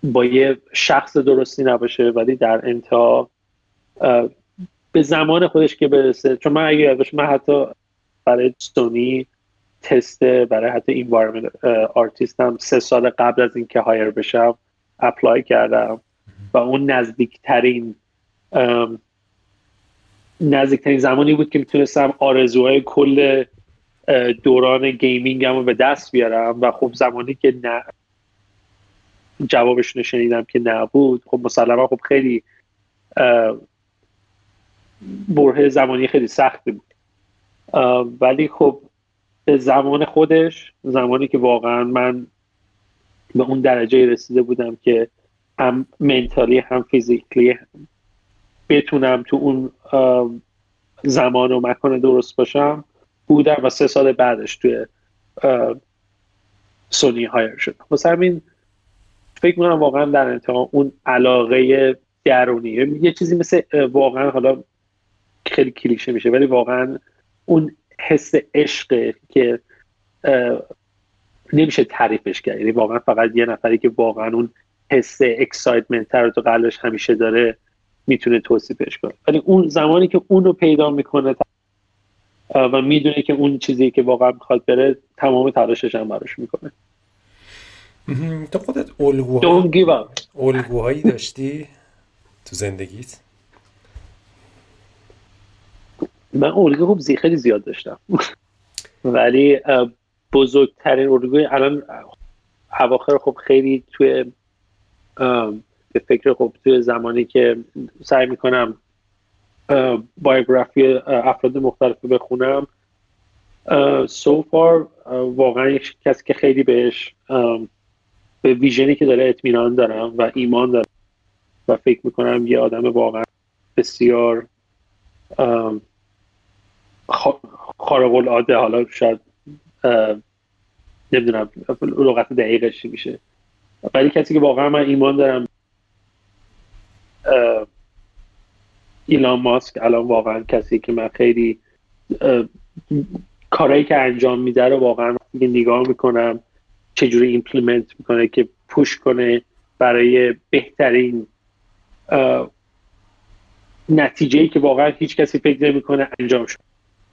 با یه شخص درستی نباشه ولی در انتها به زمان خودش که برسه. چون من اگه یادش من حتی برای سونی تست برای حتی environment artist هم سه سال قبل از اینکه hire بشم apply کردم و اون نزدیکترین نزدیکترین زمانی بود که می‌تونستم آرزوهای کل دوران gaming م رو به دست بیارم و خب زمانی که نه جوابشون شنیدم که نبود خب مسلما خب خیلی بره زمانی خیلی سختی بود. ولی خب به زمان خودش زمانی که واقعا من به اون درجه رسیده بودم که هم منتالی هم فیزیکلی بتونم تو اون زمان و مکان درست باشم بودم و سه سال بعدش توی سونی هایر شدم. واسه همین فکر می‌کنم واقعا در انتها اون علاقه درونی یه چیزی مثل واقعا حالا خیلی کلیشه میشه ولی واقعا اون حس عشق که نمیشه تعریفش کرد. یعنی واقعا فقط یه نفری که واقعا اون حس اکسایتمنت رو تو قلبش همیشه داره می‌تونه توصیفش کنه. ولی اون زمانی که اون رو پیدا می‌کنه و می‌دونه که اون چیزی که واقعا می‌خواد بره تمام تلاشش هم براش می‌کنه. تو خودت الگوها... الگوهایی داشتی تو زندگیت؟ من الگو خب خیلی زیاد داشتم. ولی بزرگترین الگوی الان اواخر خب خیلی توی به فکر خب توی زمانی که سعی می‌کنم بایوگرافی افراد مختلف بخونم سو فار واقعا کسی که خیلی بهش به ویژنی که داره اطمینان دارم و ایمان دارم و فکر می‌کنم یه آدم واقعا بسیار خارق العاده حالا شاید نمی‌دونم لغت دقیقش میشه. ولی کسی که واقعا من ایمان دارم ایلان ماسک الان واقعا کسی که من خیلی کارهایی که انجام میده رو واقعا نگاه می‌کنم چجوری implement می‌کنه که push کنه برای بهترین نتیجه ای که واقعا هیچ کسی فکر نمی‌کنه انجام شد.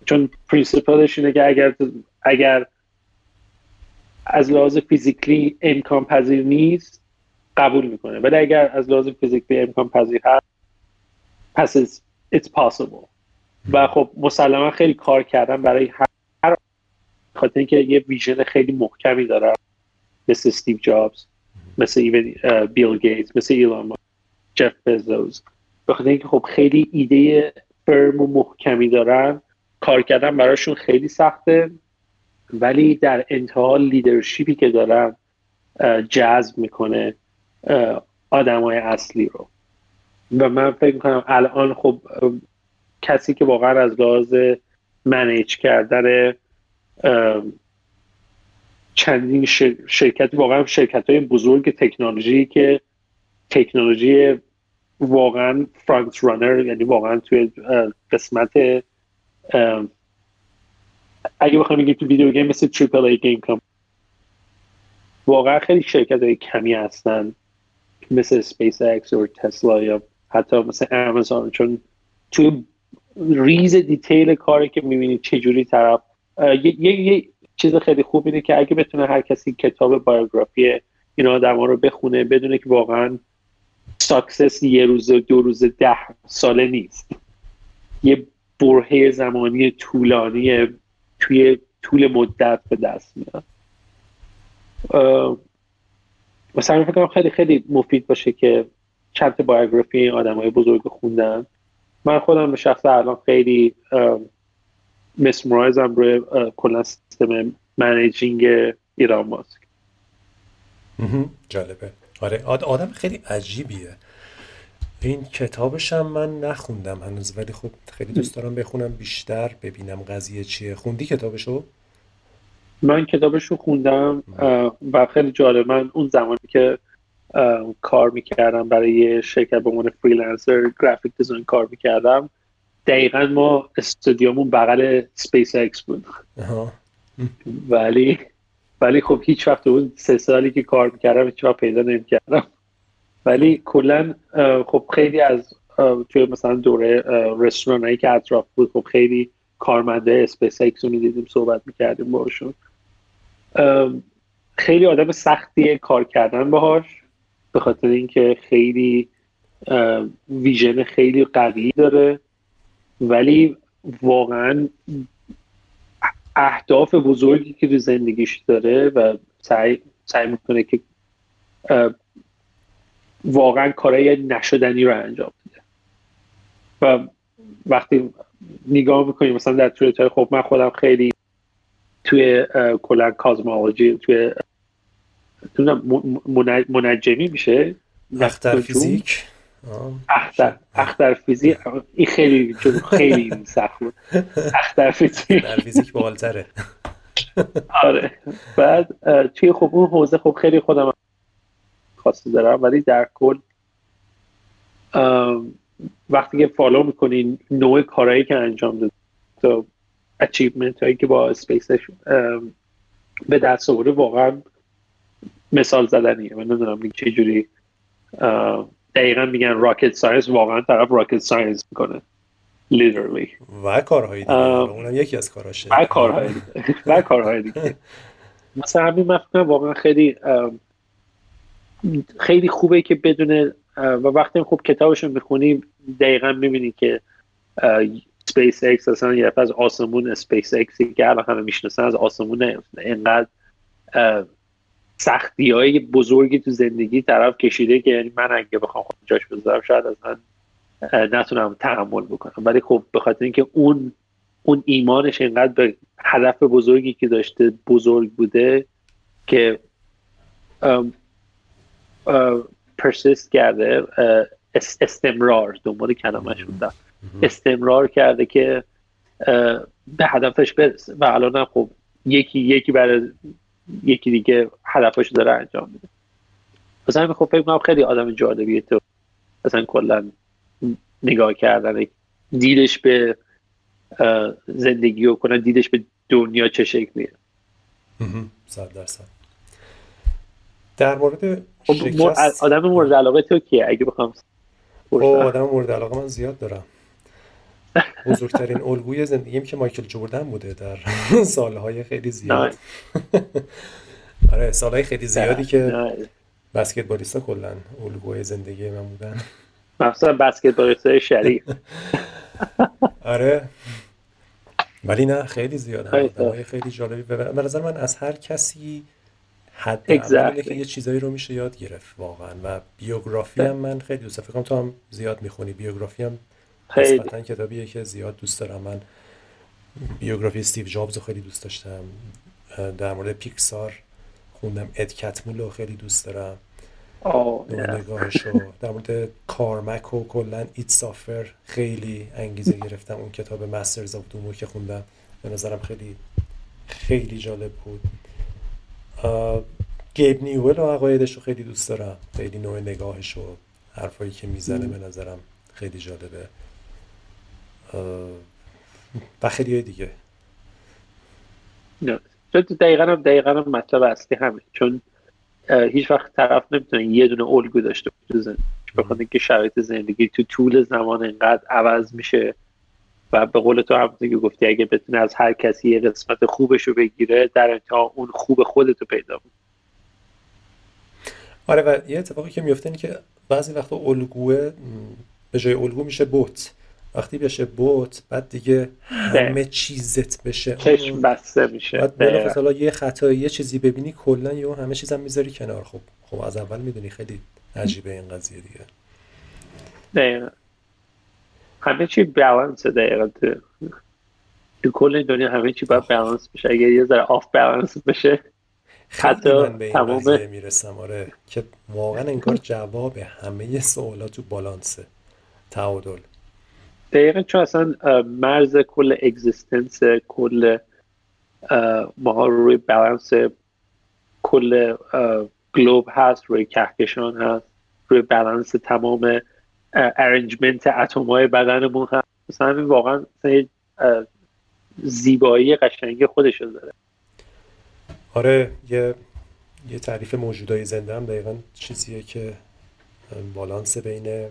چون principle ش اینه که اگر اگر از لحاظ فیزیکلی امکان پذیر نیست قبول می‌کنه. ولی اگر از لحاظ فیزیکلی امکان پذیر هست پس it's possible. و خب مسلما خیلی کار کردم برای هر خاطر اینکه یه ویژن خیلی محکمی دارم مثل استیو جابز مثل بیل گیتس مثل ایلان جف بزوز. بخاطر اینکه خب خیلی ایده فرم و محکمی دارن. کار کردن براشون خیلی سخته. ولی در انتها لیدرشیپی که دارن جذب می‌کنه آدمای اصلی رو. و من فکر می‌کنم الان خب کسی که واقعا از لحاظ منیج کردن چندین شرکت واقعا شرکت های بزرگ تکنولوژی که تکنولوژی واقعا front runner یعنی واقعا توی قسمت اگه بخوام بگیم تو video game مثل triple A game کام واقعا خیلی شرکت های کمی هستن. مثل سپیس اکس و تسلا یا حتی مثل امازون چون توی ریز detail کاری که می‌بینید چجوری طرف یه, یه،, چیز خیلی خوب اینه که اگه بتونه هر کسی کتاب biography این آدم رو بخونه بدونه که واقعا ساکسس یه روز دو روز ده ساله نیست. یه برهه زمانی طولانی توی طول مدت به دست میاد. مثلا فکر خیلی خیلی مفید باشه که چند بایوگرافی این آدم های بزرگ خوندن. من خودم به شخص الان خیلی مسمرایزم روی کلا سیستم managing ایلان ماسک. جالبه. آره آدم خیلی عجیبیه. این کتابش هم من نخوندم هنوز ولی خب خیلی دوست دارم بخونم بیشتر ببینم قضیه چیه. خوندی کتابشو؟ من کتابشو خوندم و خیلی جالب. من اون زمانی که کار می‌کردم برای شرکت به عنوان freelancer graphic design کار می‌کردم دقیقا ما استودیومون بغل سپیس اکس بود ولی ولی خب هیچ وقت اون سه سالی که کار می‌کردم هیچ وقت پیدا نمی‌کردم. ولی کلا خب خیلی از توی مثلا دوره رستوران هایی که اطراف بود خب خیلی کارمنده اسپیس اکس رو می‌دیدیم صحبت می‌کردیم باشون خیلی آدم سختیه کار کردن باهاش به خاطر اینکه خیلی ویژن خیلی قوی داره. ولی واقعا اهداف بزرگی که تو زندگیش داره و سعی, سعی می‌کنه که واقعا کارهای نشدنی رو انجام بده و وقتی نگاه می‌کنیم مثلا در توی خب من خودم خیلی توی کلا کازمولوژی توی منجمی میشه؟ اختر فیزیک؟ اختر اختر فیزیک این خیلی خیلی سخت بود. اختر فیزیک. در فیزیک بالتره آره. بعد توی خب اون حوزه خب خیلی خودم خواسته دارم ولی در کل وقتی که follow می‌کنین نوع کارهایی که انجام داد تو achievement هایی که با اسپیسش به دست آورده واقعا مثال زدنیه. من نمی‌دونم چه جوری دقیقا میگن rocket science واقعا طرف rocket science می‌کنه. Literally. و کارهای دیگه. اونم یکی از کاراشه و کارهای دیگه. و کارهای دیگه. مثلا همین من واقعا خیلی خیلی خوبه که بدونه و وقتی خب کتابش رو می‌خونیم دقیقا می‌بینی که سپیس اکس اصلا یه از آسمون سپیس اکسی که الان همه می‌شناسن از آسمون اینقدر سختی های بزرگی تو زندگی طرف کشیده که یعنی من اگه بخوام خود جاش بذارم شاید اصلا نتونم تحمل بکنم. ولی خب به خاطر اینکه اون اون ایمانش اینقدر به هدف بزرگی که داشته بزرگ بوده که پرسیست کرده استمرار دنبال کلمش بودم استمرار کرده که به هدفش برسه. و الان خب یکی یکی برای یکی دیگه هدفش داره انجام میده. مثلا خب فکر کنم خیلی آدم جالبیه تو. مثلا کلا نگاه کردن دیدش به زندگی و کنن دیدش به دنیا چه شکلیه. صد درصد. در مورد خب، شکست آدم مورد علاقه تو کیه؟ اگه بخوام خب آدم مورد علاقه من زیاد دارم. بزرگترین الگوی زندگیم که مایکل جوردن بوده در سالهای خیلی زیاد. آره سالهای خیلی زیادی که بسکتبالیستا کلا الگوی زندگی من بودن. مخصوصا بسکتبالیست شریف. آره. ولی نه خیلی زیاد خیلی جالبی. به نظر من از هر کسی حد exactly. که یه چیزایی رو میشه یاد گرفت واقعا. و بیوگرافی هم من خیلی دوست دارم. تو هم زیاد می‌خونی. بیوگرافی هم خیلی. کتابیه که زیاد دوست دارم. من بیوگرافی استیو جابز رو خیلی دوست داشتم. در مورد پیکسار خوندم. اد کتمول رو خیلی دوست دارم. نگاهش رو. در مورد کارمک و کلا id Software خیلی انگیزه گرفتم. اون کتاب Masters of Doom و که خوندم. به نظرم خیلی خیلی جالب بود. گیب نیول و عقایدش رو خیلی دوست دارم. خیلی نوع نگاهش و حرفایی که می‌زنه به نظرم خیلی جالبه. و خیلی دیگه. نه. دقیقا هم دقیقا هم مطلب اصلی همه. چون هیچ وقت طرف نمی‌تونه یه دونه الگو داشته باشه بخاطر که شرایط زندگی تو طول زمان اینقدر عوض میشه. و به قول تو هم که گفتی اگه بتونه از هر کسی یه قسمت خوبش رو بگیره در انتها اون خوب خودتو پیدا بود آره و یه اتفاقی که میفته اینه که بعضی وقتا الگوه به جای الگو میشه بوت. وقتی بشه بوت بعد دیگه همه چیزت بشه. چشم بسته میشه. بعد حالا یه خطایی یه چیزی ببینی کلا یه همه چیزم می‌ذاری کنار. خب خب از اول می‌دونی خیلی عجیبه این قضیه دیگه. دقیقا همه چی بالانس دقیقا تو تو کل دنیا همه چی باید بالانس بشه. اگه یه ذره آف بالانس بشه حتی من به این می‌رسم آره که واقعا انگار جواب همه سوالات تو بالانسه تعادل. دقیقا چون اصلا مرز کل existence کل ما روی بالانس کل globe هست روی کهکشان هست روی بالانس تمام arrangement اتم های بدنمون هست مثلا همین واقعا زیبایی قشنگی خودش داره. آره یه یه تعریف موجودای زنده هم دقیقا چیزیه که بالانس بین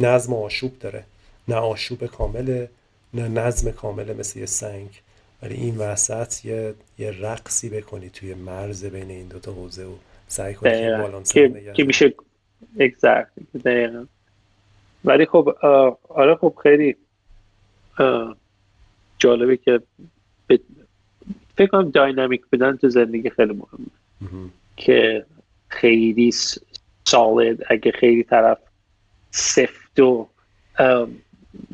نظم و آشوب داره. نه آشوب کامله نه نظم کامله مثل یه سنگ. ولی این وسط یه, یه رقصی بکنی توی مرز بین این دوتا حوزه و سعی کنی که بالانس که, که میشه اگزکت دقیقا. ولی خب آره خب خیلی جالبه که فکر کنم داینامیک بودن تو زندگی خیلی مهمه. که خیلی سالد اگه خیلی طرف سفت و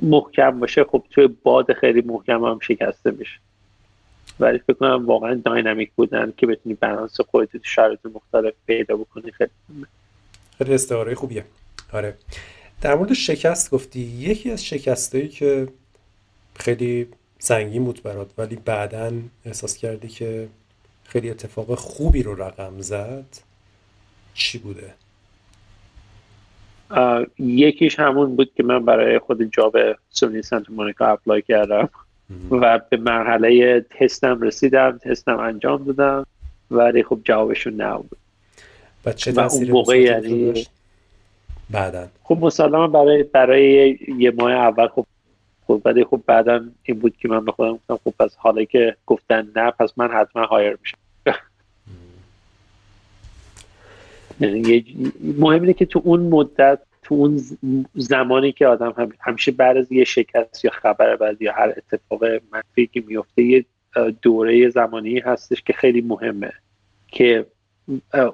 محکم باشه خب توی باد خیلی محکم هم شکسته میشه. ولی فکر کنم واقعا داینامیک بودن که بتونی بالانس خودت تو شرایط مختلف پیدا بکنی خیلی خیلی استعاره خوبیه. آره. در مورد شکست گفتی یکی از شکستایی که خیلی سنگین بود برات ولی بعدا احساس کردی که خیلی اتفاق خوبی رو رقم زد چی بوده؟ یکیش همون بود که من برای خود جاب سونی سنت مونیکا اپلای کردم و به مرحله تستم رسیدم تستم انجام دادم ولی خب جوابشون نه بود و چه و اون موقع یعنی بعدا. خب مسلما برای برای یه ماه اول خب خب ولی خب بعدا این بود که من به خودم گفتم خب پس حالا که گفتن نه پس من حتما هایر میشم. یعنی مهم اینه که تو اون مدت تو اون زمانی که آدم هم همیشه بعد از یه شکست یا خبر بعد یا هر اتفاق منفی که میفته یه دوره زمانی هستش که خیلی مهمه که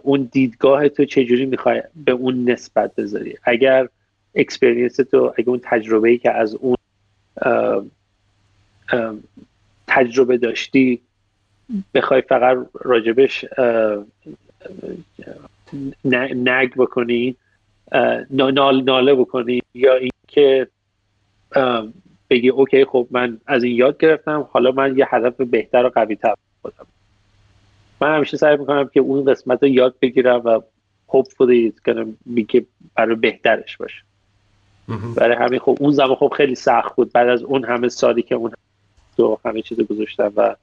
اون دیدگاه تو چجوری می‌خوای به اون نسبت بذاری؟ اگر اکسپریانس تو اگر اون تجربه ای که از اون تجربه داشتی بخوای فقط راجبش نگ بکنی نال ناله بکنی یا اینکه بگی اوکی خب من از این یاد گرفتم حالا من یه هدف بهتر و قوی تر خودم. من همیشه سعی می‌کنم که اون قسمت رو یاد بگیرم و hopefully it's gonna برای بهترش باشه. برای همین خب اون زمان خب خیلی سخت بود. بعد از اون همه سالی که اون تو همه چیز گذاشتم و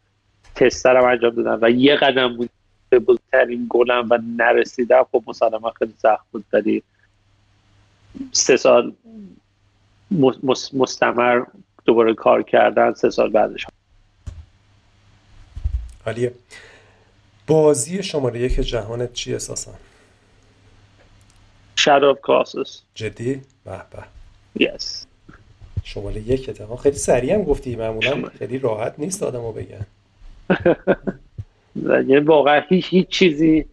تسترم انجام دادم و یه قدم بود به بزرگترین گلم و نرسیدم خب مسلما خیلی سخت بود. ولی سه سال مستمر دوباره کار کردن سه سال بعدش. علیه بازی شماره یک جهانت چی اساسا Shadow of Colossus. جدی؟ به به. Yes. شماره یک اتفاق. خیلی سریع هم گفتی معمولا خیلی راحت نیست آدم رو بگن. یعنی واقعا هیچ هیچ چیزی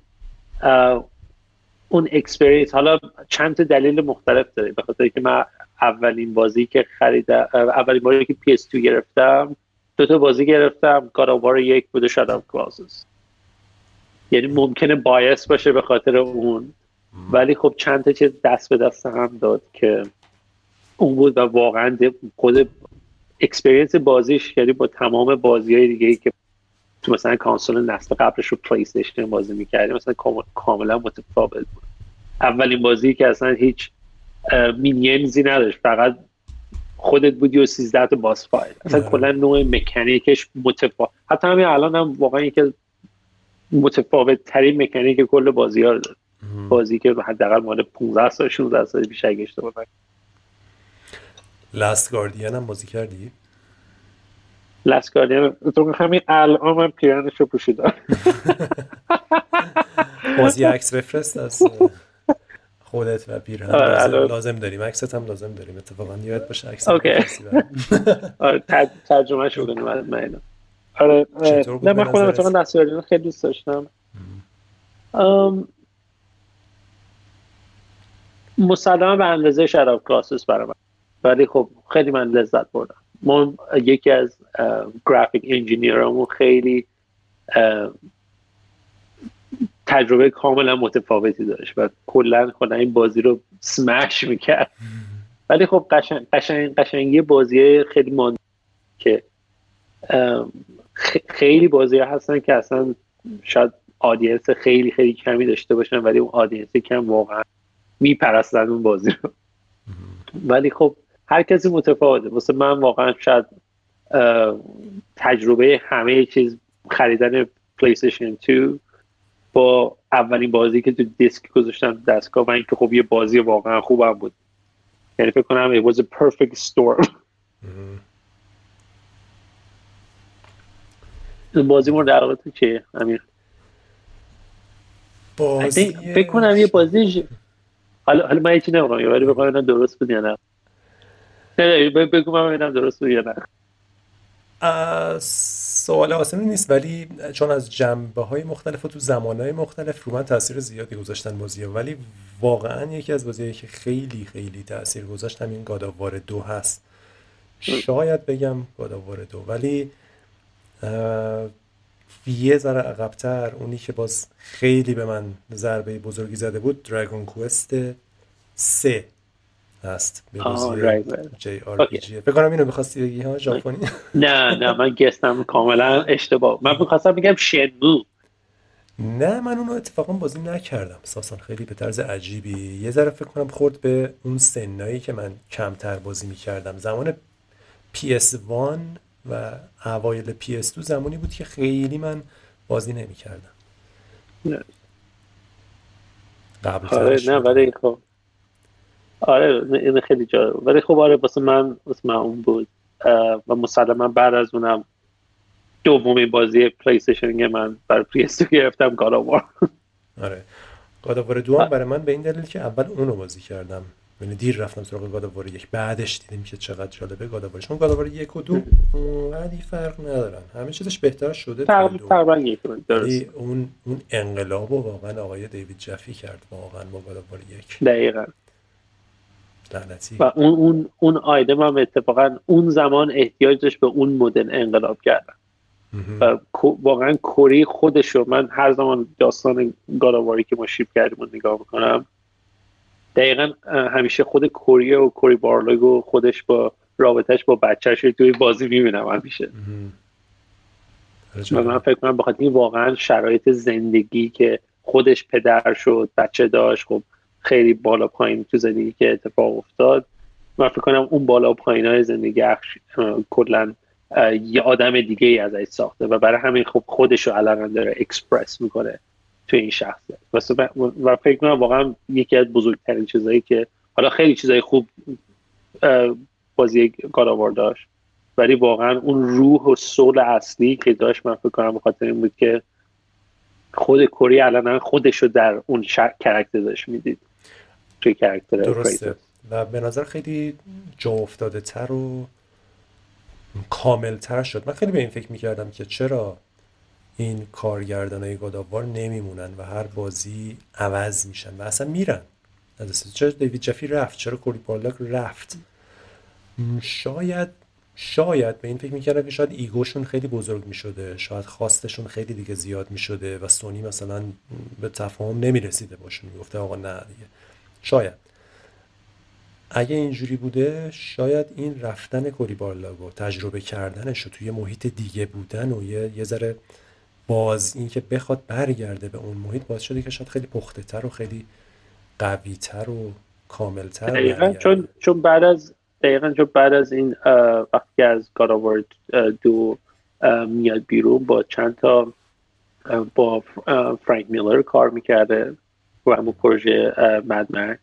اون experience حالا چند تا دلیل مختلف داره به خاطر که من اولین بازی که خریدم اولین بازی که PS2 گرفتم دو تا بازی گرفتم. گاداوار یک بوده شادم کلاسز یعنی ممکنه bias باشه به خاطر اون. ولی خب چند تا چیز دست به دست هم داد که اون بود و واقعا خود experience بازیش یعنی با تمام بازی های دیگه ای که تو مثلا کانسول نسل قبلش رو PlayStation بازی می‌کردیم مثلا کاملا متفاوت بود. اولین بازی که اصلا هیچ minions ی نداشت. فقط خودت بودی و 13 تا boss fight. اصلا. کلا نوع مکانیکش متفاوت حتی همین الان هم واقعا یکی متفاوت ترین مکانیک کل بازی ها داره. بازی که حداقل مال 15 سال 16 سال پیش اگه اشتباه Last Guardian هم بازی کردی؟ لاست گاردین تو همین الان من پیرانش رو پوشیدم بازی عکس بفرست از خودت و پیرهن. آره لازم, داریم. عکست هم لازم داریم. اتفاقا یاد باشه عکس اوکی. آره ترجمه شده من آره نه من خودم اتفاقا دستیاری خیلی دوست داشتم. مسلما به اندازه شراب کلاسس برای من. ولی خب خیلی من لذت بردم. ما یکی از گرافیک انجینیرامون خیلی تجربه کاملا متفاوتی داشت و کلا خود این بازی رو سمش می‌کرد. ولی خب قشنگ قشنگ قشنگی بازی خیلی مان که خیلی بازی هستن که اصلا شاید آدینس خیلی خیلی کمی داشته باشن ولی اون آدینس کم واقعا میپرستن اون بازی رو. ولی خب هر کسی متفاوته. واسه من واقعا شاید تجربه همه چیز خریدن پلیستیشن 2 با اولین بازی که تو دیسک گذاشتم دستگاه و اینکه خب یه بازی واقعا خوبم بود. یعنی فکر کنم it was a perfect storm. بازی مورد علاقه تو چیه امیر؟ بازی فکر کنم یه بازی حالا حالا من هیچی نمیگم ولی بخوام درست بود یا نه. نه بگو من ببینم درست بود یا نه. سوال آسانی نیست ولی چون از جنبه های مختلف و تو زمان های مختلف رو من تاثیر زیادی گذاشتن بازی ولی واقعا یکی از بازی که خیلی خیلی تاثیر گذاشت همین گاداوار دو هست. شاید بگم گاداوار دو ولی یه ذره عقبتر اونی که باز خیلی به من ضربه بزرگی زده بود دراگون کوست سه هست به جی آر پی جی بکنم اینو می‌خواستی بگی ها ژاپنی؟ نه نه من گستم کاملا اشتباه. من می‌خواستم بگم شنمو نه من اونو اتفاقا بازی نکردم. ساسان خیلی به طرز عجیبی. یه ذره فکر کنم خورد به اون سنایی که من کمتر بازی می‌کردم. زمان PS1 و اوایل PS2 زمانی بود که خیلی من بازی نمی‌کردم. نه قبل آره نه ولی خب. آره این خیلی جالب ولی خب آره واسه من واسه من اون بود. و مسلما بعد از اونم دومین بازی پلی من برای پی اس گرفتم God of War آره. God of War دو هم برای من به این دلیل که اول اونو بازی کردم. یعنی دیر رفتم سراغ گاداوار یک. بعدش دیدیم که چقدر جالبه گاداوار چون گاداوار یک و دو اونقدی فرق ندارن. همه چیزش بهتر شده تقریبا یک اون اون انقلاب واقعا آقای دیوید جفی کرد. واقعا با گاداوار یک. دقیقاً. و اون اون اون آیدم هم اتفاقا اون زمان احتیاج داشت به اون مدل انقلاب کردن. و واقعا کری خودش رو من هر زمان داستان گالاواری که ما شیپ کردیم و نگاه می‌کنم دقیقا همیشه خود کری و بارلوگ و خودش با رابطهش با بچهش توی بازی می‌بینم همیشه. و من فکر کنم بخاطر این واقعا شرایط زندگی که خودش پدر شد بچه داشت خب خیلی بالا پایین تو زندگی که اتفاق افتاد. من فکر کنم اون بالا پایین های زندگی کلا یه آدم دیگه ای ازش ساخته و برای همین خب خودش رو علقا داره اکسپرس می‌کنه. تو این شخصه. و فکر کنم واقعا یکی از بزرگترین چیزهایی که حالا خیلی چیزهای خوب بازی گاداوار داشت. ولی واقعا اون روح و سول اصلی که داشت من فکر کنم بخاطر این بود که خود کری الان خودش رو در اون کرکتر داشت می‌دید. توی کرکتر درسته. و به نظر خیلی جا افتاده تر و کامل تر شد. من خیلی به این فکر می‌کردم که چرا این کارگردان های گاداوار نمیمونن و هر بازی عوض میشن و اصلا میرن. چرا دیوید جفی رفت؟ چرا کوری پارلاک رفت؟ شاید شاید به این فکر می‌کردم که شاید ایگوشون خیلی بزرگ می‌شده شاید خواستشون خیلی دیگه زیاد می‌شده و سونی مثلا به تفاهم نمی‌رسیده باشون. می‌گفته آقا نه دیگه. شاید. اگه اینجوری بوده شاید این رفتن کوری بارلاگو تجربه کردنش و توی محیط دیگه بودن و یه, یه ذره باز این که بخواد برگرده به اون محیط باز شده که شاید خیلی پخته تر و خیلی قوی تر و کامل تر چون چون بعد از دقیقا چون بعد از این وقتی از گاراورد دو میاد بیرون با چند تا با فرانک میلر کار می‌کرده و همون پروژه مدمر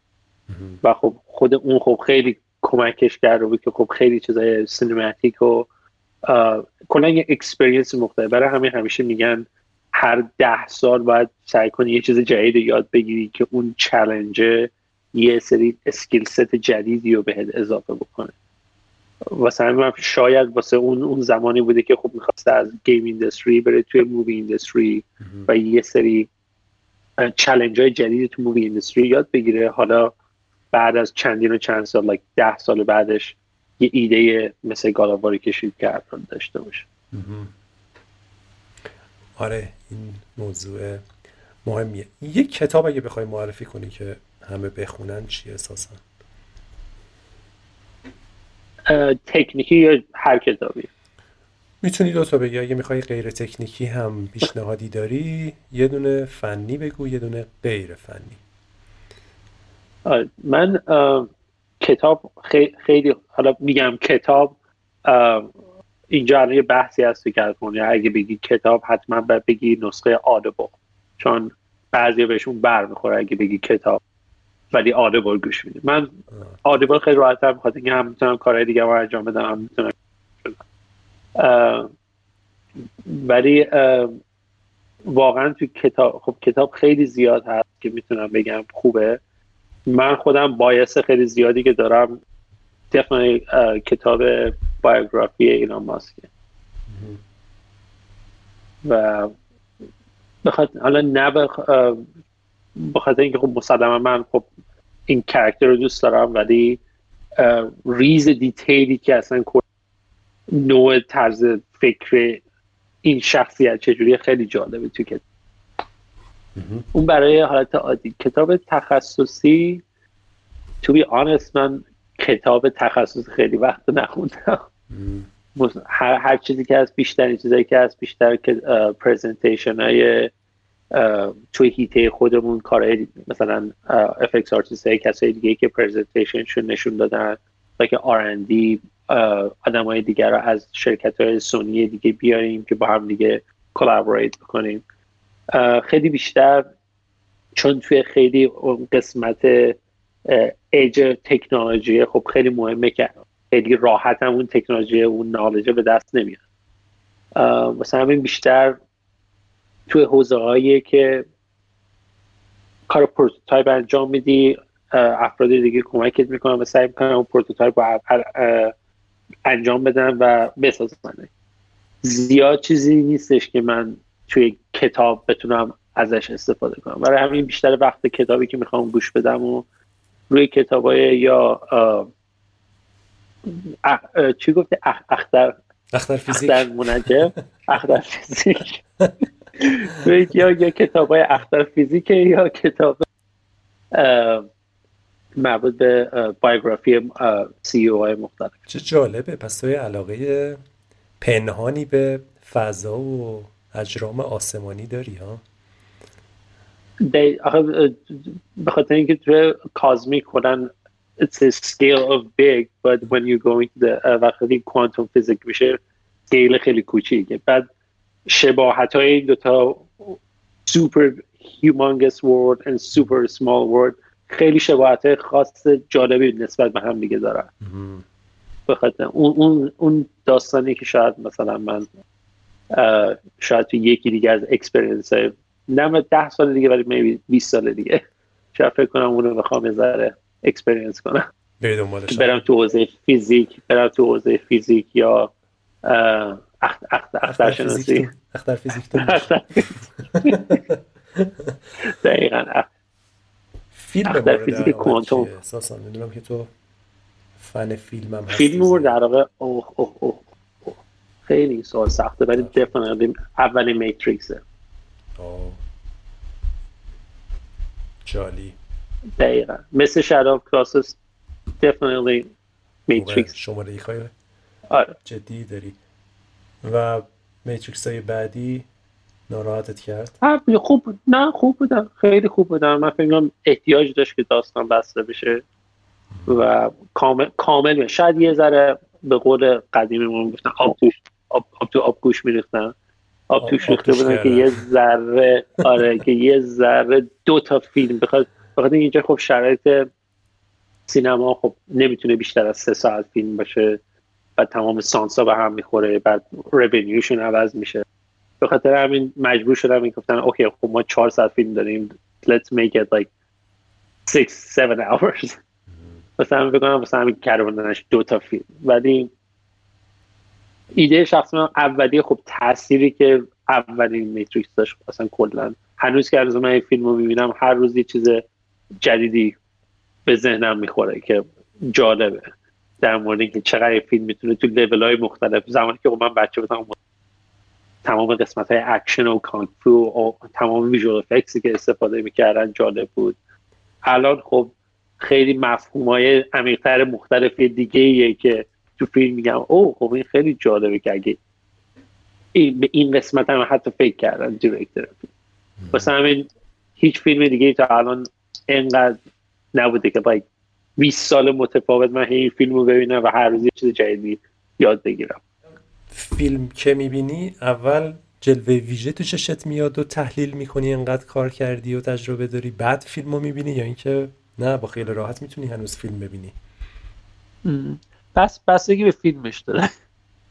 و خب خود اون خب خیلی کمکش کرده بود که خب خیلی چیزای سینماتیک و کلا یه experience مختلف. برای همین همیشه میگن هر ده سال باید سعی کنی یه چیز جدید یاد بگیری که اون challenge ه یه سری skill set جدیدی رو بهت اضافه بکنه. واسه همین شاید واسه اون اون زمانی بوده که خب می‌خواسته از game industry بره توی movie industry و یه سری challenge های جدید تو movie industry یاد بگیره. حالا بعد از چندین و چند سال like ده سال بعدش یه ایده مثل گالاواری کشید که داشته باشه. آره این موضوع مهمیه. یک کتاب اگه بخوای معرفی کنی که همه بخونن چی اساسا؟ تکنیکی یا هر کتابی؟ می‌تونی دو تا بگی. اگه می‌خوای غیر تکنیکی هم پیشنهادی داری یه دونه فنی بگو یه دونه غیر فنی. من کتاب خیلی حالا میگم کتاب اینجا الان یه بحثی هست تو اگه بگی کتاب حتما باید بگی نسخه آدبل چون بعضی بهشون بر می‌خوره اگه بگی کتاب ولی آدبل گوش میده من آدبل خیلی راحت تر می‌خواد. اینکه هم می‌تونم کارهای دیگه رو انجام بدم هم می‌تونم ولی واقعا تو کتاب خب کتاب خیلی زیاد هست که می‌تونم بگم خوبه. من خودم bias خیلی زیادی که دارم definitely کتاب biography ایلان ماسکه. و بخاطر حالا نه بخاطر اینکه خب مسلما من خب این character رو دوست دارم ولی ریز detail ی که اصلا نوع طرز فکر این شخصیت چجوری خیلی جالبه تو کتاب. اون برای حالت عادی. کتاب تخصصی to be honest من کتاب تخصصی خیلی وقت نخوندم. هر, هر چیزی که از بیشتر چیزایی که از بیشتر که presentation های توی هیته خودمون کارهای مثلا FX artist های کسای دیگه که presentation شون نشون دادن و که R&D آدم های دیگر رو از شرکت های سونی دیگه بیاریم که با هم دیگه collaborate بکنیم. خیلی بیشتر چون توی خیلی قسمت edge technology خب خیلی مهمه که خیلی راحت هم اون تکنولوژی اون knowledge ه به دست نمیاد مثلا همین بیشتر توی حوزه هایی که کار prototype انجام میدی افراد دیگه کمکت می‌کنن و سعی می‌کنن اون prototype رو انجام بدن و بسازن زیاد چیزی نیستش که من توی کتاب بتونم ازش استفاده کنم. برای همین بیشتر وقت کتابی که می‌خوام گوش بدم و روی کتاب های یا چی گفته اختر اختر فیزیک. اختر منجم اختر فیزیک. یا یا کتاب های اختر فیزیک یا کتاب مربوط به بایوگرافی سی او های مختلف. چه جالبه. پس توی علاقه پنهانی به فضا و اجرام آسمانی داری ها؟ به خاطر اینکه توی کازمیک کنن it's a scale of big but when you go into the وقتی کوانتوم فیزیک میشه سکیل خیلی کوچیکه. بعد شباهت های این دوتا super humongous world and super small world خیلی شباهت خاص جالبی نسبت به هم دیگه دارن. بخاطر اون, اون, اون داستانی که شاید مثلا من شاید تو یکی دیگه از experience های نه ده سال دیگه ولی maybe 20 سال دیگه. شاید فکر کنم اونو بخوام ذره experience کنم. برم تو حوزه فیزیک برم تو حوزه فیزیک یا اختر شناسی اختر فیزیک دقیقا فیلم اختر فیزیک کوانتوم. اساسا می‌دونم که تو فن فیلم هم فیلم در واقع اوه اوه اوه. خیلی سوال سخته ولی دفنیتلی اولین میتریکسه جالی. دقیقا. مثل شادو کلاسس دفنیتلی Matrix شماره ای خواهی؟ آره. جدی داری. و Matrix های بعدی ناراحتت کرد؟ خوب بود. نه خوب بودم. خیلی خوب بودم. من فکر احتیاج داشت که داستان بسته بشه. و کامل کامل شاید یه ذره به قول قدیمی من گفتن آب توش آب, آب تو آب گوش میریختن آب توش ریخته بودن که یه ذره آره که یه ذره دو تا فیلم بخواد بخاطر اینجا خب شرایط سینما خب نمی‌تونه بیشتر از سه ساعت فیلم باشه و تمام سانسا به هم می‌خوره بعد رونیوشون عوض میشه. به خاطر همین مجبور شدم این گفتن okay خب ما چهار ساعت فیلم داریم let's make it like six seven hours. مثلا فکر کنم مثلا همین کروندنش دو تا فیلم. ولی ایده شخص من اولی خب تأثیری که اولین Matrix داشت اصلا کلا. هنوز که از من این فیلم رو می‌بینم هر روز یه چیز جدیدی به ذهنم می‌خوره که جالبه. در مورد اینکه چقدر فیلم می‌تونه تو لیول های مختلف زمانی که خب من بچه بودم تمام قسمت های اکشن و کونگ‌فو و تمام visual effects ی که استفاده می‌کردن جالب بود. الان خب خیلی مفهوم های عمیقتر مختلف دیگه ایه که تو فیلم میگم oh خب این خیلی جالبه که اگه این به این قسمت هم حتی فکر کردن director واسه همین هیچ فیلم دیگه تا الان انقدر نبوده که باید 20 سال متفاوت من این فیلم رو ببینم و هر روز یه چیز جدیدی یاد بگیرم. فیلم که می‌بینی؟ اول جلوه ویژه تو چشت میاد و تحلیل می‌کنی انقدر کار کردی و تجربه داری. بعد فیلم رو می‌بینی یا اینکه نه با خیلی راحت می‌تونی هنوز فیلم ببینی؟ بس بستگی به فیلمش داره.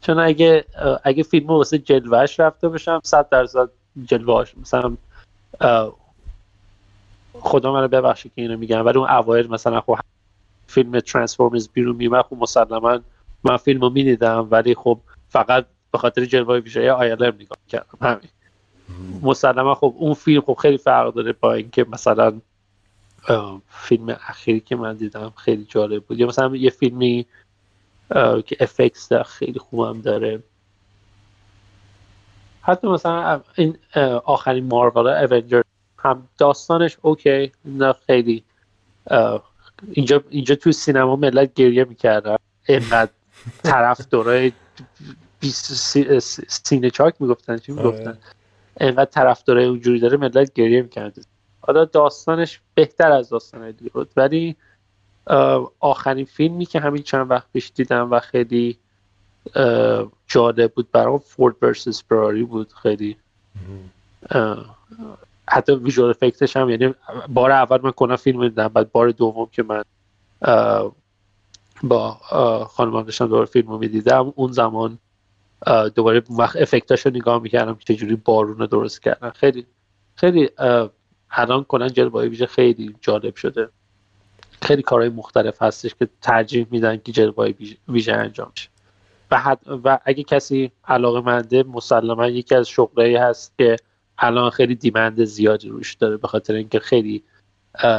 چون اگه اگه فیلم واسه جلوهش رفته باشم صد درصد جلوهش مثلا خدا منو ببخشید که اینو میگم ولی اون اوایل مثلا خب فیلم ترانسفورمرز بیرون میومد خب مسلما من فیلم رو می‌دیدم ولی خب فقط به خاطر جلوه ویژه آیلر نگاه کردم. همین. مسلما خب اون فیلم خب خیلی فرق داره با اینکه مثلا فیلم اخیری که من دیدم خیلی جالب بود. یا مثلا یه فیلمی که افکس خیلی خوبم داره. حتی مثلا این آخرین مارول اونجر هم داستانش اوکی نه خیلی. اینجا اینجا تو سینما ملت گریه می‌کردن. اینقدر طرف دورای سینه چاک می‌گفتن چی می‌گفتن؟ آره. اینقدر طرف داره اونجوری داره ملت گریه می‌کرد حالا داستانش بهتر از داستان دیگه بود ولی آخرین فیلمی که همین چند وقت پیش دیدم و خیلی جالب بود برام فورد ورسس فراری بود خیلی حتی ویژوال افکتش هم یعنی بار اول من کنم فیلم دیدم بعد بار دوم که من با خانمم داشتم دوباره فیلم رو می‌دیدم اون زمان دوباره وقت افکتاش رو نگاه می‌کردم که چجوری بارون رو درست کردن. خیلی خیلی الان کنن جلوه ویژه خیلی جالب شده. خیلی کارهای مختلف هستش که ترجیح میدن که جلوه ویژه انجام شه و, و اگه کسی علاقه منده مسلما یکی از شغلایی هست که الان خیلی دیمند زیادی روش داره به خاطر اینکه خیلی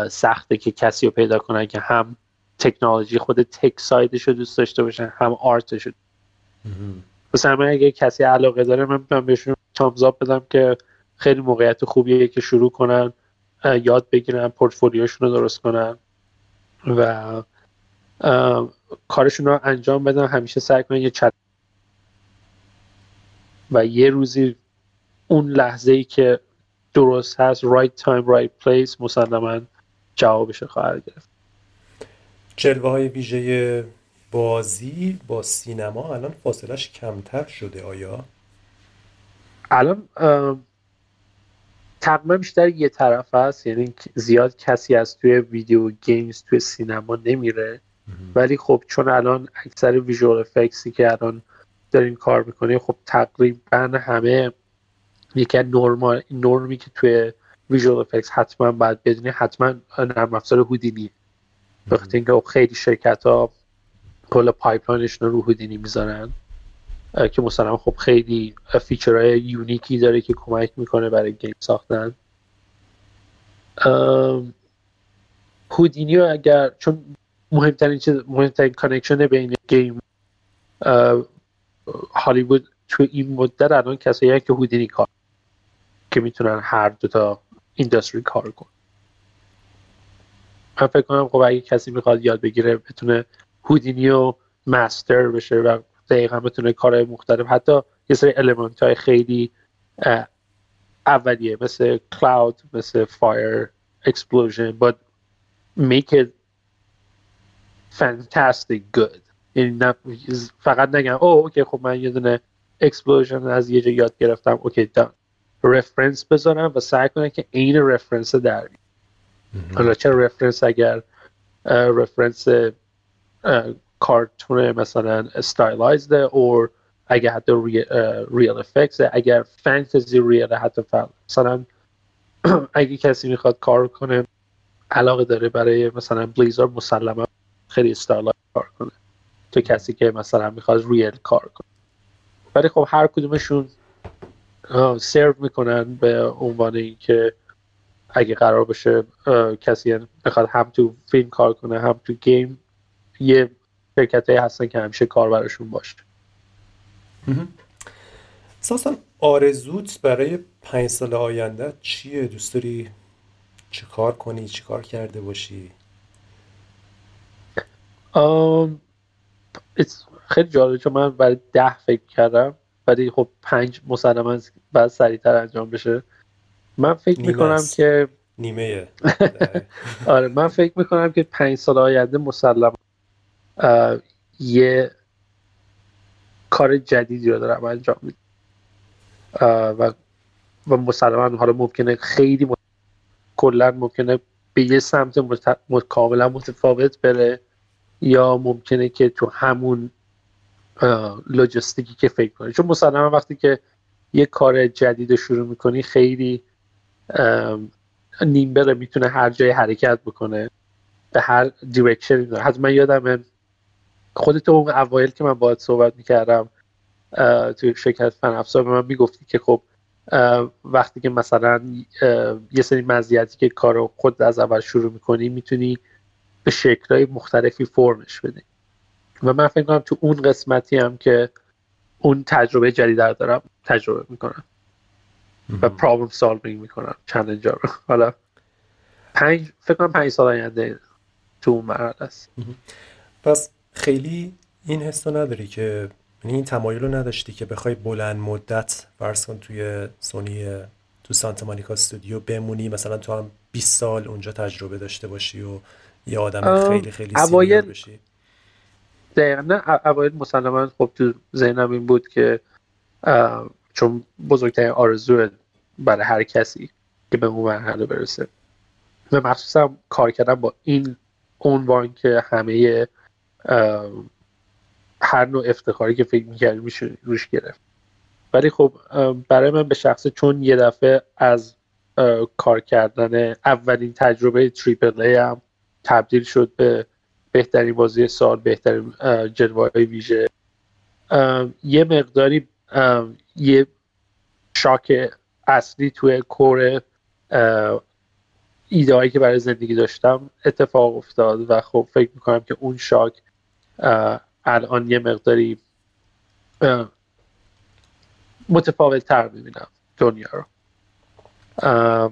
سخته که کسی رو پیدا کنن که هم تکنولوژی خود تک سایدش رو دوست داشته باشن هم آرتش رو مثلا اگه کسی علاقه داره من, من بهشون تامزاب بدم که خیلی موقعیت خوبیه که شروع کنن یاد بگیرن پورتفولیوشون رو درست کنن. و کارشون رو انجام بدن همیشه سعی کنن یه چت و یه روزی اون لحظه ای که درست هست right time right place مسلما جوابش خواهد گرفت جلوه های ویژه بازی با سینما الان فاصلش کمتر شده آیا؟ الان تقریبا بیشتر یه طرف هست یعنی زیاد کسی از توی video games توی سینما نمیره. ولی خب چون الان اکثر visual effects ی که الان داریم کار می‌کنه خب تقریبا همه یکی از نورمی که توی visual effects حتما باید بدونی حتما نرم افزار هودینی وقتی اینکه خب خیلی شرکت ها کل pipeline شون رو هودینی می‌ذارن که مثلا خب خیلی feature های unique ی داره که کمک می‌کنه برای game ساختن. هودینیو اگر چون مهمترین چیز مهمترین connection بین game هالیوود تو این مدت الان کسایی که هودینی کار که می‌تونن هر دو تا industry کار کن من فکر کنم خب اگه کسی می‌خواد یاد بگیره بتونه هودینی و master بشه و دقیقا بتونه کارهای مختلف حتی یه سری element های خیلی اولیه مثل cloud مثل fire explosion but make it fantastic good. یعنی فقط نگم oh okay خب من یه دونه explosion از یه جا یاد گرفتم okay done reference بذارم و سعی کنم که عین reference در حالا چه reference اگر reference کارتون مثلا stylized or اگر حتی real effect اگر fantasy real حتی مثلا اگه کسی می‌خواد کار کنه علاقه داره برای مثلا Blizzard مسلما خیلی استایل کار کنه. تو کسی که مثلا می‌خواد real کار کنه. ولی خب هر کدومشون سرو می‌کنن به عنوان اینکه اگه قرار باشه کسی بخواد هم تو فیلم کار کنه هم تو گیم یه شرکت هستن که همیشه کار براشون باشه ساسان آرزوت برای پنج سال آینده چیه؟ دوست داری چه کار کنی؟ چی کار کرده باشی؟ خیلی جالبه چون من برای ده فکر کردم ولی خب پنج مسلما بعد سریعتر انجام بشه. من فکر می‌کنم که نیمه. آره من فکر می‌کنم که پنج سال آینده مسلما یه کار جدیدی رو دارم انجام میدم. و و مسلما حالا ممکنه خیلی کلا ممکنه به یه سمت کاملا متفاوت بره یا ممکنه که تو همون لوجستیکی که فکر کنی. چون مسلما وقتی که یه کار جدید رو شروع می‌کنی خیلی نیم بره می‌تونه هر جای حرکت بکنه به هر دیرکشنی داره حتی من یادم خودت اون اوایل که من باید صحبت می‌کردم توی شرکت فن افزار به من می‌گفتی که خب وقتی که مثلا یه سری مزیتی که کارو خود از اول شروع می‌کنی می‌تونی به شکلهای مختلفی فرمش بدی. و من فکر کنم تو اون قسمتی هم که اون تجربه جدید دارم تجربه می‌کنم. و پرابلم سالوینگ می‌کنم چند رو. حالا پنج فکر کنم پنج سال آینده تو اون مرحله است. پس خیلی این حس نداری که یعنی این تمایل رو نداشتی که بخوای بلند مدت فرض کن توی سونی تو سانتا مانیکا استودیو بمونی مثلا تو هم 20 سال اونجا تجربه داشته باشی و یه آدم خیلی خیلی سینیر بشی. دقیقا نه اوایل مسلما خب تو ذهنم این بود که چون بزرگترین آرزو برای هر کسی که به اون مرحله برسه. و مخصوصا کار کردن با این عنوان که همه هر نوع افتخاری که فکر می‌کردی میشه روش گرفت. ولی خب برای من به شخصه چون یه دفعه از کار کردن اولین تجربه تریپل ای هم تبدیل شد به بهترین بازی سال بهترین جلوه ویژه. یه مقداری یه شاک اصلی توی کور ایده که برای زندگی داشتم اتفاق افتاد و خب فکر می‌کنم که اون شاک الان یه مقداری متفاوت تر می‌بینم دنیا رو.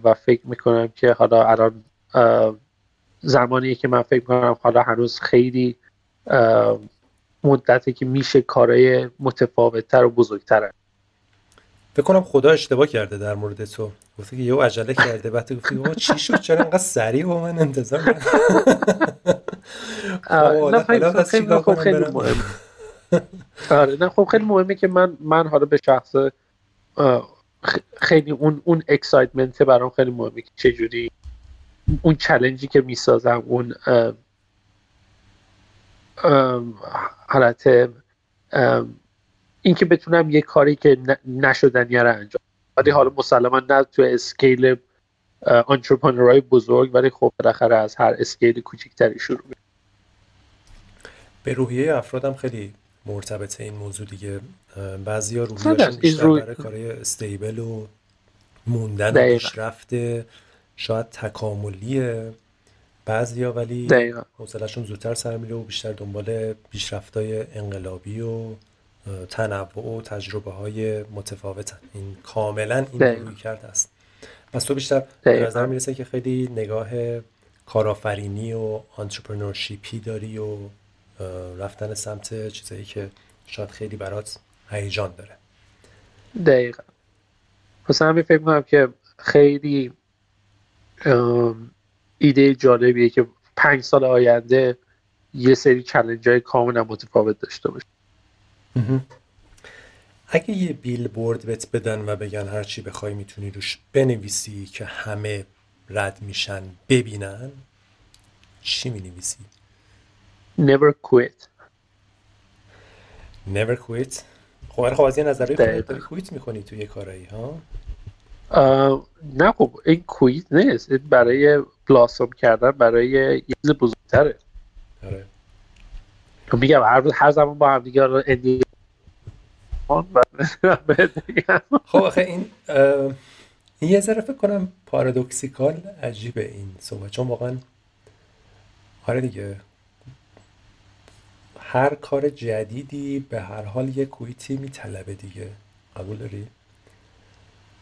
و فکر می‌کنم که حالا الان زمانی که من فکر می‌کنم حالا هنوز خیلی مدتی که میشه کارهای متفاوتتر و بزرگتر فکر کنم خدا اشتباه کرده در مورد تو. گفته که یه عجله کرده. بعد گفتی چی شد؟ چرا انقدر سریع با من انتظار نه خیلی خب خیلی مهم آره نه خب خیلی مهمه که من من حالا به شخص خیلی اون اون excitement برام خیلی مهمه که چجوری اون challenge ی که می‌سازم اون حالت اینکه بتونم یه کاری که نشدنی رو انجام ولی حالا مسلما نه تو scale entrepreneur های بزرگ ولی خب بالاخره از هر scale کوچکتری شروع به روحیه افرادم خیلی مرتبط این موضوع دیگه. بعضی ها روحیشون بیشتر برای کارهای استیبل و موندن و پیشرفت شاید تکاملیه. بعضی ها ولی حوصلهشون زودتر سر میره و بیشتر دنبال پیشرفت های انقلابی و تنوع و تجربه های متفاوتن. این کاملا این روی کرد است پس تو بیشتر به نظر می‌رسه که خیلی نگاه کارآفرینی و entrepreneurship ی داری و رفتن سمت چیزایی که شاید خیلی برات هیجان داره. دقیقا. پس همین فکر کنم که خیلی ایده جالبیه که پنج سال آینده یه سری challenge های کاملا متفاوت داشته باشه اگه یه بیلبورد بهت بدن و بگن هرچی بخوای می‌تونی روش بنویسی که همه رد میشن ببینن چی می‌نویسی؟ Never quit. Never quit. خب خب از یه داری کویت می‌کنی توی کارایی ها؟ نه خب این کویت نیست. این برای بلاسوم کردن برای یه چیز بزرگتره. آره. تو میگم هر هر زمان با هم دیگه اندی خب آخه این این یه ذره فکر کنم پارادوکسیکال عجیبه این صحبت چون واقعا آره دیگه. هر کار جدیدی به هر حال یه کویتی میطلبه دیگه. قبول داری؟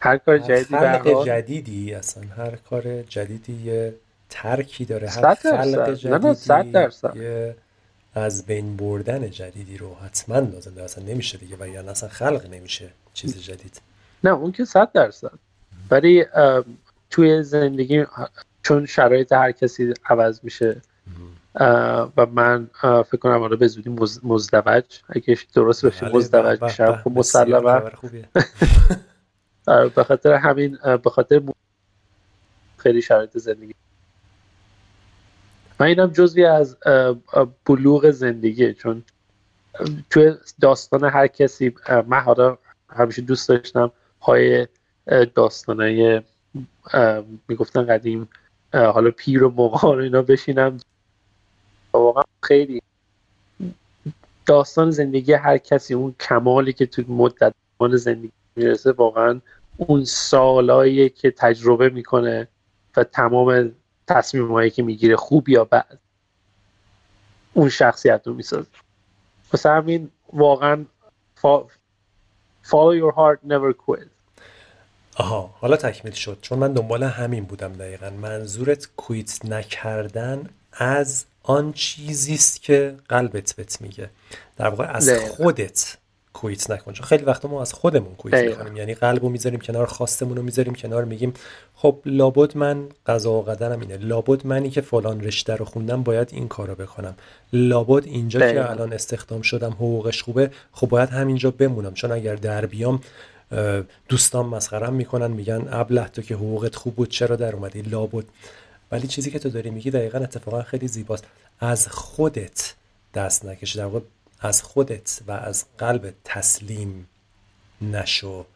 هر کار جدیدی خلق جدیدی اصلا هر کار جدیدی یه ترکی داره هر خلق جدیدی یه از بین بردن جدیدی رو حتما لازم داره. اصلا نمیشه دیگه و یعنی اصلا خلق نمیشه چیز جدید. نه اون که صد درصد. ولی توی زندگی چون شرایط هر کسی عوض میشه و من فکر کنم حالا به زودی مزدوج. اگه درست بشه بله، مزدوج میشم. خب مسلما آره، به خاطر همین به خاطر خیلی شرایط زندگی من اینم جزوی از بلوغ زندگی چون توی داستان هر کسی من حالا همیشه دوست داشتم های داستانه می‌گفتن قدیم حالا پیر و مغان اینا بشینم. واقعا خیلی داستان زندگی هر کسی اون کمالی که تو مدت زندگی می‌رسه واقعا اون سالایی که تجربه می‌کنه و تمام تصمیم هایی که می‌گیره خوب یا بد اون شخصیت رو می‌سازه. پس همین واقعا follow your heart never quit. آها حالا تکمیل شد. چون من دنبال همین بودم دقیقا. منظورت کویت نکردن از آن چیزی است که قلبت بهت میگه. در واقع از خودت کویت نکن. چون خیلی وقتا ما از خودمون کویت می‌کنیم یعنی قلبو می‌ذاریم کنار خواستمون رو می‌ذاریم کنار میگیم خب لابد من قضا و قدرم اینه. لابد منی که فلان رشته رو خوندم باید این کارو بکنم. لابد اینجا که الان استخدام شدم حقوقش خوبه خب باید همینجا بمونم. چون اگر در بیام دوستان مسخرم می‌کنن میگن ابله تو که حقوقت خوب بود چرا در اومدی؟ لابد. ولی چیزی که تو داری میگی دقیقا اتفاقا خیلی زیباست. از خودت دست نکشی در واقع از خودت و از قلب تسلیم نشو.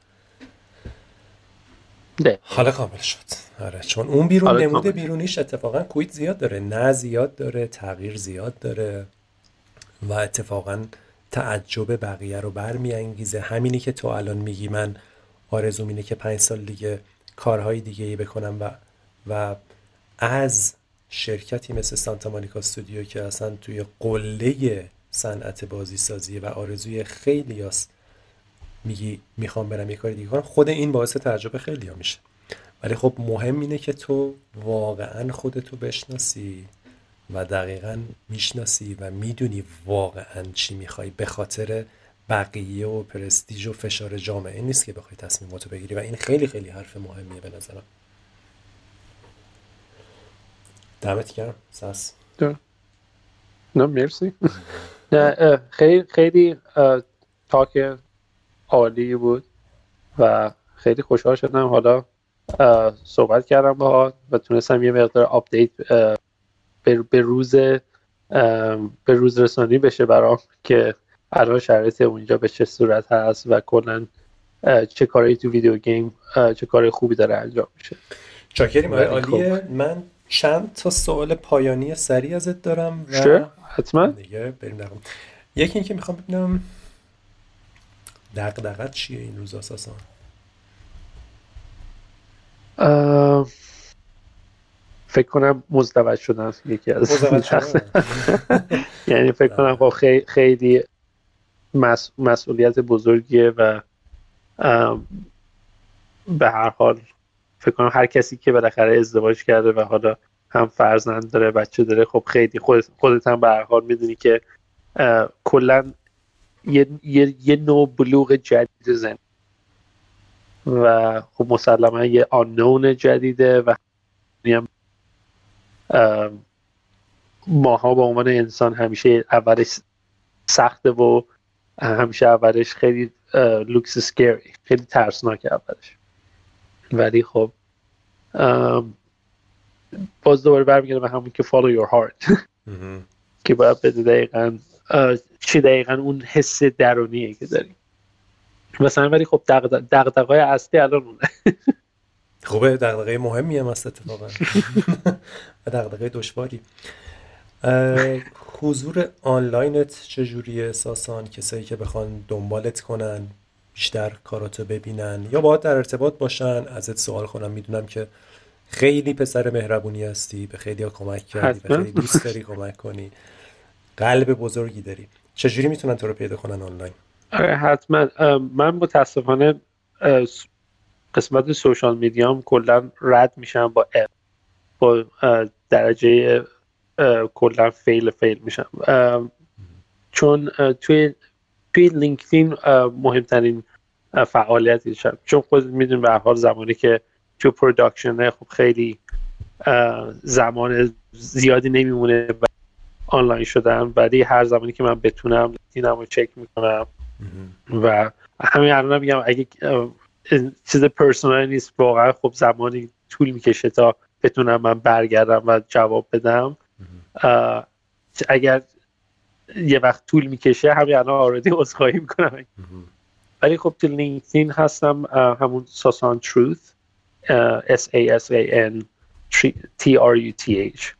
ده. حالا کامل شد. آره چون اون بیرون نمود بیرونیش اتفاقا کویت زیاد داره نه زیاد داره تغییر زیاد داره و اتفاقا تعجب بقیه رو برمیانگیزه. همینی که تو الان میگی من آرزوم اینه که پنج سال دیگه کارهای دیگه ای بکنم و و از شرکتی مثل سانتا مانیکا استودیو که اصلا توی قله صنعت بازی سازی و آرزوی خیلی هست میگی می‌خوام برم یه کاری دیگه کنم. خود این باعث تعجب خیلی ها میشه. ولی خب مهم اینه که تو واقعا خودتو بشناسی و دقیقا می‌شناسی و می‌دونی واقعا چی می‌خوای. به خاطر بقیه و پرستیژ و فشار جامعه نیست که بخوای تصمیماتو بگیری. و این خیلی خیلی حرف مهمیه به نظرم. دمت گرم. سس. نه مرسی. خیلی خیلی تاک عالی بود و خیلی خوشحال شدم. حالا صحبت کردم باهات و تونستم یه مقدار update به روز به روز رسانی بشه برام که الان شرایط اونجا به چه صورت هست و کلا چه کاری تو video game چه کار خوبی داره انجام میشه. چاکریم عالیه. من چند تا سوال پایانی سریع ازت دارم و حتما. دیگه بریم یکی اینکه می‌خوام ببینم دقدقت چیه این روز اساسا؟ فکر کنم مزدوج شدن یکی از یعنی فکر کنم خب خیلی مسئولیت بزرگیه و به هر حال فکر کنم هر کسی که بالاخره ازدواج کرده و حالا هم فرزند داره بچه داره. خب خیلی خودت, خودت هم به هر حال می‌دونی که کلا یه،, یه،, یه نوع بلوغ جدید زن. و خب مسلما یه آنون جدیده و ماها به عنوان انسان همیشه اولش سخته و همیشه اولش خیلی لوکس سکری خیلی ترسناک اولش. ولی خب باز دوباره برمیگرده به همون که follow your heart. که باید بده دقیقا چی دقیقا اون حس درونیه که داریم. مثلا ولی خب دقدقه اصلی الان اونه. خوبه دقدقه مهمی هم هست اتفاقا. و دقدقه دشواری. حضور آنلاینت چجوریه؟ ساسان کسایی که بخوان دنبالت کنن بیشتر کاراتو ببینن یا باید در ارتباط باشن؟ ازت سوال کنم می‌دونم که خیلی پسر مهربونی هستی به خیلی ها کمک کردی به خیلی دوست داری کمک کنی. قلب بزرگی داری. چجوری می‌تونن تو رو پیدا کنن آنلاین؟ آره حتما. من متاسفانه قسمت سوشال میدیام کلا رد میشم با اپ با درجه کلا فیل فیل میشم. چون توی توی LinkedIn مهمترین فعالیتی شد چون خودت میدونی به هر حال زمانی که تو production خب خیلی زمان زیادی نمیمونه و آنلاین شدن. ولی هر زمانی که من بتونم LinkedIn م رو چک می‌کنم. و همین الان میگم اگه چیز personal نیست واقعا خب زمانی طول می‌کشه تا بتونم من برگردم و جواب بدم. اگر یه وقت طول می‌کشه همین الان آردی عذرخواهی می‌کنم. ولی خب تو لینکدین هستم همون ساسان تروث. S A S A N T R U T H.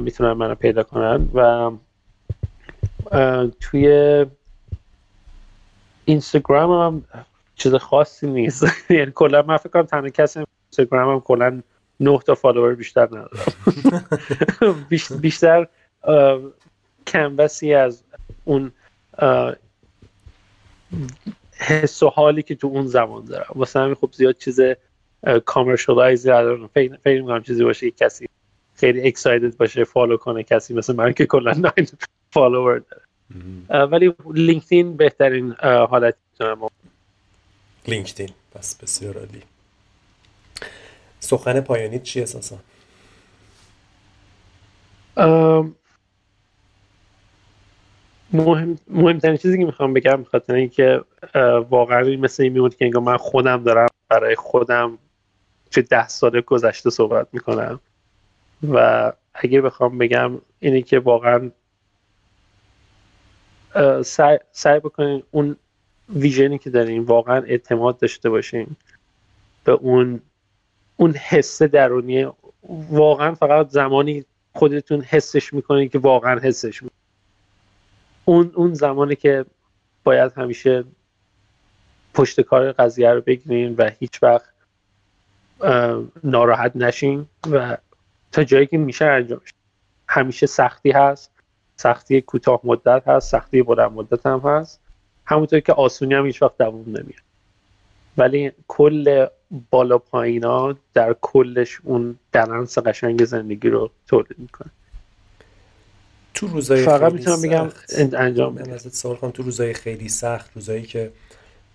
می‌تونن منو پیدا کنن. و توی اینستاگرام هم چیز خاصی نیست. یعنی کلا من فکر کنم تنها کسی اینستاگرام هم کلا نه تا follower بیشتر ندارم. بیشتر کنوسی از اون حس و حالی که تو اون زمان دارم. واسه همین خب زیاد چیز commercialize فکر می‌کنم چیزی باشه که کسی خیلی excited باشه follow کنه کسی مثل من که کلا 9 follower داره. ولی LinkedIn بهترین حالت لینکدین پس بسیار عالی. سخن پایانی چی اساسا مهم مهمترین چیزی که می‌خوام بگم خاطر اینکه واقعا مثل این میمونه که انگار من خودم دارم برای خودم چه ده سال گذشته صحبت می‌کنم. و اگه بخوام بگم اینه که واقعا سعی, سعی بکنین اون ویژنی که دارین واقعا اعتماد داشته باشین به اون اون حس درونی. واقعا فقط زمانی خودتون حسش می‌کنین که واقعا حسش می‌کنین اون اون زمانی که باید همیشه پشت کار قضیه رو بگیرین و هیچ وقت ناراحت نشین و تا جایی که میشه انجام همیشه سختی هست. سختی کوتاه مدت هست. سختی بلند مدت هم هست. همونطور که آسونی هم هیچ وقت دوام نمیاد ولی کل بالا پایینا در کلش اون دلنس قشنگ زندگی رو تولید می‌کنه. تو روزای فقط می‌تونم بگم انجام ازت سوال کنم. تو روزای خیلی سخت روزایی که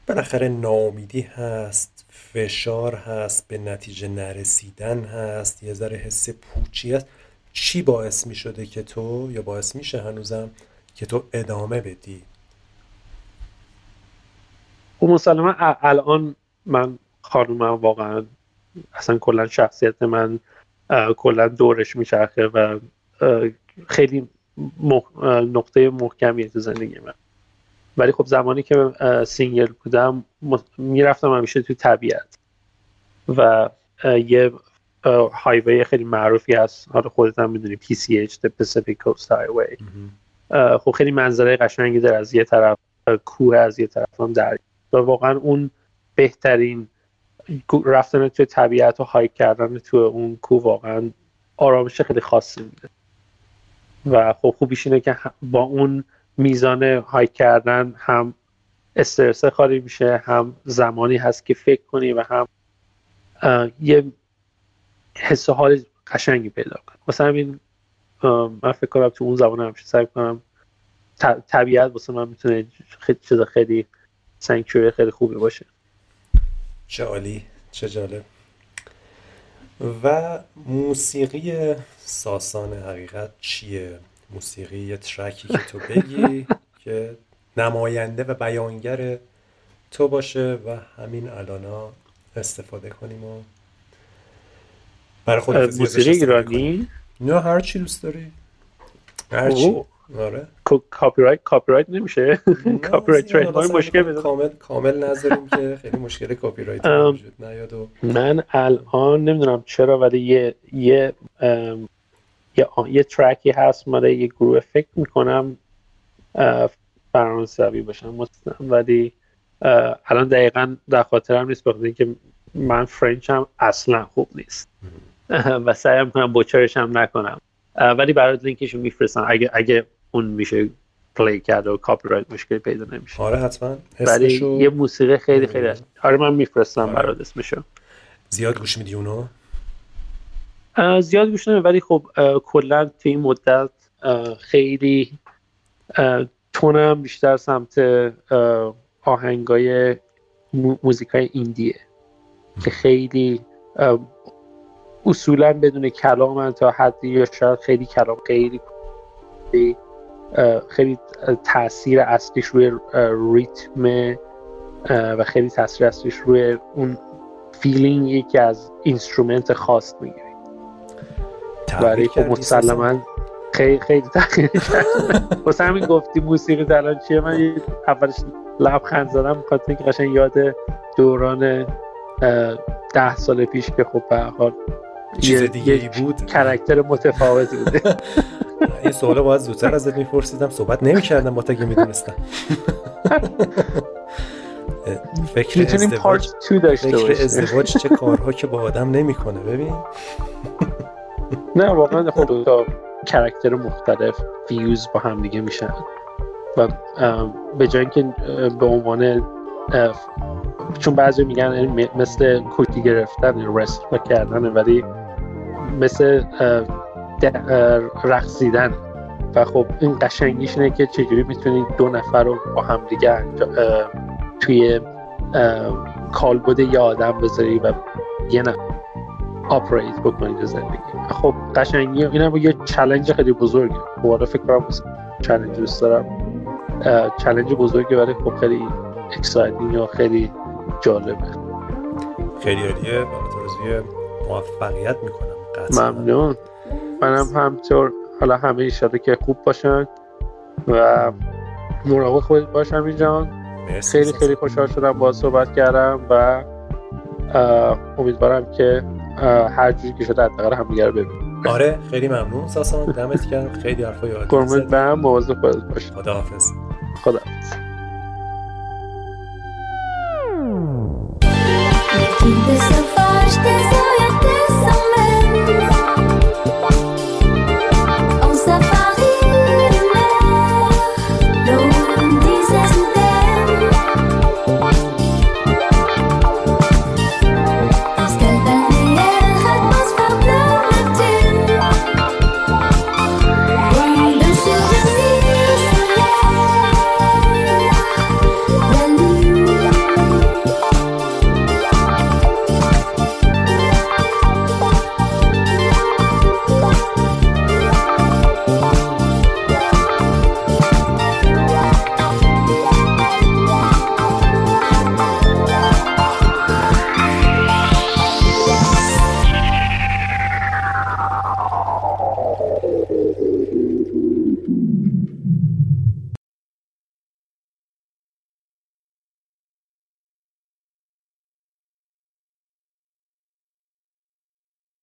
بالاخره ناامیدی هست فشار هست به نتیجه نرسیدن هست یه ذره حس پوچی هست. چی باعث می شده که تو یا باعث میشه هنوزم که تو ادامه بدی؟ خب مسلما الان من خانومم واقعا اصلا کلا شخصیت من کلا دورش میچرخه و خیلی نقطه محکمیه تو زندگی من. ولی خب زمانی که single بودم می‌رفتم همیشه تو طبیعت و یه highway خیلی معروفی هست. حالا خودت هم می‌دونی PCH The Pacific Coast Highway. خب خیلی منظره قشنگی داره. از یه طرف کوه از یه طرف هم دریا و واقعا اون بهترین رفتن توی طبیعت و hike کردن توی اون کوه واقعا آرامش خیلی خاصی میده. و خب خوبیش اینه که با اون میزان hike کردن هم استرس خالی میشه هم زمانی هست که فکر کنی و هم یه حس حال قشنگی پیدا کنی. مثلا همین من فکر کنم تو اون زمان همیشه سعی کنم طبیعت واسه من می‌تونه خیلی چیز خیلی سنکچوری خیلی خوبی باشه. چه عالی چه جالب. و موسیقی ساسان حقیقت چیه؟ موسیقی یه track ی که تو بگی که نماینده و بیانگر تو باشه و همین الانا استفاده کنیم و برای خود موسیقی ایرانی؟ نه هر چی دوست داری. هر چی. آره. copyright copyright نمیشه کاپی رایت مشکل کامل کامل نذاریم که خیلی مشکل کاپی رایت وجود نیاد و من الان نمی‌دونم چرا ولی یه یه یه, یه track ی هست مال یه گروه فکر می‌کنم فرانسوی باشم مستم ولی الان دقیقا در خاطرم نیست بخاطر اینکه من French م اصلا خوب نیست. و سعی می‌کنم butcher ش هم نکنم. ولی برای لینکشو میفرستم. اگه اگه اون میشه play کرده و کاپی رایت مشکلی پیدا نمیشه. آره حتما. ولی یه موسیقی خیلی خیلی. آره من میفرستم آره. برات اسمشو. زیاد گوش میدی اونو؟ زیاد گوش نمیدی ولی خب کلا تو این مدت خیلی تونم بیشتر سمت آهنگای موزیکای ایندیه که خیلی اصولا بدون کلام تا حدی یا شاید خیلی کلام خیلی خیلی تاثیر اصلیش روی ریتم و خیلی تاثیر اصلیش روی اون feeling ی که از instrument خاص می‌گیری. برای خب مسلما خیلی خیلی تغییر واسه همین گفتی موسیقی الان چیه؟ من اولش لبخند زدم بخاطر اینکه قشنگ یاد دوران ده سال پیش که خب به هر حال چیز دیگه بود. character متفاوتی بوده. این سوال باید زودتر ازت میپرسیدم. صحبت نمی‌کردم با تا که می‌دونستم. فکر ازدواج فکر ازدواج چه کارها که با آدم نمی‌کنه؟ ببین. نه واقعا خب. تا کرکتر مختلف فیوز با هم دیگه میشن. و به جای اینکه به عنوان چون بعضی میگن مثل کوتی گرفتن رست کردن ولی مثل رقصیدن و خب این قشنگیش اینه که چجوری می‌تونید دو نفر رو با هم دیگه توی کالبد یه آدم بذاری و یه نه operate بکنید زندگی خب قشنگی اینم یه challenge خیلی بزرگه. خب فکر کنم challenge دوست دارم. challenge بزرگه ولی خب خیلی exciting و خیلی جالبه. خیلی عالیه. و موفقیت می‌کنم. ممنون. منم همین‌طور حالا همه ایشالا که خوب باشن و مراقب خودت باشم اینجا خیلی خیلی خوشحال شدم با صحبت کردم و امیدوارم که هر جوری که شده حداقل همدیگه رو ببینیم. آره خیلی ممنون. ساسان دمت گرم. خیلی حرفا یاد قربونت برم مواظب خودت باش خداحافظ. خداحافظ. Keep this